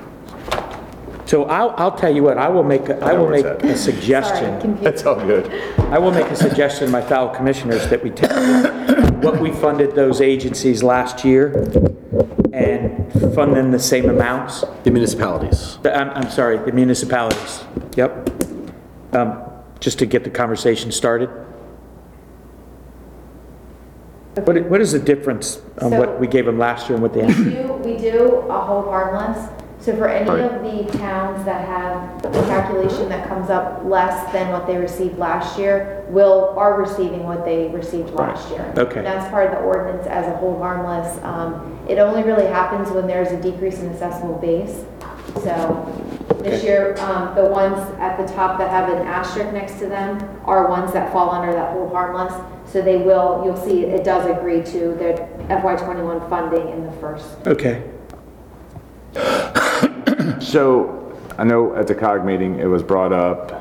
So I'll, I'll tell you what, I will make, a- I will make a suggestion. Sorry, That's all good. I will make a suggestion to my fellow commissioners that we take what we funded those agencies last year and fund them the same amounts. The municipalities. The- I'm, I'm sorry, the municipalities. Yep. Um, Just to get the conversation started. What, what is the difference on So- what we gave them last year and what they We have? do, we do a hold harmless, so for any of the towns that have a calculation that comes up less than what they received last year, will, are receiving what they received last year. Okay. That's part of the ordinance as a whole harmless. Um, It only really happens when there's a decrease in assessable base. So this year, um, the ones at the top that have an asterisk next to them are ones that fall under that whole harmless. So they will, you'll see, it does agree to the FY twenty-one funding in the first Okay. So, I know at the COG meeting, it was brought up,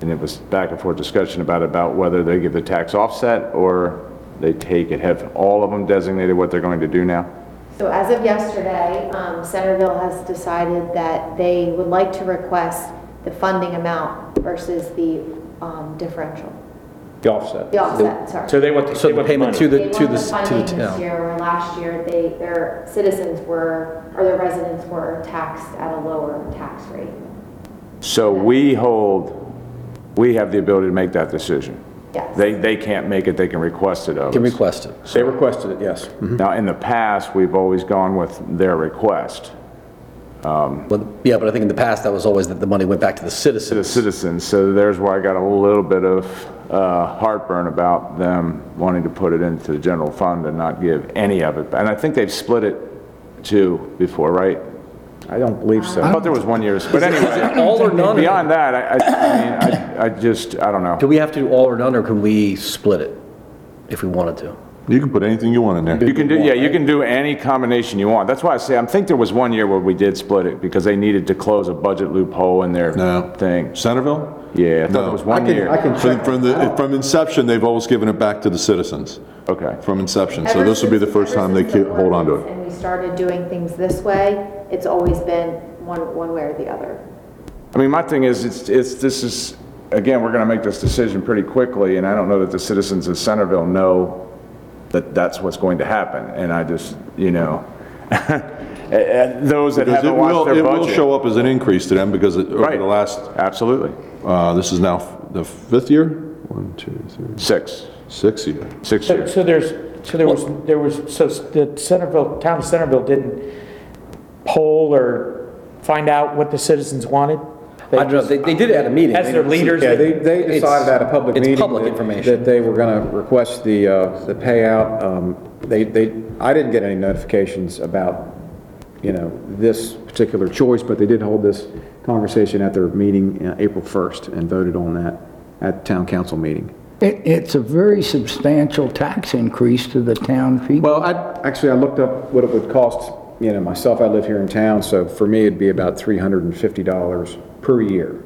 and it was back and forth discussion about, about whether they give the tax offset or they take it. Have all of them designated what they're going to do now? So as of yesterday, um, Centreville has decided that they would like to request the funding amount versus the um, differential, The offset. the offset, sorry. So they want the, So they the want the payment money. to the, They to want the, the to funding the this town. year, where last year, they, their citizens were, or their residents were taxed at a lower tax rate. So we hold, we have the ability to make that decision. Yes. They, they can't make it, they can request it of Can us. request it. They requested it, yes. Now, in the past, we've always gone with their request Well, Yeah, but I think in the past, that was always that the money went back to the to the citizens. citizens, so there's where I got a little bit of uh, heartburn about them wanting to put it into the general fund and not give any of it. And I think they've split it too before, right? I don't believe so. I thought there was one year's, but anyway. all or none? Beyond that, I, I I mean, I, I just, I don't know. Do we have to do all or none, or can we split it if we wanted to? You can put anything you want in there. You can do, yeah, you can do any combination you want. That's why I say, I think there was one year where we did split it because they needed to close a budget loophole in their No. thing. Centreville? Yeah, I thought No. there was one I can- year. I can From, from the, from inception, they've always given it back to the citizens, Okay. from inception. So Ever this will be the since- first ever time they since the ke- hold on to it. ordinance And we started doing things this way, it's always been one, one way or the other. I mean, my thing is, it's, it's, this is, again, we're gonna make this decision pretty quickly, and I don't know that the citizens of Centreville know that that's what's going to happen, and I just, you know, and those that Because it haven't watched will, their it will budget. show up as an increase to them because it- over Right. the last, Absolutely. uh, this is now f- the fifth year? One, two, three, Six, six year. six So, years. so there's, so there was, there was, so the Centreville, town of Centreville didn't poll or find out what the citizens wanted? They I don't know, just- they, they did it at a meeting. As their leaders? Yeah, they, they It's- decided at a public meeting. It's public that- information. That they were gonna request the, uh, the payout. Um, They, they, I didn't get any notifications about, you know, this particular choice, but they did hold this conversation at their meeting, uh, April 1st, and voted on that at town council meeting. It, it's a very substantial tax increase to the town people. Well, I, actually, I looked up what it would cost, you know, myself, I live here in town, so for me, it'd be about $350 per year.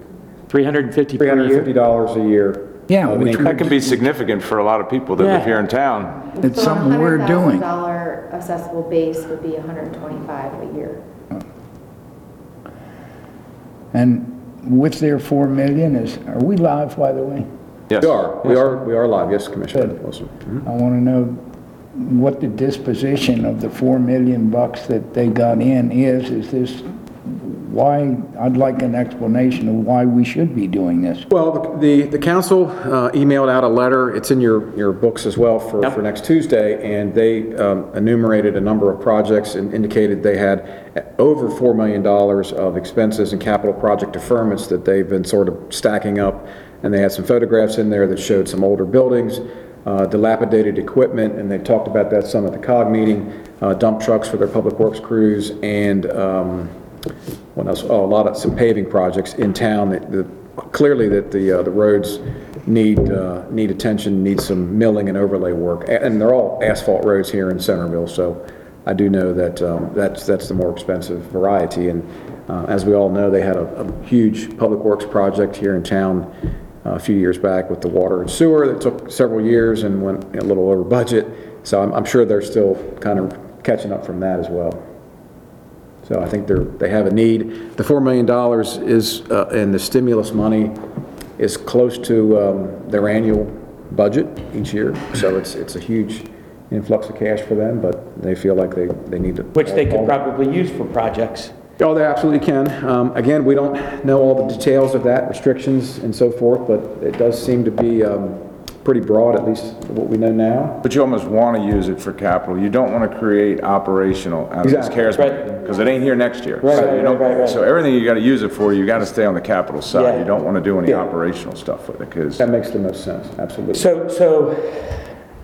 350 per year? $350 a year. Yeah, of an which increase. That can be significant for a lot of people that live Yeah. here in town. It's So something we're doing. $100,000 assessable base would be 125 a year. And with their 4 million is, are we live, by the way? Yes. We are, we are, we are live, yes, Commissioner Wilson. Mhm. I want to know what the disposition of the 4 million bucks that they got in is. Is this, why, I'd like an explanation of why we should be doing this. Well, the, the council uh, emailed out a letter, it's in your, your books as well for, for next Tuesday, and they um, enumerated a number of projects and indicated they had over $4 million of expenses and capital project deferments that they've been sort of stacking up, and they had some photographs in there that showed some older buildings, uh, dilapidated equipment, and they talked about that some at the COG meeting, uh, dump trucks for their public works crews, and um, what else? Oh, a lot of, some paving projects in town that, that, clearly that the, uh, the roads need, uh, need attention, need some milling and overlay work. And they're all asphalt roads here in Centreville, so I do know that, um, that's, that's the more expensive variety. And, uh, as we all know, they had a, a huge public works project here in town a few years back with the water and sewer that took several years and went a little over budget. So I'm, I'm sure they're still kind of catching up from that as well. So I think they're, they have a need. The $4 million is, uh, and the stimulus money is close to um, their annual budget each year. So it's, it's a huge influx of cash for them, but they feel like they, they need to. Which they could probably use for projects. Oh, they absolutely can. Um, Again, we don't know all the details of that, restrictions and so forth, but it does seem to be um, pretty broad, at least what we know now. But you almost want to use it for capital. You don't want to create operational out of this Exactly. CARES Right. money, because it ain't here next year. Right, So right, you don't- right, right, right. So everything you got to use it for, you got to stay on the capital side. Yeah. side. You don't want to do any Yeah. operational stuff with it, because, That makes the most sense, absolutely. So, so,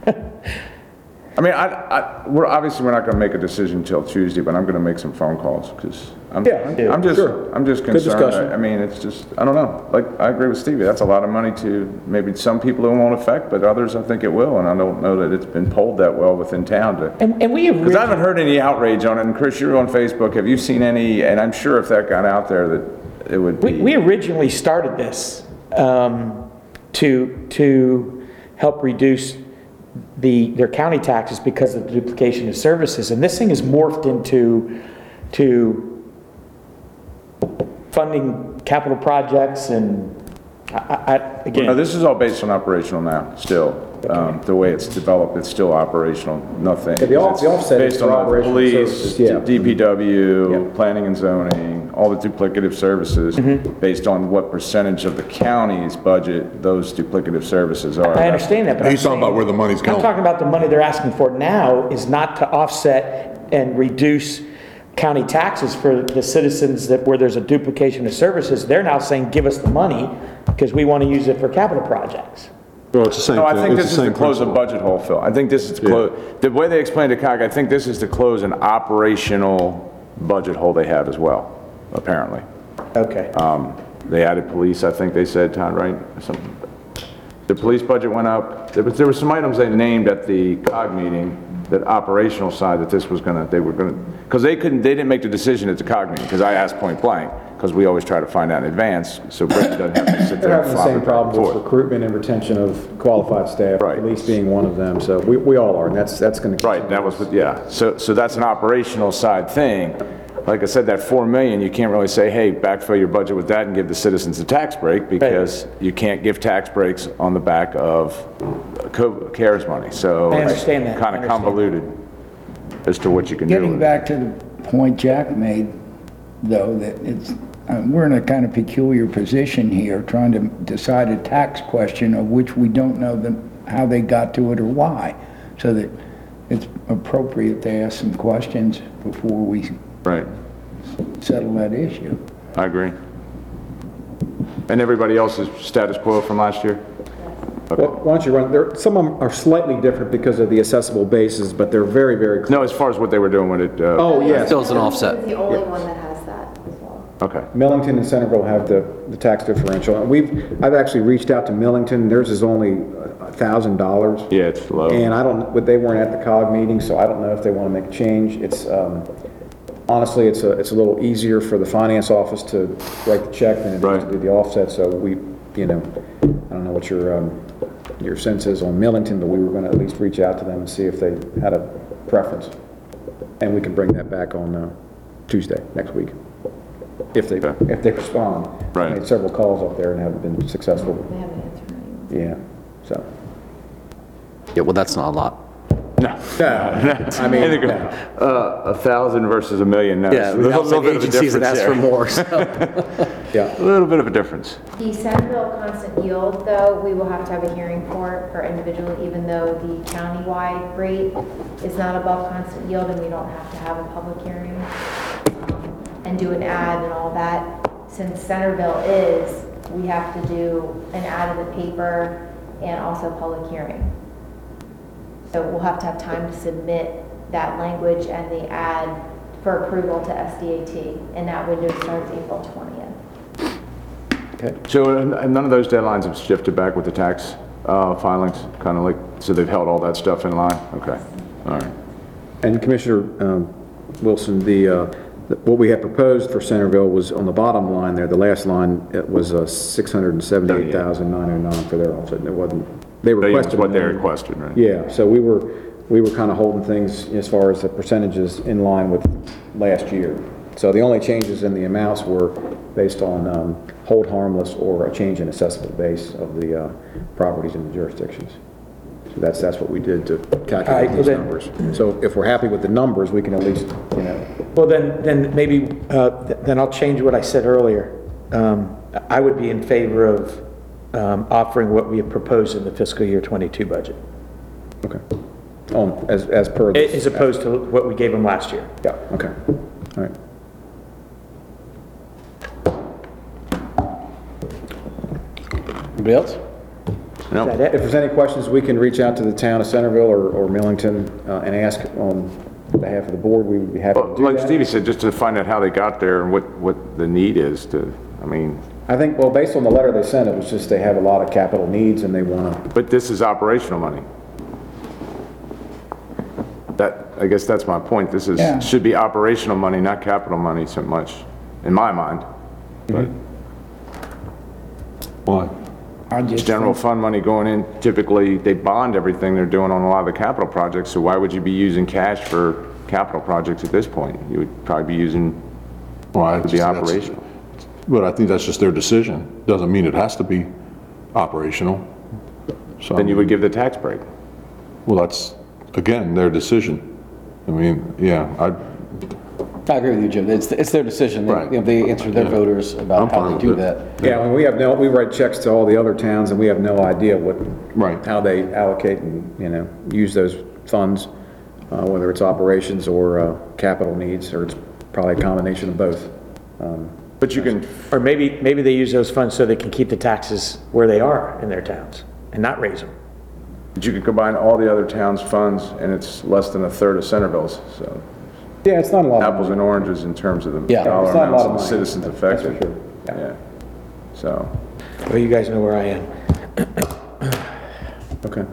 I mean, I, I, we're, obviously, we're not gonna make a decision until Tuesday, but I'm gonna make some phone calls, because I'm, Yeah, I'm just, sure. I'm just Good concerned. discussion. I I mean, it's just, I don't know, like, I agree with Stevie, that's a lot of money to, maybe some people it won't affect, but others I think it will, and I don't know that it's been polled that well within town to, And, and we have. because I haven't heard any outrage on it, and Chris, you're on Facebook, have you seen any, and I'm sure if that got out there, that it would We, we originally started this um, to, to help reduce the, their county taxes because of the duplication of services. And this thing has morphed into, to funding capital projects and I, I, No, again, this is all based on operational now, still. Um, The way it's developed, it's still operational, nothing. Yeah, the off- the It's offset is Based for on the operational police, services, yeah. DPW, planning and zoning, all the duplicative services, Mm-hmm. based on what percentage of the county's budget those duplicative services are. I understand that, but I'm He's talking about saying- where the money's I'm going. talking about the money they're asking for now is not to offset and reduce county taxes for the citizens that, where there's a duplication of services. They're now saying, give us the money because we want to use it for capital projects. Well, it's the same No, I thing. think It's this is the to same close a principle. budget hole, Phil. I think this is to close, the way they explained it, COG, I think this is to close an operational budget hole they have as well, apparently. Okay. Um, They added police, I think they said, Todd, right? Some- The police budget went up. There was, there were some items they named at the COG meeting, that operational side, that this was gonna, they were gonna, because they couldn't, they didn't make the decision at the COG because I asked point blank, because we always try to find out in advance, so Brittany doesn't have to sit They're there and having the flop same it back and problem with forth. recruitment and retention of qualified staff, Right. police being one of them, so we, we all are, and that's, that's gonna. Right, that was, what- yeah, so, so that's an operational side thing. Like I said, that 4 million, you can't really say, hey, backfill your budget with that and give the citizens a tax break, because you can't give tax breaks on the back of co- CARES money, so. I understand that. I Kind of understand. convoluted as to what you can do Getting with it. back to the point Jack made, though, that it's, uh, we're in a kind of peculiar position here, trying to decide a tax question of which we don't know them, how they got to it or why. So that it's appropriate to ask some questions before we Right, settle that issue. I agree. And everybody else's status quo from last year? Okay. Well, why don't you run, there, some of them are slightly different because of the assessable bases, but they're very, very close. No, as far as what they were doing with it, uh, Oh, yes. Still, it's an offset. The only one that has that as well. okay. Millington and Centreville have the, the tax differential. And we've, I've actually reached out to Millington, theirs is only a thousand dollars. Yeah, it's low. And I don't, but they weren't at the COG meeting, so I don't know if they want to make a change. It's, um, honestly, it's a, it's a little easier for the finance office to write the check than it is Right. to do the offset, so we, you know, I don't know what your, um, your sense is on Millington, but we were going to at least reach out to them and see if they had a preference. And we can bring that back on, uh, Tuesday, next week, if they, Okay. if they respond. Right. I made several calls up there and haven't been successful, They haven't answered any. yeah, so. Yeah, well, that's not a lot. No. I mean, no. uh, a thousand versus a million, no. Yeah, It's a we little- have little some bit of a agencies that difference ask for there. more, so. Yeah. A little bit of a difference. The Centreville constant yield, though, we will have to have a hearing for, for individual, even though the countywide rate is not above constant yield, and we don't have to have a public hearing um, and do an ad and all that. Since Centreville is, we have to do an ad in the paper and also a public hearing. So we'll have to have time to submit that language and the ad for approval to SDAT, and that window starts April 20th. Okay. So uh, none of those deadlines have shifted back with the tax uh, filings, kind of like, so they've held all that stuff in line? Okay, all right. And Commissioner um, Wilson, the, uh, the- what we had proposed for Centreville was on the bottom line there, the last line, it was uh, 678,909 for their offset, and it wasn't, they That requested. what they more. requested, right? Yeah, so we were, we were kind of holding things as far as the percentages in line with last year. So the only changes in the amounts were based on um, hold harmless or a change in assessable base of the uh, properties in the jurisdictions. So that's, that's what we did to All right, calculate well these then- numbers. So if we're happy with the numbers, we can at least, you know, Well, then, then maybe, uh, th- then I'll change what I said earlier. Um, I would be in favor of um, offering what we have proposed in the fiscal year '22 budget, okay. On, as, as per. a- this- as opposed to what we gave them last year. Yeah, okay, all right. Anybody else? No. Is that it? If there's any questions, we can reach out to the town of Centreville or, or Millington uh, and ask on behalf of the board. We would be happy to do Like that. Stevie said, just to find out how they got there and what, what the need is to, I mean, I think, well, based on the letter they sent, it was just they have a lot of capital needs and they want to, but this is operational money. That, I guess that's my point. This is, Yeah. should be operational money, not capital money so much, in my mind. Mm-hmm. But Why? I it's just general fund money going in, typically, they bond everything they're doing on a lot of the capital projects, so why would you be using cash for capital projects at this point? You would probably be using, Well, I to be just- that's- operational. But I think that's just their decision. Doesn't mean it has to be operational. So, Then you would give the tax break. well, that's, again, their decision. I mean, yeah, I, I agree with you, Jim. It's, it's their decision. They- Right. you know, They answer their Yeah. voters I'm about how fine they with do it. that. yeah, I mean, we have no, we write checks to all the other towns and we have no idea what, right. how they allocate and, you know, use those funds, uh, whether it's operations or uh, capital needs, or it's probably a combination of both. Um, But you can, Or maybe, maybe they use those funds so they can keep the taxes where they are in their towns and not raise them. but you can combine all the other towns' funds, and it's less than a third of Centreville's, so Yeah, it's not a lot of apples money. and oranges in terms of the Yeah. dollar It's not a lot amounts of and money. citizens That's for affected. sure. Yeah. Yeah, so. Well, you guys know where I am. Okay.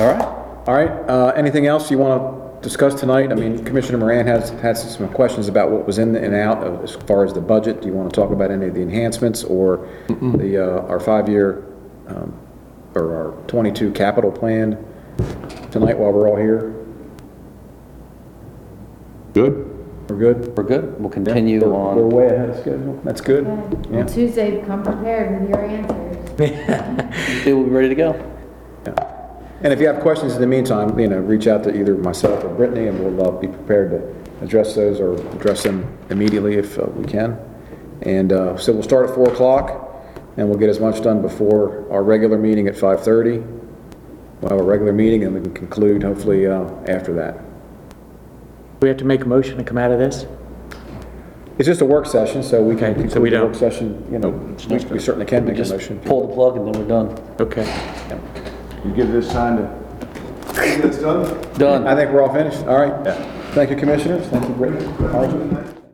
All right. All right, uh, anything else you want to discuss tonight? I mean, Commissioner Moran has, had some questions about what was in and out of- as far as the budget. Do you want to talk about any of the enhancements or the, uh, our five-year, um, or our 22 capital plan tonight while we're all here? Good? We're good? We're good. We'll continue We're- We're on. way ahead of schedule. That's good. Yeah. Tuesday, come prepared with your answers. They will be ready to go. And if you have questions in the meantime, you know, reach out to either myself or Brittany, and we'll uh, be prepared to address those or address them immediately if uh, we can. And uh, so we'll start at 4 o'clock, and we'll get as much done before our regular meeting at 5:30. We'll have a regular meeting, and we can conclude hopefully uh, after that. We have to make a motion to come out of this? It's just a work session, so we can Okay, so we conclude the don't- work session, you know, we we certainly can We make a just motion. pull the plug and then we're done. Okay. You give this sign to That's done? Done. I think we're all finished. All right. Thank you, commissioners. Thank you, Brittany.